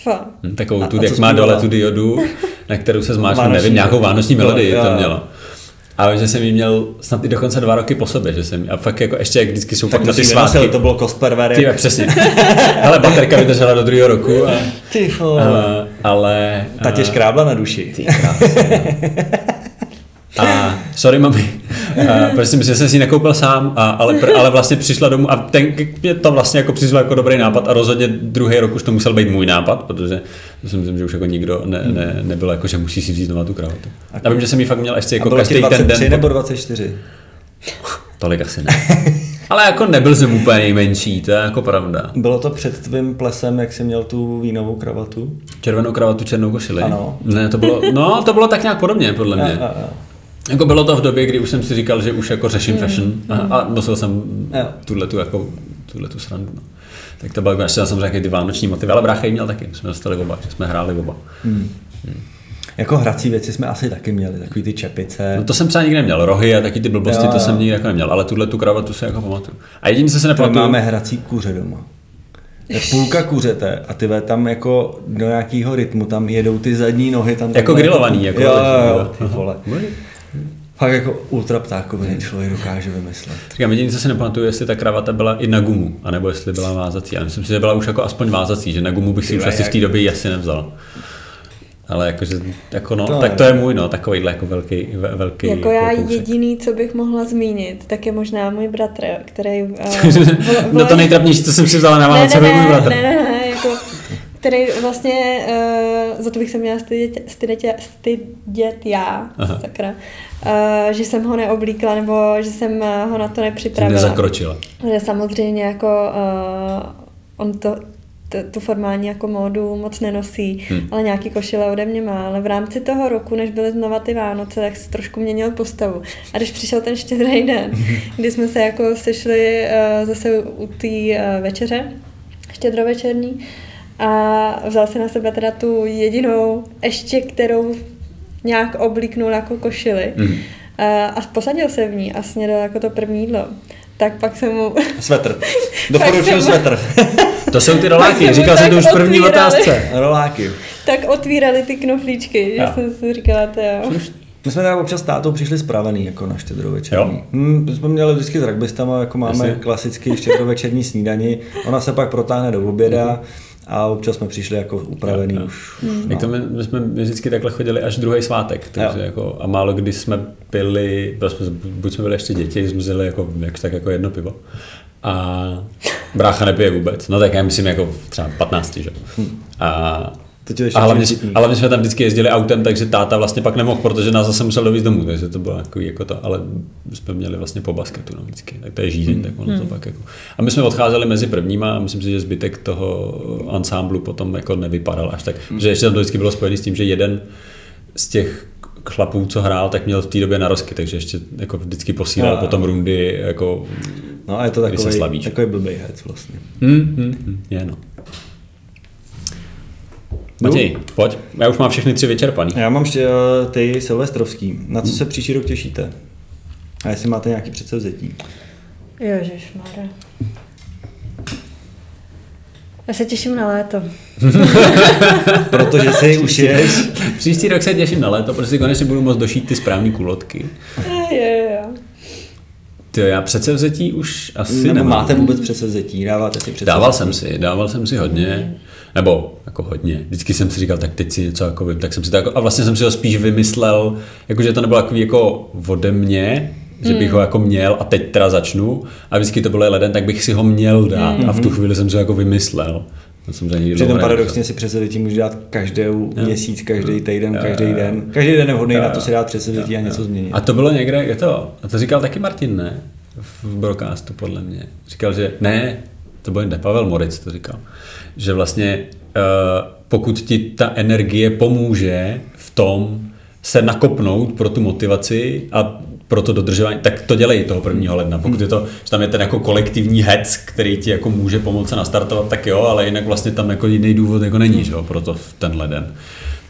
Fakt. Hm, takovou A- tu, a jak má zpívala? dole tu diodu, na kterou se Vánoční, nevím, nějakou vánoční melodii to mělo. Ale že jsem ji měl snad i dokonce dva roky po sobě, že jsem, a fakt jako ještě jak vždycky jsou Tak pak to na ty svátky. vynosil, to bylo kostperver. Ty, přesně. Ale baterka vydržela do druhého roku. A, Ty vole. a, ale... Ta tě a- škrábla na duši. Ty krásně, no. A sorry mami, a, protože si myslím, že jsem si ji nekoupil sám, a, ale, ale vlastně přišla domů a ten, mě to vlastně jako přišlo jako dobrý nápad a rozhodně druhý rok už to musel být můj nápad, protože si myslím, že už jako nikdo ne, ne, nebylo jako, že musí si vzít znova tu kravatu. A vím, že jsem ji fakt měl ještě jako každý ten 23 den. nebo 24? Tolik asi ne. Ale jako nebyl jsem úplně nejmenší, to je jako pravda. Bylo to před tvým plesem, jak jsi měl tu vínovou kravatu? Červenou kravatu, černou košili. Ano. Ne, to bylo, no, to bylo tak nějak podobně, podle mě. A, a, a. Jako bylo to v době, kdy už jsem si říkal, že už jako řeším fashion a, a nosil jsem Jo. tuhle tu jako tuhle tu srandu. No. Tak to bylo ještě samozřejmě nějaké ty vánoční motivy, ale brácha měl taky, jsme dostali oba, že jsme hráli oba. Jako hrací věci jsme asi taky měli, takový ty čepice. No to jsem třeba nikdy neměl, rohy a taky ty blbosti, Jo, to jo. jsem nikdy jako neměl, ale tuhle tu kravatu si jako pamatuju. A jediný, co se nepamatuju, máme hrací kuře doma. Je půlka kuřete a ty ve tam jako do nějakého rytmu, tam jedou ty zadní nohy. Tam Jako grilovaný, jako- jo, jo, jo, vole. Fakt jako ultra ptákoviny člověk dokáže vymyslet. Říkám, jediný, co si nepamatuju, jestli ta kravata byla i na gumu, anebo jestli byla vázací. Já myslím si, že byla už jako aspoň vázací, že na gumu bych si už asi v té době asi nevzal. Ale jakože, jako no, To tak to je můj, no, takovýhle jako velký, ve- velký Jako já kousek. jediný, co bych mohla zmínit, tak je možná můj bratr, který... Uh, no to nejtrapnější, co jsem si vzala na ne, Vánoce, ne, byl můj bratr. ne, ne, ne, jako, který vlastně, uh, za to bych se měla stydět, stydět, stydět já, Aha. sakra, uh, že jsem ho neoblíkla, nebo že jsem uh, ho na to nepřipravila. Nezakročila. Že samozřejmě jako uh, on to, t- tu formální jako módu moc nenosí, Hmm. ale nějaký košile ode mě má. Ale v rámci toho roku, než byly znova ty Vánoce, tak si trošku měnil postavu. A když přišel ten štědrý den, kdy jsme se jako sešli uh, zase u té uh, večeře, štědrovečerní, a vzal si na sebe teda tu jedinou, ještě kterou nějak oblíknul jako košili. Mhm. A, a posadil se v ní a snědl jako to první jídlo. Tak pak jsem mu... Svetr. Doporučuji jsem- svetr. To jsou ty roláky, jsem říkal jsem to už v první otvírali. otázce. Roláky. tak otvírali ty knoflíčky, že Jo. jsem si říkala, to jo. My jsme teda občas s tátou přišli spravený jako na štědrovečerní. Jo. Hmm, my jsme měli vždycky s rugbystama, jako máme Jasně. klasický štědrovečerní snídani. Ona se pak protáhne do oběda a občas jsme přišli jako upravený Jo, jo. už. Jak to my, my jsme vždycky takhle chodili až druhý svátek, takže Jo. jako, a málo kdy jsme pili, jsme, buď jsme byli ještě děti, jsme vzali jako, jak, tak jako jedno pivo. A brácha nepije vůbec, no tak já myslím jako třeba 15, že? A, To ještě A hlavně, a hlavně jsme tam vždycky jezdili autem, takže táta vlastně pak nemohl, protože nás zase musel dovízt domů, takže to bylo jako, jako to, ale jsme měli vlastně po basketu no, vždycky, tak to je žízeň, tak ono to pak jako. A my jsme odcházeli mezi prvníma a myslím si, že zbytek toho ansámblu potom jako nevypadal až tak, protože ještě tam to vždycky bylo spojené s tím, že jeden z těch chlapů, co hrál, tak měl v té době narozky, takže ještě jako vždycky posílal A- potom rundy jako No a je to takový, slaví, že? takový blbý hec vlastně. hm, hm, hm, je no. Matěj, pojď, já už mám všechny tři vyčerpaný. Já mám ještě eh, ty silvestrovský. Na co se příští rok těšíte? A jestli máte nějaký předsevzetí? Ježišmarja. Já se těším na léto. Protože si už ješ. Příští rok se těším na léto, protože si konečně budu moct došít ty správné kulotky. Je, je, je. Ty já předsevzetí už asi Nebo nemám. máte vůbec předsevzetí? Dáváte si předsevzetí? Dával jsem si, dával jsem si hodně, nebo jako hodně. Vždycky jsem si říkal, tak teď si něco jako vím, tak jsem si to jako, a vlastně jsem si ho spíš vymyslel, jakože to nebylo takový jako ode mě, že bych ho jako měl a teď teda začnu a vždycky to bylo leden, tak bych si ho měl dát a v tu chvíli jsem si ho jako vymyslel. To Přitom paradoxně si předsevzetí může dát každý měsíc, každý týden, každý den. Každý den je vhodný na to si dát předsevzetí a něco změnit. A to bylo někde, je to, a to říkal taky Martin, ne? V broadcastu podle mě. Říkal, že ne, to byl ne, Pavel Moritz to říkal, že vlastně uh, pokud ti ta energie pomůže v tom se nakopnout pro tu motivaci a pro to dodržování, tak to dělej toho 1. ledna. Pokud je to, že tam je ten jako kolektivní hec, který ti jako může pomoct se nastartovat, tak jo, ale jinak vlastně tam jako jiný důvod jako není, že jo, pro to v ten leden.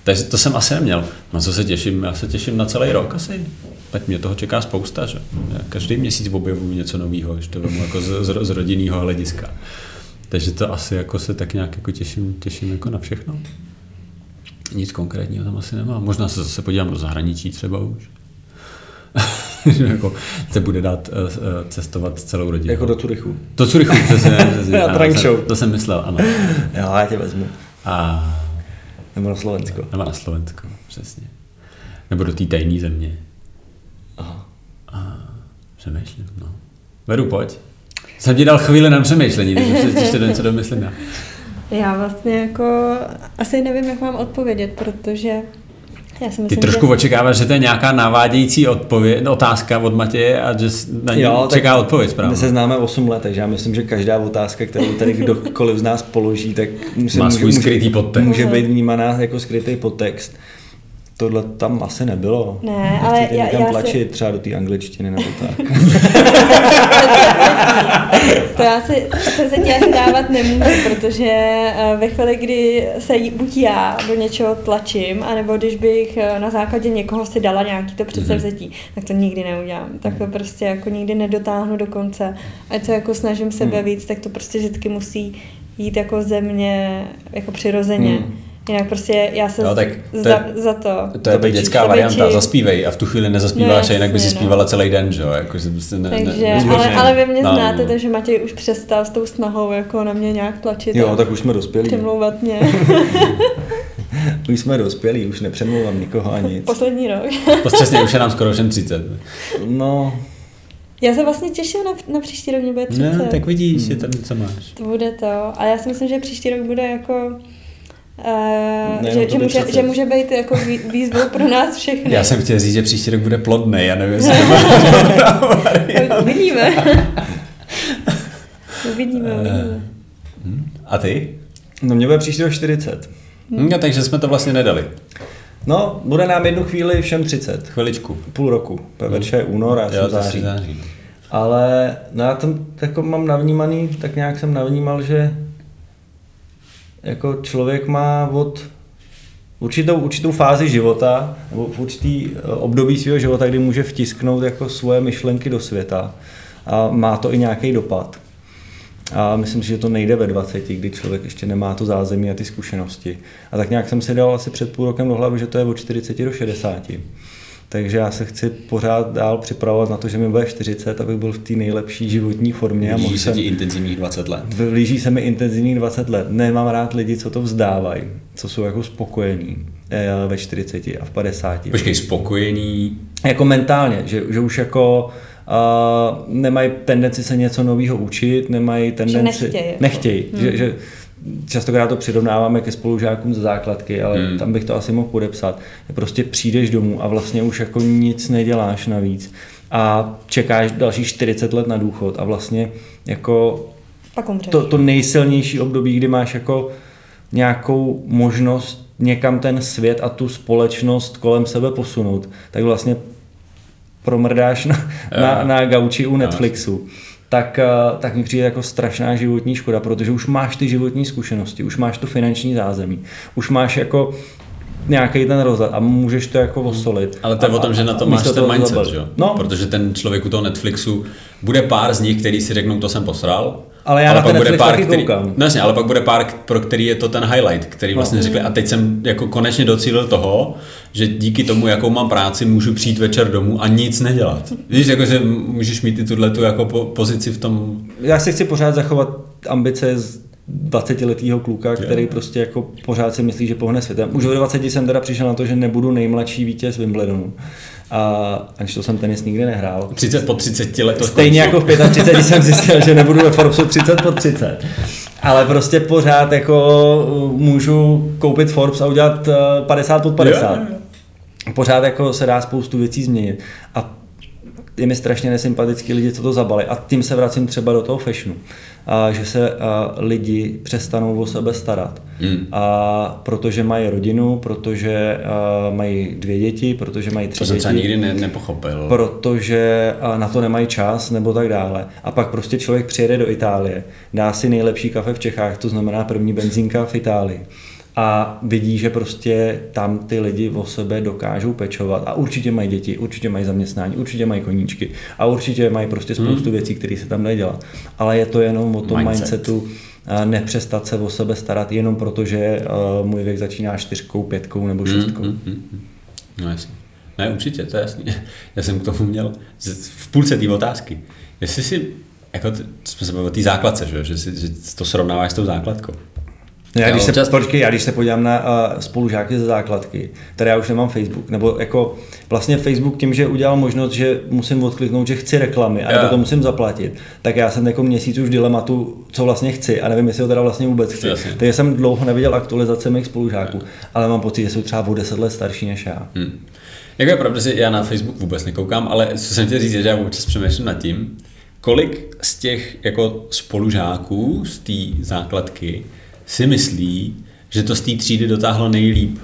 Takže to jsem asi neměl. Na co se těším? Já se těším na celý rok asi. Tak mě toho čeká spousta, že? Já každý měsíc objevuju něco nového, že to vemu jako z, z, z rodinného hlediska. Takže to asi jako se tak nějak jako těším, těším jako na všechno. Nic konkrétního tam asi nemám. Možná se zase podívám do zahraničí třeba už. že jako se bude dát uh, cestovat celou rodinu. Jako do Turychu. To Curychu, přesně. přesně. Na Ano, to jsem-. To jsem myslel, ano. Jo, já tě vezmu. A Nebo na Slovensko. nebo na Slovensko, přesně. Nebo do té tajné země. Přemýšlím, no. Veru, pojď. Jsem ti dal chvíli na přemýšlení, takže si ještě do něco domyslím já. Já vlastně jako asi nevím, jak mám odpovědět, protože já si Ty myslím, trošku že... očekáváš, že to je nějaká navádějící odpověď, otázka od Matěje a že na ní Jo, čeká odpověď správně. My se známe 8 let, takže já myslím, že každá otázka, kterou tady kdokoliv z nás položí, tak musí, Má může, svůj může, skrytý podtext. může být vnímaná jako skrytý podtext. Tohle tam asi nebylo. Ne, ale Nechcete já- já si- tlačit třeba do té angličtiny nebo tak. To já si, to se ti asi dávat nemůžu, protože eh, ve chvíli, kdy se buď já do něčeho tlačím, anebo když bych eh, na základě někoho si dala nějaký to předsevzetí, tak to nikdy neudělám. Tak to prostě jako nikdy nedotáhnu do konce. Ať se jako snažím sebe víc, tak to prostě vždycky musí jít jako ze mě, jako přirozeně. Hmm. Jinak prostě já se Jo, tak to za, je- za to... To je ta dětská Zabejčí. varianta, zaspívej a v tu chvíli nezaspíváš No, a jinak by si no. zpívala celý den, že jo? Jako, že byste ne, Takže, ne, ale, ale vy mě No, znáte, no. takže Matěj už přestal s tou snahou jako na mě nějak tlačit Jo, a tak už jsme dospělí. přemlouvat mě. Už jsme dospělí, už nepřemlouvám nikoho ani nic. Poslední rok. To přesně, už je nám skoro všem 30. No, Já se vlastně těším na, na příští rok, mě bude 30. No, tak vidíš, je tam co máš. To bude to. A já si myslím, že příští rok bude jako... Uh, že, že, může, 30. že může být jako vý- výzvou pro nás všechny. Já jsem chtěl říct, že příští rok bude plodný, já nevím, jestli Tak Uvidíme. uvidíme, Eh. uvidíme. A ty? no mě bude příští rok 40. Hm, No, takže jsme to vlastně nedali. No, bude nám jednu chvíli všem 30. Chviličku. Půl roku. PVČ je únor, já Jo, jsem to září. září. no. Ale no já tam jako mám navnímaný, tak nějak jsem navnímal, že jako člověk má od určitou, určitou fázi života, nebo v určitý eh, období svého života, kdy může vtisknout jako svoje myšlenky do světa a má to i nějaký dopad. A myslím si, že to nejde ve 20, kdy člověk ještě nemá to zázemí a ty zkušenosti. A tak nějak jsem si dal asi před půl rokem do hlavy, že to je od 40 do 60. Takže já se chci pořád dál připravovat na to, že mi bude 40, abych byl v té nejlepší životní formě. A mohl Blíží se jsem, ti intenzivních 20 let. blíží se mi intenzivních 20 let. Nemám rád lidi, co to vzdávají, co jsou jako spokojení eh, ve 40 a v 50. Počkej, spokojení. Jako mentálně, že, že už jako uh, nemají tendenci se něco nového učit, nemají tendenci... nechtějí, jako. Nechtějí, Hmm. že, že častokrát to přirovnáváme ke spolužákům ze základky, ale Hmm. tam bych to asi mohl podepsat. Prostě přijdeš domů a vlastně už jako nic neděláš navíc a čekáš další 40 let na důchod a vlastně jako Pak umřeš. to, to nejsilnější období, kdy máš jako nějakou možnost někam ten svět a tu společnost kolem sebe posunout, tak vlastně promrdáš na, na, na gauči u Netflixu. Tak, eh, tak mi přijde jako strašná životní škoda, protože už máš ty životní zkušenosti, už máš to finanční zázemí, už máš jako nějaký ten rozhled a můžeš to jako osolit. Ale to je A- o tom, že na to máš ten mindset, že jo? No, Protože ten člověk u toho Netflixu, bude pár z nich, který si řeknou, to jsem posral, Ale já na ten pak bude pár, který, koukám. no jasně, ale pak bude pár, pro který je to ten highlight, který vlastně No. řekli, a teď jsem jako konečně docílil toho, že díky tomu, jakou mám práci, můžu přijít večer domů a nic nedělat. Víš, jako, že můžeš mít i tuhle tu jako po, pozici v tom, já si chci pořád zachovat ambice z 20-letého kluka, který prostě jako pořád si myslí, že pohne světem. Už ve 20 jsem teda přišel na to, že nebudu nejmladší vítěz Wimbledonu. A aniž to jsem tenis nikdy nehrál. 30 po 30 let to Stejně jako v 35 jsem zjistil, že nebudu ve Forbesu 30 po 30. Ale prostě pořád jako můžu koupit Forbes a udělat eh, 50 pod 50. Jo, jo, Pořád jako se dá spoustu věcí změnit. A je mi strašně nesympatický lidi, co to zabali. A tím se vracím třeba do toho fashionu. A že se a, lidi přestanou o sebe starat. Hmm. A protože mají rodinu, protože a, mají dvě děti, protože mají tři To jsem děti třeba nikdy ne, nepochopil. protože a, na to nemají čas nebo tak dále. A pak prostě člověk přijede do Itálie, dá si nejlepší kafe v Čechách, to znamená první benzínka v Itálii. A vidí, že prostě tam ty lidi o sebe dokážou pečovat a určitě mají děti, určitě mají zaměstnání, určitě mají koníčky a určitě mají prostě spoustu věcí, které se tam dají dělat. Ale je to jenom o tom Mindset. mindsetu, nepřestat se o sebe starat jenom proto, že uh, můj věk začíná čtyřkou, pětkou nebo šestkou. Mm, mm, mm. No jasně. Ne, určitě, to je jasný. Já jsem k tomu měl v půlce té otázky. Jestli si, jako jsme se bavili o té základce, že, že, si, že to srovnáváš s tou základkou. No já, Jo, když se, občas- počkej, já když se podívám na uh, spolužáky ze základky, které já už nemám Facebook, nebo jako vlastně Facebook tím, že udělal možnost, že musím odkliknout, že chci reklamy a Jo. nebo to musím zaplatit, tak já jsem jako měsíc už v dilematu, co vlastně chci a nevím, jestli ho teda vlastně vůbec chci. Jasně. Takže jsem dlouho neviděl aktualizace mých spolužáků, ale mám pocit, že jsou třeba o 10 let starší než já. Hmm. Jako je pravda, že já na Facebook vůbec nekoukám, ale co jsem chtěl říct, že já občas přemýšlím nad tím, kolik z těch jako spolužáků z té základky si myslí, že to z té třídy dotáhlo nejlíp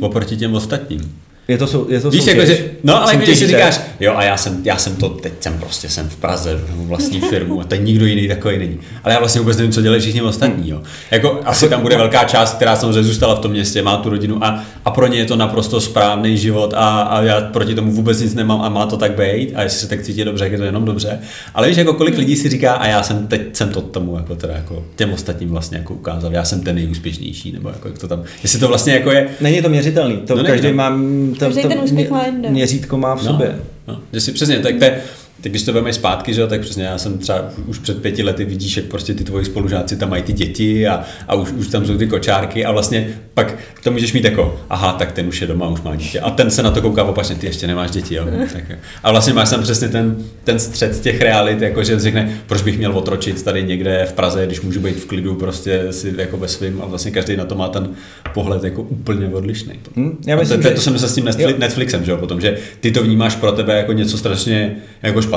oproti těm ostatním. Je to, sou, je to Víš, jako, že, no ale když si říkáš, jo a já jsem, já jsem to, teď jsem prostě jsem v Praze, mám vlastní firmu a teď nikdo jiný takový není. Ale já vlastně vůbec nevím, co dělají všichni ostatní. Jo. Jako asi tam bude velká část, která samozřejmě zůstala v tom městě, má tu rodinu a, a pro ně je to naprosto správný život a, a já proti tomu vůbec nic nemám a má to tak být a jestli se tak cítí dobře, je to jenom dobře. Ale víš, jako kolik lidí si říká a já jsem teď jsem to tomu jako teda jako těm ostatním vlastně jako ukázal, já jsem ten nejúspěšnější, nebo jako jak to tam, jestli to vlastně jako je, Není to měřitelný, to No každý no. má, to, Každý to ten úspěch má jinde. měřítko má v sobě. No, že si přesně, tak to je, tak když to veme zpátky, že jo, tak přesně já jsem třeba už před pěti lety vidíš, jak prostě ty tvoji spolužáci tam mají ty děti a, a už, už tam jsou ty kočárky a vlastně pak to můžeš mít jako, aha, tak ten už je doma, už má dítě. A ten se na to kouká opačně, ty ještě nemáš děti, jo. Tak, jo. a vlastně máš tam přesně ten, ten střed těch realit, jako že řekne, proč bych měl otročit tady někde v Praze, když můžu být v klidu prostě si jako ve svým a vlastně každý na to má ten pohled jako úplně odlišný. Hm, já A myslím, to, to, že- to jsem myslel s tím Netflix, Jo. Netflixem, že jo, potom, že ty to vnímáš pro tebe jako něco strašně jako špatného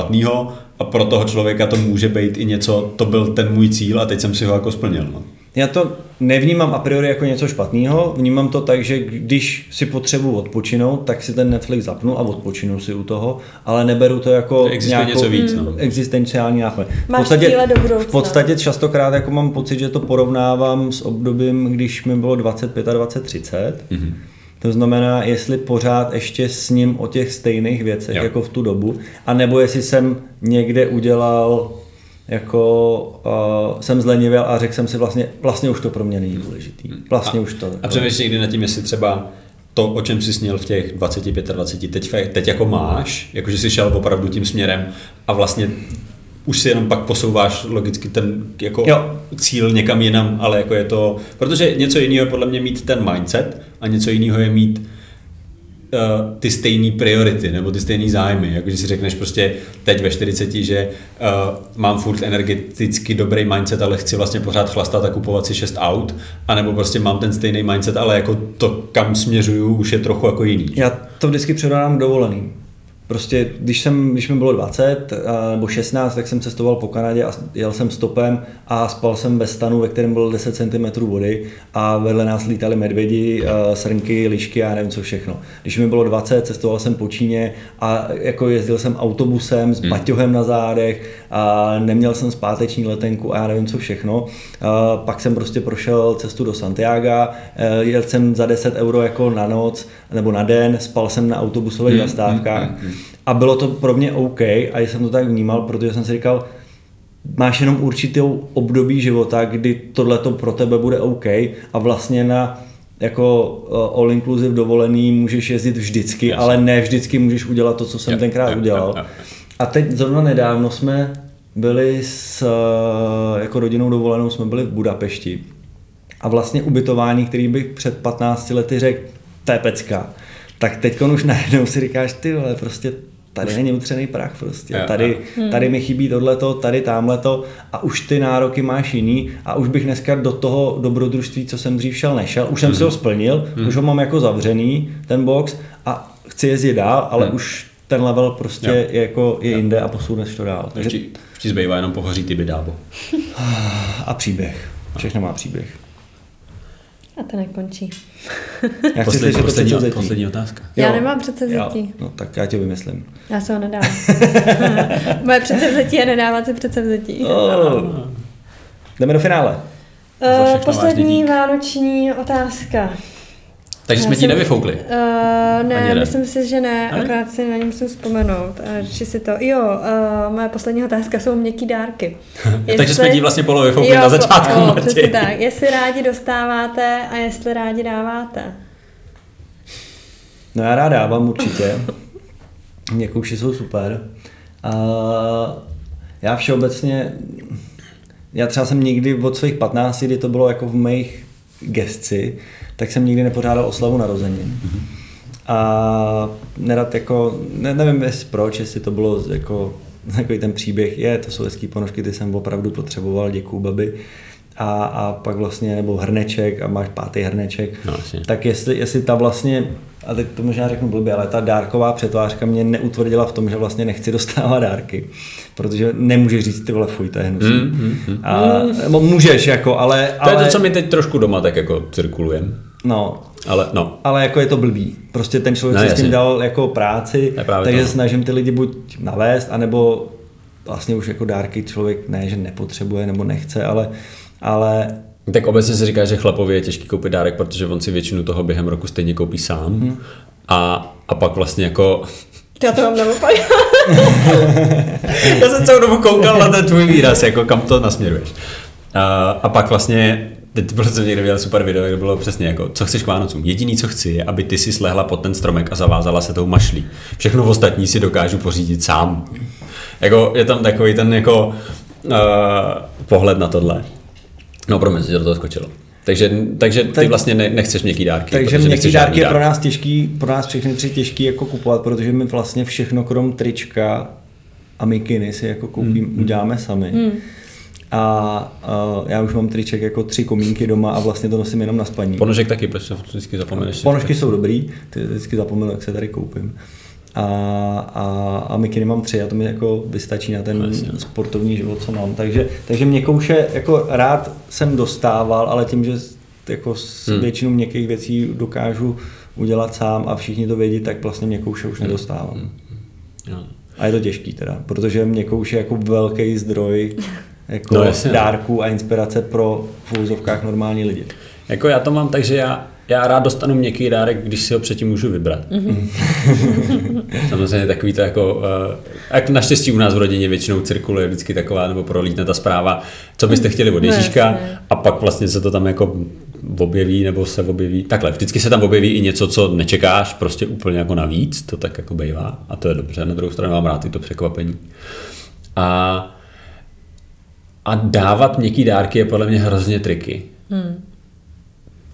a pro toho člověka to může být i něco, to byl ten můj cíl a teď jsem si ho jako splnil. No. Já to nevnímám a priori jako něco špatného, vnímám to tak, že když si potřebuji odpočinout, tak si ten Netflix zapnu a odpočinu si u toho, ale neberu to jako existuje něco víc, no. existenciální náplň. V podstatě, v podstatě častokrát jako mám pocit, že to porovnávám s obdobím, když mi bylo 25 a 20, 30. Mhm. To znamená, jestli pořád ještě s ním o těch stejných věcech Jo. jako v tu dobu, a nebo jestli jsem někde udělal jako uh, jsem zlenivěl a řekl jsem si vlastně, vlastně už to pro mě není důležitý. Vlastně a, už to. A přemýšlíš někdy nad tím, jestli třeba to, o čem jsi sněl v těch 25 a 20, teď, teď jako máš, jakože jsi šel opravdu tím směrem a vlastně už si jenom pak posouváš logicky ten jako Jo. cíl někam jinam, ale jako je to, protože něco jiného je podle mě mít ten mindset a něco jiného je mít uh, ty stejné priority nebo ty stejné zájmy. Jakože si řekneš prostě teď ve 40, že uh, mám furt energeticky dobrý mindset, ale chci vlastně pořád chlastat a kupovat si 6 aut, anebo prostě mám ten stejný mindset, ale jako to, kam směřuju, už je trochu jako jiný. Já to vždycky předávám dovoleným. Prostě, když, jsem, když mi bylo 20 nebo 16, tak jsem cestoval po Kanadě a jel jsem stopem a spal jsem ve stanu, ve kterém bylo 10 cm vody a vedle nás lítali medvědi, srnky, lišky a nevím co všechno. Když mi bylo 20, cestoval jsem po Číně a jako jezdil jsem autobusem s hmm. baťohem na zádech a neměl jsem zpáteční letenku a já nevím co všechno. A pak jsem prostě prošel cestu do Santiago, jel jsem za 10 euro jako na noc nebo na den, spal jsem na autobusových hmm. zastávkách. Hmm. A bylo to pro mě OK a jsem to tak vnímal, protože jsem si říkal, máš jenom určitou období života, kdy tohle to pro tebe bude OK a vlastně na jako uh, all inclusive dovolený můžeš jezdit vždycky, Jasně. ale ne vždycky můžeš udělat to, co jsem ja, tenkrát ja, udělal. Ja. A teď zrovna nedávno jsme byli s uh, jako rodinou dovolenou, jsme byli v Budapešti a vlastně ubytování, který bych před 15 lety řekl, to je pecka. Tak teď už najednou si říkáš, ty vole, prostě tady není utřený prach prostě, tady, hmm. tady mi chybí tohleto, tady tamhleto a už ty nároky máš jiný a už bych dneska do toho dobrodružství, co jsem dřív šel, nešel, už jsem si ho hmm. splnil, už ho mám jako zavřený, ten box a chci jezdit dál, ale už ten level prostě je, jako je jinde a posuneš to dál. Takže... Ti zbývá jenom pohoří ty bydábo. A příběh. Všechno má příběh. A to nekončí. Já chci poslední, poslední, to poslední otázka. Já jo. nemám předsevzetí. No tak já tě vymyslím. Já se ho nedám. Moje předsevzetí je nedávat si předsevzetí. Oh. Jdeme do finále. Uh, poslední vánoční otázka. Takže jsme ti nevyfoukli? Uh, ne, myslím si, že ne, ne, akorát si na ní musím vzpomenout. A si to, jo, uh, moje poslední otázka jsou měkký dárky. jestli, Takže jsme ti vlastně polo vyfoukli jo, na začátku, jo, přesně tak. Jestli rádi dostáváte a jestli rádi dáváte. No já rád dávám určitě. Měkouši jsou super. A já všeobecně, já třeba jsem nikdy od svých 15, kdy to bylo jako v mých gesci, tak jsem nikdy nepořádal oslavu narozenin. A nerad jako, ne, nevím jestli proč, jestli to bylo jako takový ten příběh, je, to jsou hezký ponožky, ty jsem opravdu potřeboval, děkuju babi. A, a pak vlastně, nebo hrneček a máš pátý hrneček, no, tak jestli, jestli ta vlastně a teď to možná řeknu blbě, ale ta dárková přetvářka mě neutvrdila v tom, že vlastně nechci dostávat dárky, protože nemůžeš říct ty vole fuj, to je hnusný. Mm, mm, mm. A, nebo můžeš jako, ale... To ale... je to, co mi teď trošku doma tak jako cirkulujeme. No, ale, no. ale jako je to blbý. Prostě ten člověk no, si s tím dal jako práci, takže to. No. snažím ty lidi buď navést, anebo vlastně už jako dárky člověk ne, že nepotřebuje nebo nechce, ale, ale tak obecně se říká, že chlapovi je těžký koupit dárek, protože on si většinu toho během roku stejně koupí sám. Hmm. A, a pak vlastně jako já to mám na Já jsem celou dobu koukal na ten tvůj výraz, jako kam to nasměruješ. A, a pak vlastně Teď bylo jsem někde viděl super video, kde bylo přesně jako, co chceš k Vánocům. Jediný, co chci, je, aby ty si slehla pod ten stromek a zavázala se tou mašlí. Všechno ostatní si dokážu pořídit sám. Jako, je tam takový ten jako uh, pohled na tohle. No, promiň, že do toho skočilo. Takže, takže ty tak, vlastně ne, nechceš měkký dárky. Takže měkký dárky je pro nás těžký, pro nás všechny tři těžký jako kupovat, protože my vlastně všechno krom trička a mikiny si jako koupím, hmm. uděláme sami. Hmm. A uh, já už mám triček jako tři komínky doma a vlastně to nosím jenom na spaní. Ponožek taky, protože vždycky zapomeneš. Ponožky jsou dobrý, ty vždycky zapomenu, jak se tady koupím a, a, a mikiny mám tři a to mi jako vystačí na ten Vlastně. sportovní život, co mám. Takže, takže měkouše jako rád jsem dostával, ale tím, že jako s hmm. většinu měkkých věcí dokážu udělat sám a všichni to vědí, tak vlastně měkouše už hmm. nedostávám. Hmm. Hmm. A je to těžký teda, protože měkouš je jako velký zdroj jako no, dárků a inspirace pro v úzovkách normální lidi. Jako já to mám tak, že já já rád dostanu měkký dárek, když si ho předtím můžu vybrat. Mm-hmm. Samozřejmě takový to jako, uh, jak naštěstí u nás v rodině většinou cirkuluje vždycky taková, nebo prolítne ta zpráva, co byste chtěli od no, Ježíška no, a pak vlastně se to tam jako objeví, nebo se objeví, takhle, vždycky se tam objeví i něco, co nečekáš, prostě úplně jako navíc, to tak jako bývá a to je dobře, na druhou stranu mám rád i to překvapení. A, a dávat měkký dárky je podle mě hrozně triky. Hmm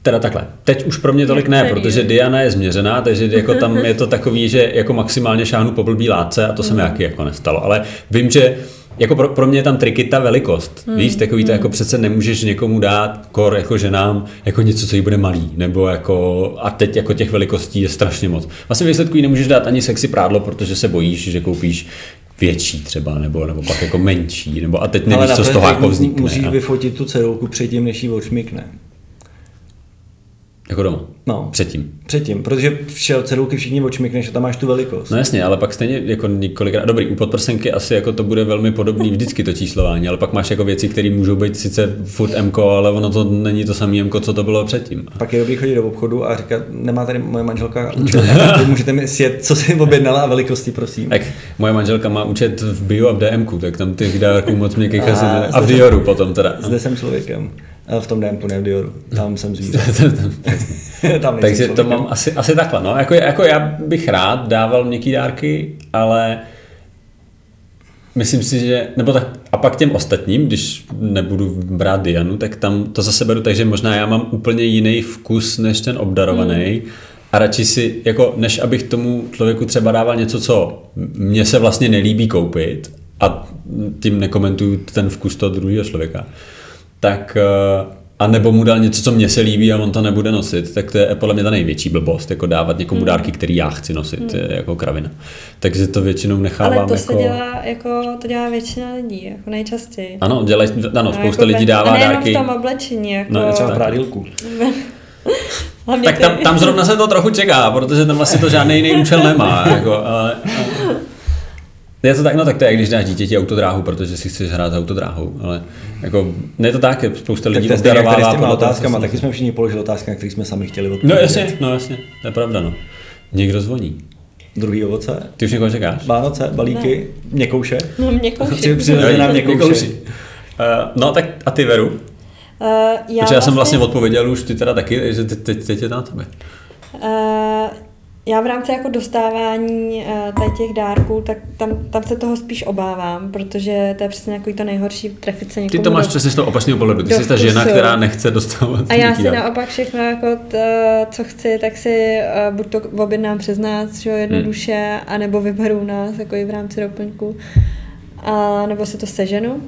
Teda takhle. Teď už pro mě tolik ne, protože. Diana je změřená, takže jako tam je to takový, že jako maximálně šáhnu po blbý látce a to se mi jaký jako nestalo. Ale vím, že jako pro, pro mě je tam triky ta velikost. Hmm. Víš, takový to jako přece nemůžeš někomu dát kor jako ženám jako něco, co jí bude malý. Nebo jako, a teď jako těch velikostí je strašně moc. Vlastně výsledku jí nemůžeš dát ani sexy prádlo, protože se bojíš, že koupíš větší třeba, nebo, nebo pak jako menší, nebo a teď nevíš, co z toho jako vznikne. Musíš vyfotit tu cedulku předtím, než ji odšmikne. Jako doma. No. Předtím. Předtím, protože šel cedulky všichni odšmikneš a tam máš tu velikost. No jasně, ale pak stejně jako několikrát, dobrý, u podprsenky asi jako to bude velmi podobný vždycky to číslování, ale pak máš jako věci, které můžou být sice furt MK, ale ono to není to samý MK, co to bylo předtím. Pak je dobrý chodit do obchodu a říkat, nemá tady moje manželka účet, můžete mi sjet, co si objednala a velikosti, prosím. Tak moje manželka má účet v Bio a v DMku, tak tam těch dárků moc měkkých A, asi ne. A v Dioru potom teda. Zde jsem člověkem. A V tom ne v Dioru. Tam jsem zvíře. Tam Takže to člověkem. mám asi, asi takhle. No. Jako, jako já bych rád dával měkký dárky, ale myslím si, že, nebo tak, a pak těm ostatním, když nebudu brát Dianu, tak tam to zase beru, takže možná já mám úplně jiný vkus než ten obdarovaný. Hmm. A radši si, jako, než abych tomu člověku třeba dával něco, co mně se vlastně nelíbí koupit a tím nekomentuju ten vkus toho druhého člověka, tak eh, a nebo mu dal něco, co mně se líbí a on to nebude nosit, tak to je podle mě ta největší blbost, jako dávat někomu dárky, který já chci nosit, je jako kravina. Takže to většinou nechávám Ale to jako... se dělá, jako, to dělá většina lidí, jako nejčastěji. Ano, dělaj, ano, A spousta jako lidí dává a dárky. v tom oblečení, jako... No, Třeba prádílku. hlavně Tak tam, tam zrovna se to trochu čeká, protože tam vlastně to žádný jiný účel nemá. Jako, ale, je to tak, no tak to je, když dáš dítěti autodráhu, protože si chceš hrát autodráhou, ale jako, ne to tak, spousta Tak lidí to je s těma otázkama. Taky jsme všichni položili otázky, na které jsme sami chtěli No odpovědět. jasně, no jasně, to je pravda, no. Někdo zvoní. Druhý ovoce, Ty už někoho čekáš? Vánoce, balíky, měkouše. No, mě kouši. Při- přiveze nám měkouše. Uh, no tak a ty Veru? Uh, já, Protože já jsem vlastně odpověděl už ty teda taky, takže teď, teď, teď je to na tebe. Uh, já v rámci jako dostávání uh, tady těch dárků, tak tam, tam se toho spíš obávám, protože to je přesně takový to nejhorší trefit se Ty někomu to máš do, přesně z toho opačného pohledu. Ty jsi ta žena, která nechce dostávat. A já si dárky. naopak všechno, jako t, co chci, tak si uh, buď to objednám přes nás, že jo, jednoduše, Hmm. anebo vyberu nás, jako i v rámci doplňku, a nebo si to seženu.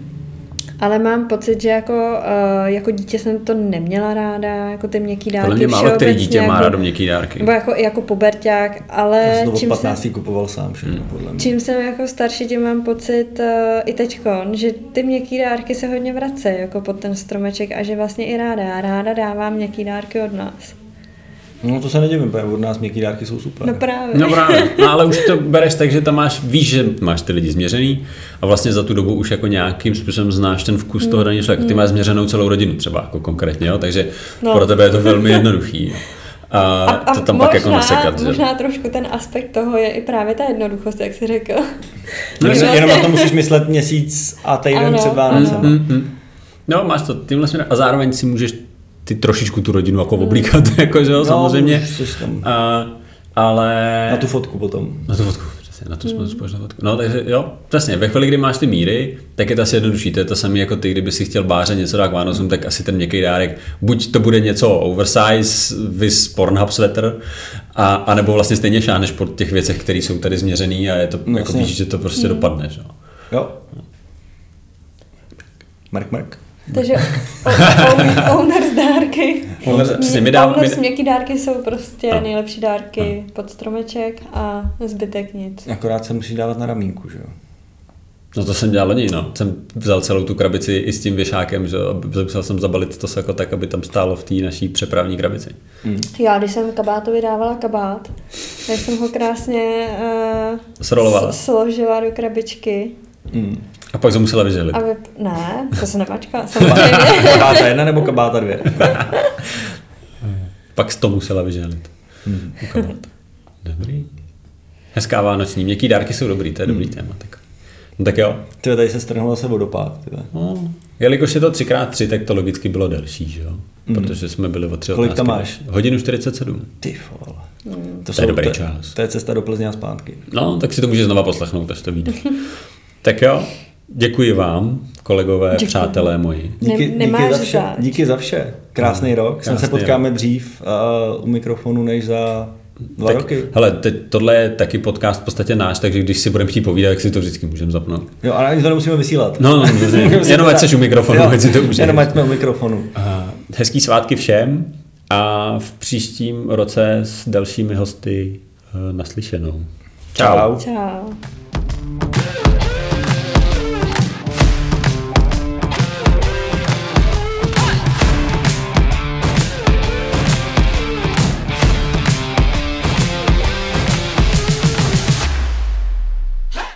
Ale mám pocit, že jako, uh, jako dítě jsem to neměla ráda, jako ty měkký dárky Podle mě málo který dítě má jako- rádo měkký dárky. Nebo jako, jako puberták, ale Já jsem to čím 15 jsem, kupoval sám všechno, Hmm. podle mě. čím jsem jako starší, tím mám pocit uh, i teďkon, že ty měkký dárky se hodně vracejí jako pod ten stromeček a že vlastně i ráda, já ráda dávám měkký dárky od nás. No to se nedivím, protože od nás měkký dárky jsou super. No právě. No právě, no, ale už to bereš tak, že tam máš, víš, že máš ty lidi změřený a vlastně za tu dobu už jako nějakým způsobem znáš ten vkus toho daného člověka. Ty máš změřenou celou rodinu třeba jako konkrétně, jo? takže no. Pro tebe je to velmi jednoduchý. A, to tam pak jako nasekat. že? možná trošku ten aspekt toho je i právě ta jednoduchost, jak jsi řekl. No, jenom, jenom na vlastně- to musíš myslet měsíc a týden Ano. před Vánocem. Mm, mm. No, máš to tímhle směrem a zároveň si můžeš ty trošičku tu rodinu jako oblíkat, jako, že jo, samozřejmě. už jsi tam A, ale... na tu fotku potom. Na tu fotku, přesně, na tu jsme společnou fotku. No, takže jo, přesně, ve chvíli, kdy máš ty míry, tak je to asi jednodušší. To je to samé jako ty, kdyby si chtěl báře něco dát k Vánocům, tak asi ten měkký dárek, buď to bude něco oversize, vis Pornhub sweater, a, a nebo vlastně stejně šáneš po těch věcech, které jsou tady změřený a je to, No, jako víš, že to prostě dopadne, že jo. Jo. Mark, Mark. Takže owners dárky. Owner- přesně, my dám- owners my- měkký dárky jsou prostě Ano. nejlepší dárky pod stromeček a zbytek nic. Akorát se musí dávat na ramínku, že jo. No to jsem dělal loni, no. Jsem vzal celou tu krabici i s tím věšákem, že musel jsem zabalit to jako tak, aby tam stálo v té naší přepravní krabici. Já, když jsem kabátovi dávala kabát, tak jsem ho krásně uh, Srolovala. složila do krabičky. Mm. A pak jsem musela vyželit. A vy... Ne, to se samozřejmě. Kabáta jedna nebo kabáta dvě? Pak to musela vyželit. Hmm. Dobrý. Hezká vánoční. Měkký dárky jsou dobrý, to je dobrý téma. Tak. No tak jo. Ty tady se strhnul zase vodopád. Ty. No, jelikož je to 3x3, tak to logicky bylo delší, že jo? Protože jsme byli o 3 Kolik tam máš? Hodinu 47. Ty vole. To je dobrý to, čas. To je cesta do Plzně a zpátky. No, tak si to můžeš znova poslechnout, až to vyjde. tak jo, děkuji vám. kolegové, Děkuji. přátelé moji. Díky, Ne- díky, za vše, díky za vše. Krásný rok. Sem se krásný potkáme dřív uh, u mikrofonu než za dva tak, roky. Hele, teď, tohle je taky podcast v podstatě náš, takže když si budeme chtít povídat, tak si to vždycky můžeme zapnout. Jo, ale ani to nemusíme vysílat. No, no, jenom ať seš u mikrofonu, Jo, ať si to užiješ. Jenom ať jsme u mikrofonu. A Hezký svátky všem a v příštím roce s dalšími hosty eh, naslyšenou. Čau. Čau.